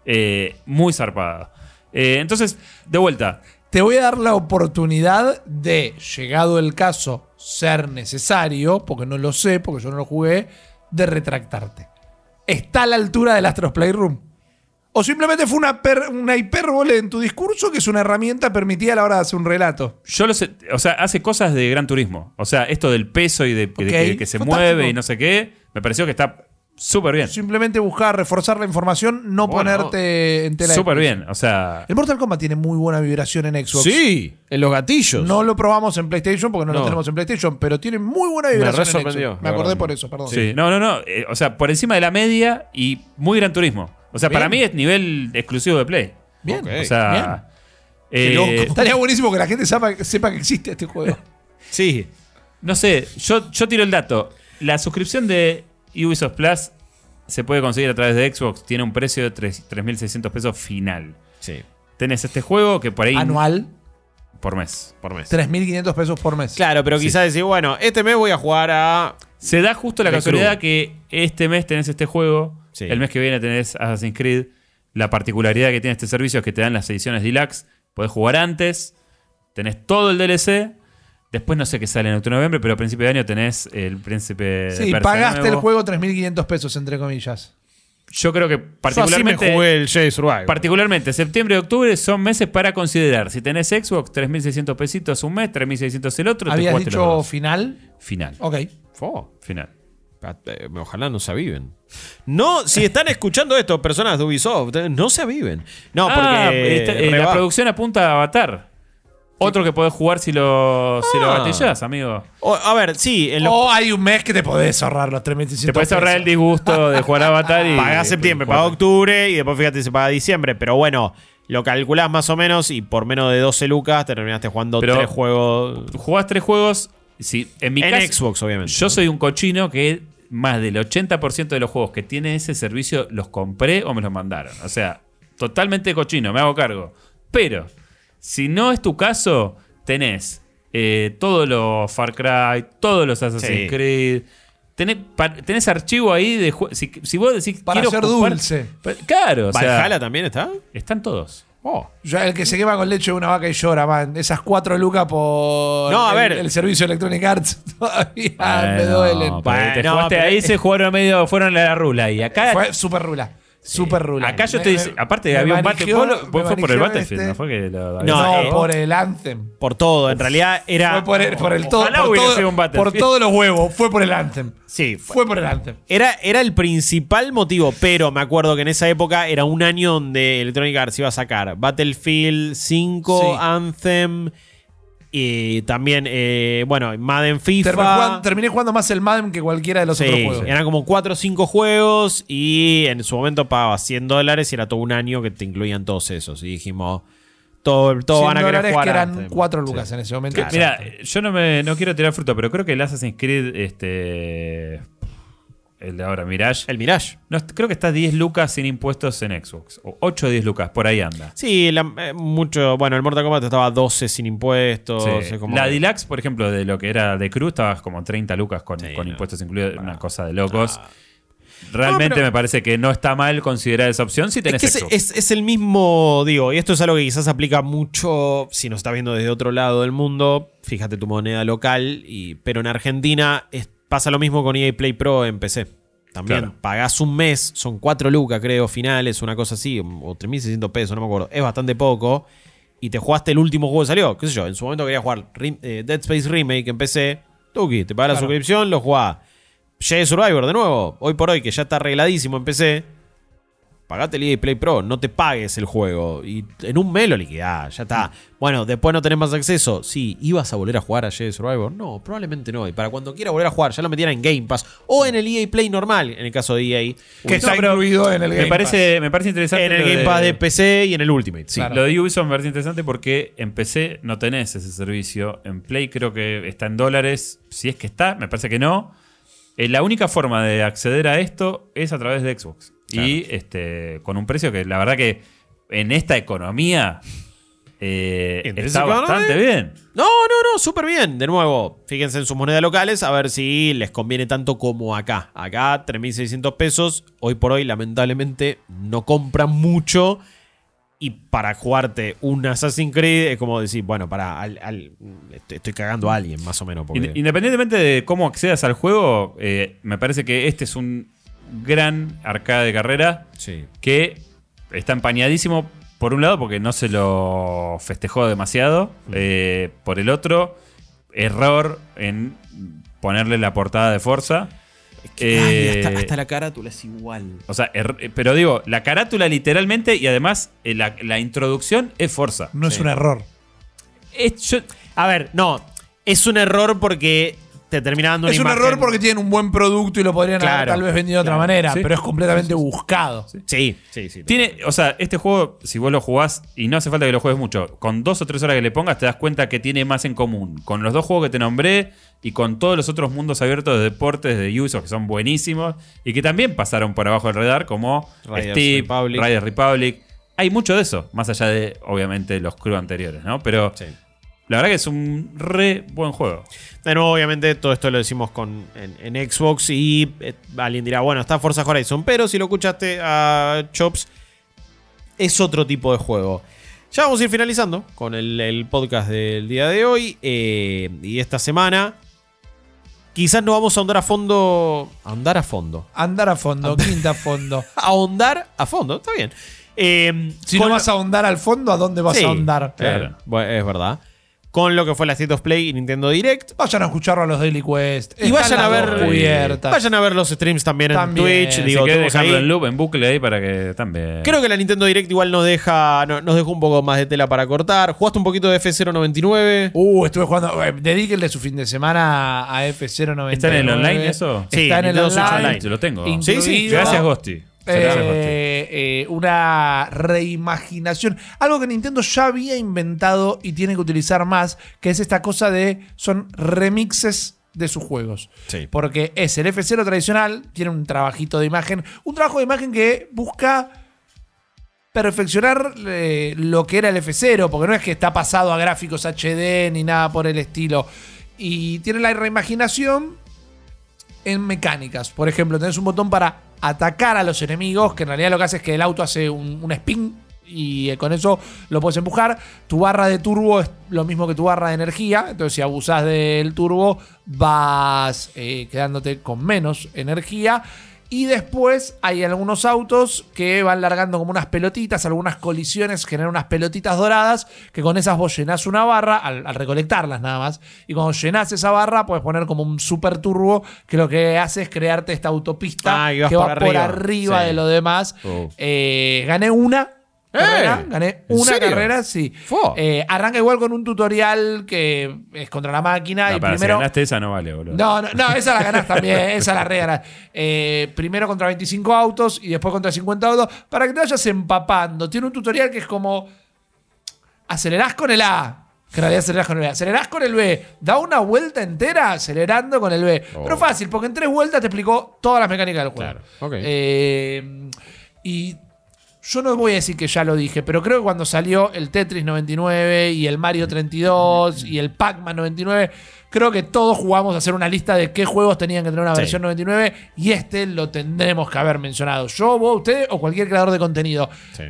eh, muy zarpada. Eh, entonces, de vuelta. Te voy a dar la oportunidad de, llegado el caso, ser necesario, porque no lo sé, porque yo no lo jugué, de retractarte. ¿Está a la altura del Astros Playroom? ¿O simplemente fue una, per- una hipérbole en tu discurso que es una herramienta permitida a la hora de hacer un relato? Yo lo sé, o sea, hace cosas de gran turismo. O sea, esto del peso y de, que, que se fantástico. mueve y no sé qué, me pareció que está súper bien. Simplemente buscar reforzar la información, no Bueno, ponerte en tela de Súper bien. O sea, El Mortal Kombat tiene muy buena vibración en Xbox. Sí, en los gatillos. No lo probamos en PlayStation porque no, lo tenemos en PlayStation, pero tiene muy buena Me vibración. re en sorprendió, Xbox. Me acordé por eso, perdón. sí. No, no, no. eh, o sea, por encima de la media y muy gran turismo. O sea, Bien. para mí es nivel exclusivo de Play. Bien. O sea, Qué eh. [laughs] Estaría buenísimo que la gente sepa, sepa que existe este juego. [laughs] Sí. no sé, yo, yo tiro el dato. La suscripción de Ubisoft Plus se puede conseguir a través de Xbox. Tiene un precio de tres- 3.600 pesos final. Sí, Tenés este juego que por ahí... Anual, Por mes. por mes. 3.500 pesos por mes. Claro, pero Sí. quizás decir, bueno, este mes voy a jugar a. Se da justo la casualidad que este mes tenés este juego, Sí. el mes que viene tenés Assassin's Creed. La particularidad que tiene este servicio es que te dan las ediciones deluxe. Podés jugar antes, tenés todo el DLC. Después no sé qué sale en octubre noviembre, pero a principio de año tenés el Príncipe Sí, pagaste nuevo. el juego 3.500 pesos, entre comillas. Yo creo que Yo así me particularmente, jugué el Jedi Survivor. particularmente septiembre y octubre son meses para considerar. Si tenés Xbox, 3.600 pesitos un mes, 3.600 el otro. te ¿Habías dicho dos. final? final. Ok. Final. Eh, Ojalá no se aviven. No, si están escuchando esto, personas de Ubisoft, eh, no se aviven. No, porque. Ah, este, eh, la producción apunta a Avatar. Otro que podés jugar si lo, si lo Ah. gatillas, amigo. O- a ver, sí, en lo- O hay un mes que te podés ahorrar los 3.600 Te podés ahorrar el disgusto de jugar a Avatar y. [laughs] paga y septiembre, paga octubre y después fíjate si paga diciembre. Pero bueno, lo calculás más o menos y por menos de 12 lucas te terminaste jugando Pero- tres juegos. Jugás tres juegos. Sí, en mi En caso, Xbox, obviamente. Yo soy un cochino que más del 80% de los juegos que tiene ese servicio los compré o me los mandaron. O sea, totalmente cochino, me hago cargo. Pero, si no es tu caso, tenés eh, todos los Far Cry, todos los Assassin's Sí. Creed, tenés, pa- tenés archivo ahí de si, si vos decís Para quiero ser jugar- dulce. Claro, o sea, ¿Valhalla también está? están todos. Oh. Yo, el que se quema con leche de una vaca y llora, man. Esas cuatro lucas por No, a el, ver. el servicio Electronic Arts [laughs] todavía me duelen. Bueno, te no, jugaste ahí se jugaron medio, fueron a la rula. Y acá. Fue super rula. Super rula. Acá yo dice, me- aparte me había un bate, vos me vos fue por el Battlefield, este. no fue que lo No, No, eh, por el Anthem. Por todo, en realidad era. Fue por el, por el todo. Ojalá Por, hubiera todo- sido un por todos los huevos. Fue por el Anthem. Sí, fue- Fue por el Anthem. Era, era el principal motivo, pero me acuerdo que en esa época era un año donde Electronic Arts iba a sacar Battlefield 5, Sí. Anthem y también, eh, bueno, Madden FIFA. Terminé jugando, terminé jugando más el Madden que cualquiera de los Sí, otros juegos. eran como 4 o 5 juegos y en su momento pagaba 100 dólares y era todo un año que te incluían todos esos. Y dijimos, todo, todo 100 van a querer jugar que eran Anthem. 4 lucas en ese momento. Claro. Mira, yo no me no quiero tirar fruta, pero creo que el Assassin's Creed, este. El de ahora, Mirage. El Mirage. no, creo que está 10 lucas sin impuestos en Xbox. O 8 o 10 lucas, por ahí anda. Sí, la- eh, mucho. Bueno, el Mortal Kombat estaba 12 sin impuestos. Sí. como- La Deluxe, por ejemplo, de lo que era de Cruz, estaba como 30 lucas con, Sí, con no. impuestos incluidos, una cosa de locos. Ah. Realmente No, pero- me parece que no está mal considerar esa opción si Es tenés que es, Xbox. es- es el mismo, digo, y esto es algo que quizás aplica mucho si nos está viendo desde otro lado del mundo. Fíjate tu moneda local, y, pero en Argentina es- pasa lo mismo con EA Play Pro en PC. También Claro. pagás un mes, son 4 lucas, creo, finales, una cosa así, o 3.600 pesos, no me acuerdo. Es bastante poco. Y te jugaste el último juego que salió. ¿Qué sé yo? En su momento quería jugar eh, Dead Space Remake en PC. Tuki, te pagas la suscripción, lo jugás. Jedi Survivor, de nuevo, hoy por hoy, que ya está arregladísimo en PC. Pagate el EA Play Pro, no te pagues el juego. Y en un mes lo liquidás, ya está. Bueno, después no tenés más acceso. Sí, ¿ibas a volver a jugar a Jedi Survivor? No, probablemente no. Y para cuando quiera volver a jugar, ya lo metieran en Game Pass. O en el EA Play normal, en el caso de EA. que está incluido en el Game me, parece, me parece interesante. En el Game de- Pass de PC y en el Ultimate. Sí. Claro. Lo de Ubisoft me parece interesante porque en PC no tenés ese servicio. En Play creo que está en dólares. Si es que está, me parece que no. Eh, la única forma de acceder a esto es a través de Xbox. Y este con un precio que la verdad que en esta economía eh, ¿En está economía? bastante bien. No, no, no, súper bien. De nuevo, fíjense en sus monedas locales a ver si les conviene tanto como acá. Acá, 3.600 pesos. Hoy por hoy, lamentablemente, no compran mucho. Y para jugarte un Assassin's Creed es como decir, bueno, para, al- al- estoy, cagando a alguien, más o menos. porque- Independientemente de cómo accedas al juego, eh, me parece que este es un gran arcade de carrera sí. que está empañadísimo por un lado porque no se lo festejó demasiado, eh, por el otro, error en ponerle la portada de Forza. Ay, Eh, hasta, hasta la carátula es igual. O sea, er- pero digo, la carátula literalmente y además eh, la, la introducción es Forza. No es un error. Es- yo- A ver, no. Es un error porque te termina dando una Es un imagen- error porque tienen un buen producto y lo podrían haber tal vez vendido de otra manera, Sí. pero es completamente buscado. Sí, sí, sí. Tiene, o sea, este juego, si vos lo jugás, y no hace falta que lo juegues mucho, con dos o tres horas que le pongas, te das cuenta que tiene más en común con los dos juegos que te nombré y con todos los otros mundos abiertos de deportes de Ubisoft que son buenísimos y que también pasaron por abajo del radar, como Riders Steve, Republic. Riders Republic. Hay mucho de eso, más allá de, obviamente, los crew anteriores, ¿no? Pero Sí. La verdad que es un re buen juego. De nuevo, obviamente, todo esto lo decimos con, en, en Xbox y eh, alguien dirá, bueno, está Forza Horizon, pero si lo escuchaste a Chops, es otro tipo de juego. Ya vamos a ir finalizando con el, el podcast del día de hoy eh, y esta semana. Quizás no vamos a ahondar a fondo. Ahondar a fondo. Andar a fondo, quinta a fondo. [laughs] Ahondar a fondo, está bien. Eh, Si con- no vas a ahondar al fondo, ¿a dónde vas Sí, a ahondar? claro. Bueno, es verdad. Con lo que fue la State of Play y Nintendo Direct. Vayan a escucharlo a los Daily Quest. Y vayan a ver, cubiertas. vayan a ver los streams también, También. en Twitch. Si Digo, si ahí- en loop, en bucle ahí para que también. Creo que la Nintendo Direct igual nos deja no- nos dejó un poco más de tela para cortar. ¿Jugaste un poquito de F099? Uh, estuve jugando. eh, dedíquenle su fin de semana a F099. ¿Está en el online eso? Sí, Está en el online. Online. Yo lo tengo. Incluido- Sí, sí, Gracias, Gosti. Eh, eh, una reimaginación. Algo que Nintendo ya había inventado y tiene que utilizar más, que es esta cosa de. son remixes de sus juegos. Sí. Porque es el F0 tradicional, tiene un trabajito de imagen, un trabajo de imagen que busca perfeccionar eh, lo que era el F0, porque no es que está pasado a gráficos HD ni nada por el estilo. Y tiene la reimaginación en mecánicas. Por ejemplo, tenés un botón para atacar a los enemigos, que en realidad lo que hace es que el auto hace un, spin y eh, con eso lo puedes empujar. Tu barra de turbo es lo mismo que tu barra de energía. Entonces, si abusas del turbo, vas eh, quedándote con menos energía. Y después hay algunos autos que van largando como unas pelotitas, algunas colisiones generan unas pelotitas doradas, que con esas vos llenás una barra, al, al recolectarlas nada más, y cuando llenás esa barra puedes poner como un super turbo, que lo que hace es crearte esta autopista Ah, que por va por arriba. arriba Sí. de lo demás. Oh. Eh, gané una. Carrera, gané ¿en una serio? carrera, sí. Eh, arranca igual con un tutorial que es contra la máquina No, y primero... si ganaste esa no vale, boludo. No, no, no, [laughs] esa la ganás también, esa la regalas. Eh, primero contra 25 autos y después contra 50 autos para que te vayas empapando. Tiene un tutorial que es como acelerás con el A. Que en realidad acelerás con el B. Acelerás con el B. Da una vuelta entera acelerando con el B. Pero fácil, porque en tres vueltas te explicó todas las mecánicas del juego. Claro, ok. Eh, y yo no voy a decir que ya lo dije, pero creo que cuando salió el Tetris 99 y el Mario 32 y el Pac-Man 99, creo que todos jugamos a hacer una lista de qué juegos tenían que tener una Sí. versión 99 y este lo tendremos que haber mencionado. Yo, vos, usted o cualquier creador de contenido. Sí.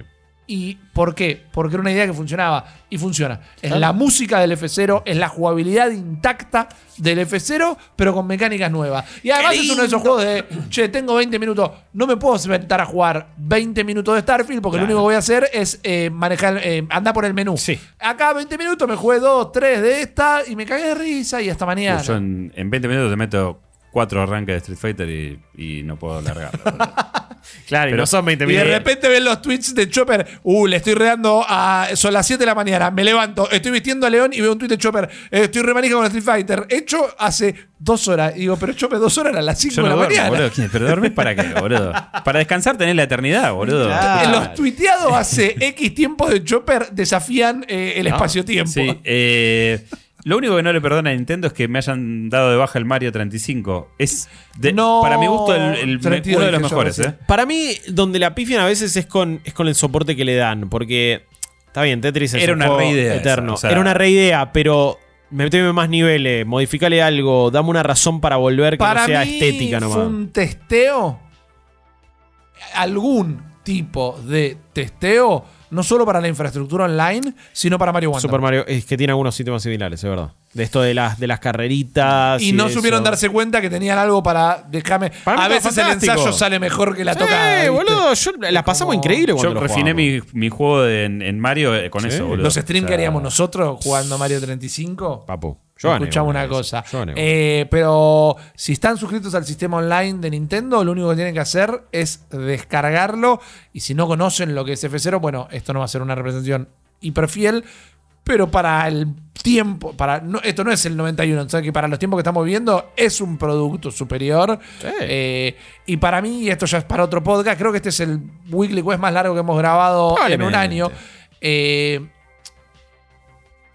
¿Y por qué? Porque era una idea que funcionaba. Y funciona. Es la música del F0, es la jugabilidad intacta del F0, pero con mecánicas nuevas. Y además es uno de esos juegos de, che, tengo 20 minutos, no me puedo sentar a jugar 20 minutos de Starfield porque lo único que voy a hacer es eh, manejar, eh, andar por el menú. Sí. Acá 20 minutos me jugué 2, 3 de esta y me cagué de risa y hasta mañana. Yo en, en 20 minutos te meto cuatro arranques de Street Fighter y, y no puedo largarlo. [laughs] Claro, y Pero- no son 20 Y de repente ven los tweets de Chopper. Uh, le estoy redando a. Son las 7 de la mañana. Me levanto, estoy vistiendo a León y veo un tweet de Chopper. eh, estoy remanija con Street Fighter. Hecho hace dos horas. Y digo, pero Chopper, dos horas eran las 5 Yo de no la duermo, mañana. boludo. ¿Quién- ¿Pero dormís para qué, boludo? Para descansar tenés la eternidad, boludo. Claro. Los tuiteados hace X tiempos de Chopper desafían eh, el espacio-tiempo. Sí, eh, lo único que no le perdona a Nintendo es que me hayan dado de baja el Mario 35. Es, de- No, para mi gusto, el, el- 32 uno de los mejores. ¿eh? Para mí, donde la pifian a veces es con, es con el soporte que le dan. Porque está bien, Tetris es Era un una juego reidea eterno. esa, o sea- Era una reidea, pero meteme más niveles, modificale algo, dame una razón para volver que Para no sea mí estética fue nomás. un testeo, algún tipo de testeo, no solo para la infraestructura online, sino para Mario Wonder. Super Mario es que tiene algunos sistemas similares, es verdad. De esto de las, de las carreritas. y no supieron eso. darse cuenta que tenían algo para dejarme. Para mí A veces el ensayo sale mejor que la Sí, toca. ¿viste? boludo, yo la pasamos como- increíble Yo cuando lo refiné mi, mi juego de- en, en Mario eh, con Sí. eso, boludo. Los streams O que haríamos nosotros jugando Mario 35. Papu, yo gané Escuchamos una una vez. cosa. Eh, pero si están suscritos al sistema online de Nintendo, lo único que tienen que hacer es descargarlo. Y si no conocen lo que es F0, bueno, esto no va a ser una representación hiperfiel. Pero para el tiempo, para no, esto no es el 91, o sea que para los tiempos que estamos viviendo es un producto superior. Sí. Eh, y para mí, y esto ya es para otro podcast, creo que este es el Weekly Quest más largo que hemos grabado en un año. Eh,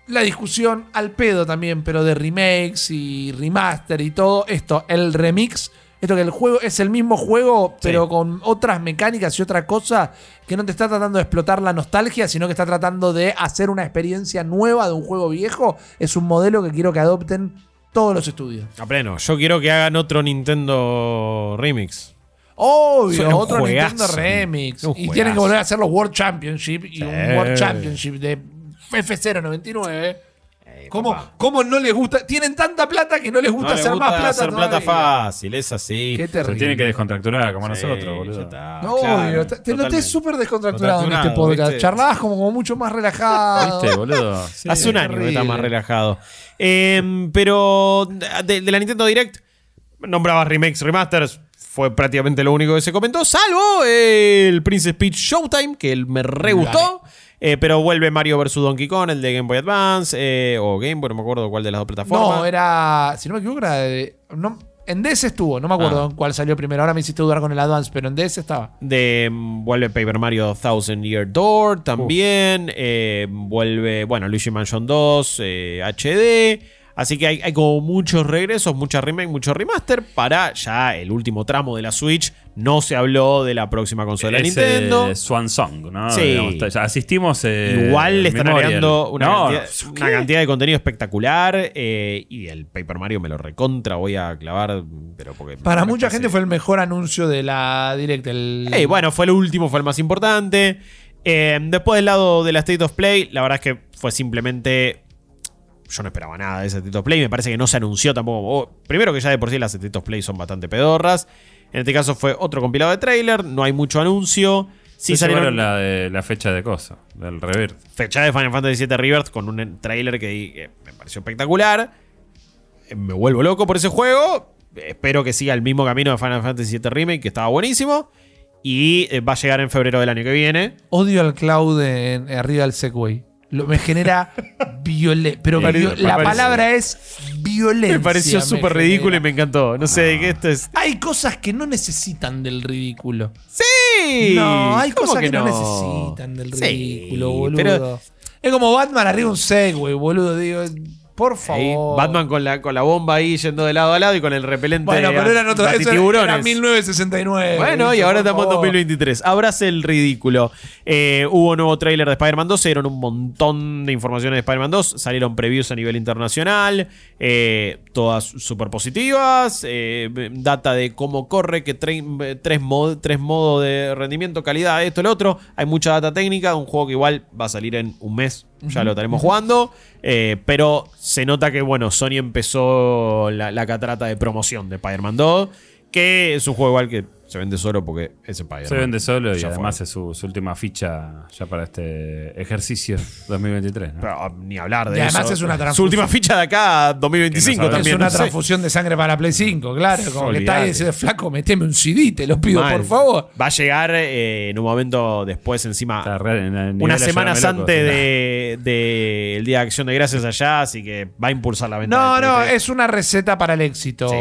la discusión al pedo también, pero de remakes y remaster y todo esto, el remix, esto que el juego es el mismo juego, pero con otras mecánicas y otra cosa que no te está tratando de explotar la nostalgia, sino que está tratando de hacer una experiencia nueva de un juego viejo, es un modelo que quiero que adopten todos los estudios. A pleno. Yo quiero que hagan otro Nintendo Remix. Obvio, otro juegazo. Nintendo Remix. Y tienen que volver a hacer los World Championship y Sí. un World Championship de F099. ¿Cómo, ¿Cómo no les gusta? Tienen tanta plata que no les gusta No hacer gusta más plata. hacer plata fácil, es así. Qué Se terrible. tienen que descontracturar como Sí, nosotros, boludo. está. No, Claro, obvio, te- noté totalmente. súper descontracturado en este podcast. ¿viste? Charlabas como, como mucho más relajado. [laughs] ¿Viste, boludo? Sí. Hace un año que está más relajado. Eh, pero de, de la Nintendo Direct, nombraba remakes, remasters. Fue prácticamente lo único que se comentó, salvo el Princess Peach Showtime, que él me re gustó. Eh, pero vuelve Mario vs. Donkey Kong, el de Game Boy Advance, eh, o Game Boy, no me acuerdo cuál de las dos plataformas. No, era. Si no me equivoco, era de. no- en DS estuvo, no me acuerdo Ah. cuál salió primero. Ahora me hiciste dudar con el Advance, pero en DS estaba. De, mm, vuelve Paper Mario Thousand Year Door también. eh, vuelve, bueno, Luigi Mansion 2 eh, HD. Así que hay, hay como muchos regresos, mucha remake, mucho remaster para ya el último tramo de la Switch. No se habló de la próxima consola de Nintendo. Swan Song, ¿no? Sí. Digamos, asistimos. eh, Igual le están agregando una, No, cantidad, ¿qué? una cantidad de contenido espectacular. eh, y el Paper Mario me lo recontra. Voy a clavar. Pero porque Para mucha gente fue el mejor anuncio de la Direct. El... Eh, bueno, fue el último, fue el más importante. Eh, después del lado de la State of Play, la verdad es que fue simplemente. Yo no esperaba nada de ese State of Play. Me parece que no se anunció tampoco. oh, primero que ya de por sí las State of Play son bastante pedorras. En este caso fue otro compilado de trailer. No hay mucho anuncio. Sí Se salieron la, de, la fecha de cosa, del Rebirth. fecha de Final Fantasy VII Rebirth con un trailer que me pareció espectacular. Eh, Me vuelvo loco por ese juego. Espero que siga el mismo camino de Final Fantasy VII Remake, que estaba buenísimo. Y eh, va a llegar en febrero del año que viene. Odio al Cloud en- arriba del Segway. Lo- me genera violencia. Pero Me la pareció- palabra es violencia. Me pareció súper ridículo y me encantó. No sé de qué esto es. Hay cosas que no necesitan del ridículo. ¡Sí! No, hay ¿Cómo cosas que, no? necesitan del Sí, ridículo, boludo. pero- Es como Batman arriba un Segway, boludo. Digo, por Ahí, favor. Batman con la, con la bomba ahí yendo de lado a lado y con el repelente Bueno, pero eran otros. Eso era, tiburones. era 1969. Bueno, y ahora Por estamos en favor. 2023. Abrace el ridículo. Eh, hubo nuevo tráiler de Spider-Man 2. Se dieron un montón de informaciones de Spider-Man 2. Salieron previews a nivel internacional. eh, todas súper positivas. eh, data de cómo corre, que tre- tres, mod- tres modos de rendimiento, calidad, esto, lo otro. Hay mucha data técnica. Un juego que igual va a salir en un mes. Ya lo estaremos jugando. eh, pero se nota que, bueno, Sony empezó la, la catarata de promoción de Spider-Man 2. Que es un juego igual que se vende solo porque es Spider-Man. Se vende solo y Ya además fue. es su, su última ficha ya para este ejercicio 2023. ¿no? Pero, ni hablar de Y además eso. es una Su transfusión. última ficha de acá a 2025 Que no también. es una no sé. transfusión de sangre para la Play 5, claro. Como que está ahí ese flaco, meteme un CD, te lo pido, Mal. por favor. Va a llegar eh, en un momento después, encima. En Unas de semanas antes del de, el Día de Acción de Gracias allá, así que va a impulsar la venta. No, de no, es una receta para el éxito. Sí.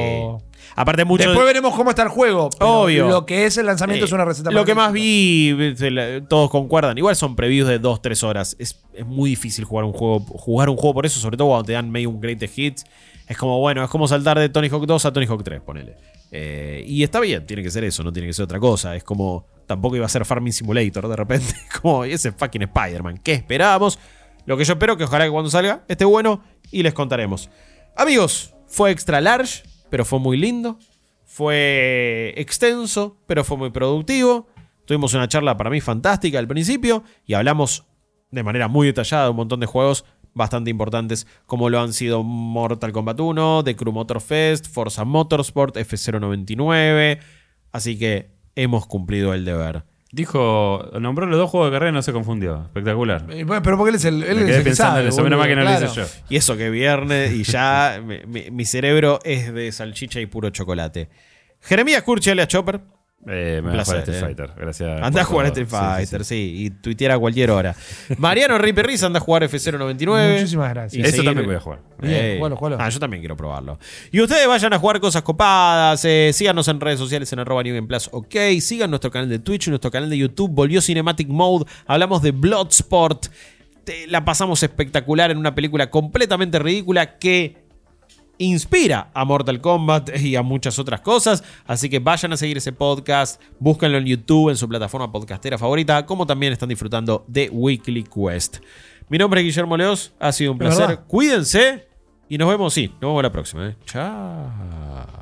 Aparte, mucho. Después veremos cómo está el juego. Obvio. Lo que es el lanzamiento Eh, es una receta Lo que más vi, todos concuerdan. Igual son previews de 2-3 horas. Es, es muy difícil jugar un juego jugar un juego por eso, sobre todo cuando te dan medio un greatest hits. Es como, bueno, es como saltar de Tony Hawk 2 a Tony Hawk 3, ponele. Eh, y está bien, tiene que ser eso, no tiene que ser otra cosa. Es como, tampoco iba a ser Farming Simulator de repente. [laughs] Como, ese es fucking Spider-Man. ¿Qué esperábamos? Lo que yo espero que ojalá que cuando salga esté bueno y les contaremos. Amigos, fue extra large, pero fue muy lindo. Fue extenso, pero fue muy productivo. Tuvimos una charla para mí fantástica al principio y hablamos de manera muy detallada de un montón de juegos bastante importantes como lo han sido Mortal Kombat 1, The Crew Motor Fest, Forza Motorsport, F099. Así que hemos cumplido el deber. Dijo, nombró los dos juegos de carrera y no se confundió. Espectacular. Eh, bueno, Pero porque él es el, él Me es quedé el que pensando sabe, en eso, menos mal que no lo hice yo. Y eso que viernes y ya [laughs] mi, mi- mi cerebro es de salchicha y puro chocolate. Jeremías Curchi alias Chopper. Eh, me Un voy a jugar placer, Street eh. Fighter. Gracias. Anda a jugar a. Street Sí, sí, Fighter, sí. sí, y tuitear a cualquier hora. [laughs] Mariano Ripe Riz anda a jugar F099. Muchísimas gracias. Y Eso seguir- también voy a jugar. Bien, Eh, jugalo, jugalo. Ah, yo también quiero probarlo. Y ustedes vayan a jugar cosas copadas. eh, síganos en redes sociales en arroba New Game Plus. Ok. Sigan nuestro canal de Twitch, nuestro canal de YouTube. Volvió Cinematic Mode. Hablamos de Bloodsport. Te- la pasamos espectacular en una película completamente ridícula que inspira a Mortal Kombat y a muchas otras cosas. Así que vayan a seguir ese podcast, búsquenlo en YouTube, en su plataforma podcastera favorita, como también están disfrutando de Weekly Quest. Mi nombre es Guillermo Leos, ha sido un placer. Cuídense y nos vemos, sí, nos vemos la próxima. ¿eh? Chao.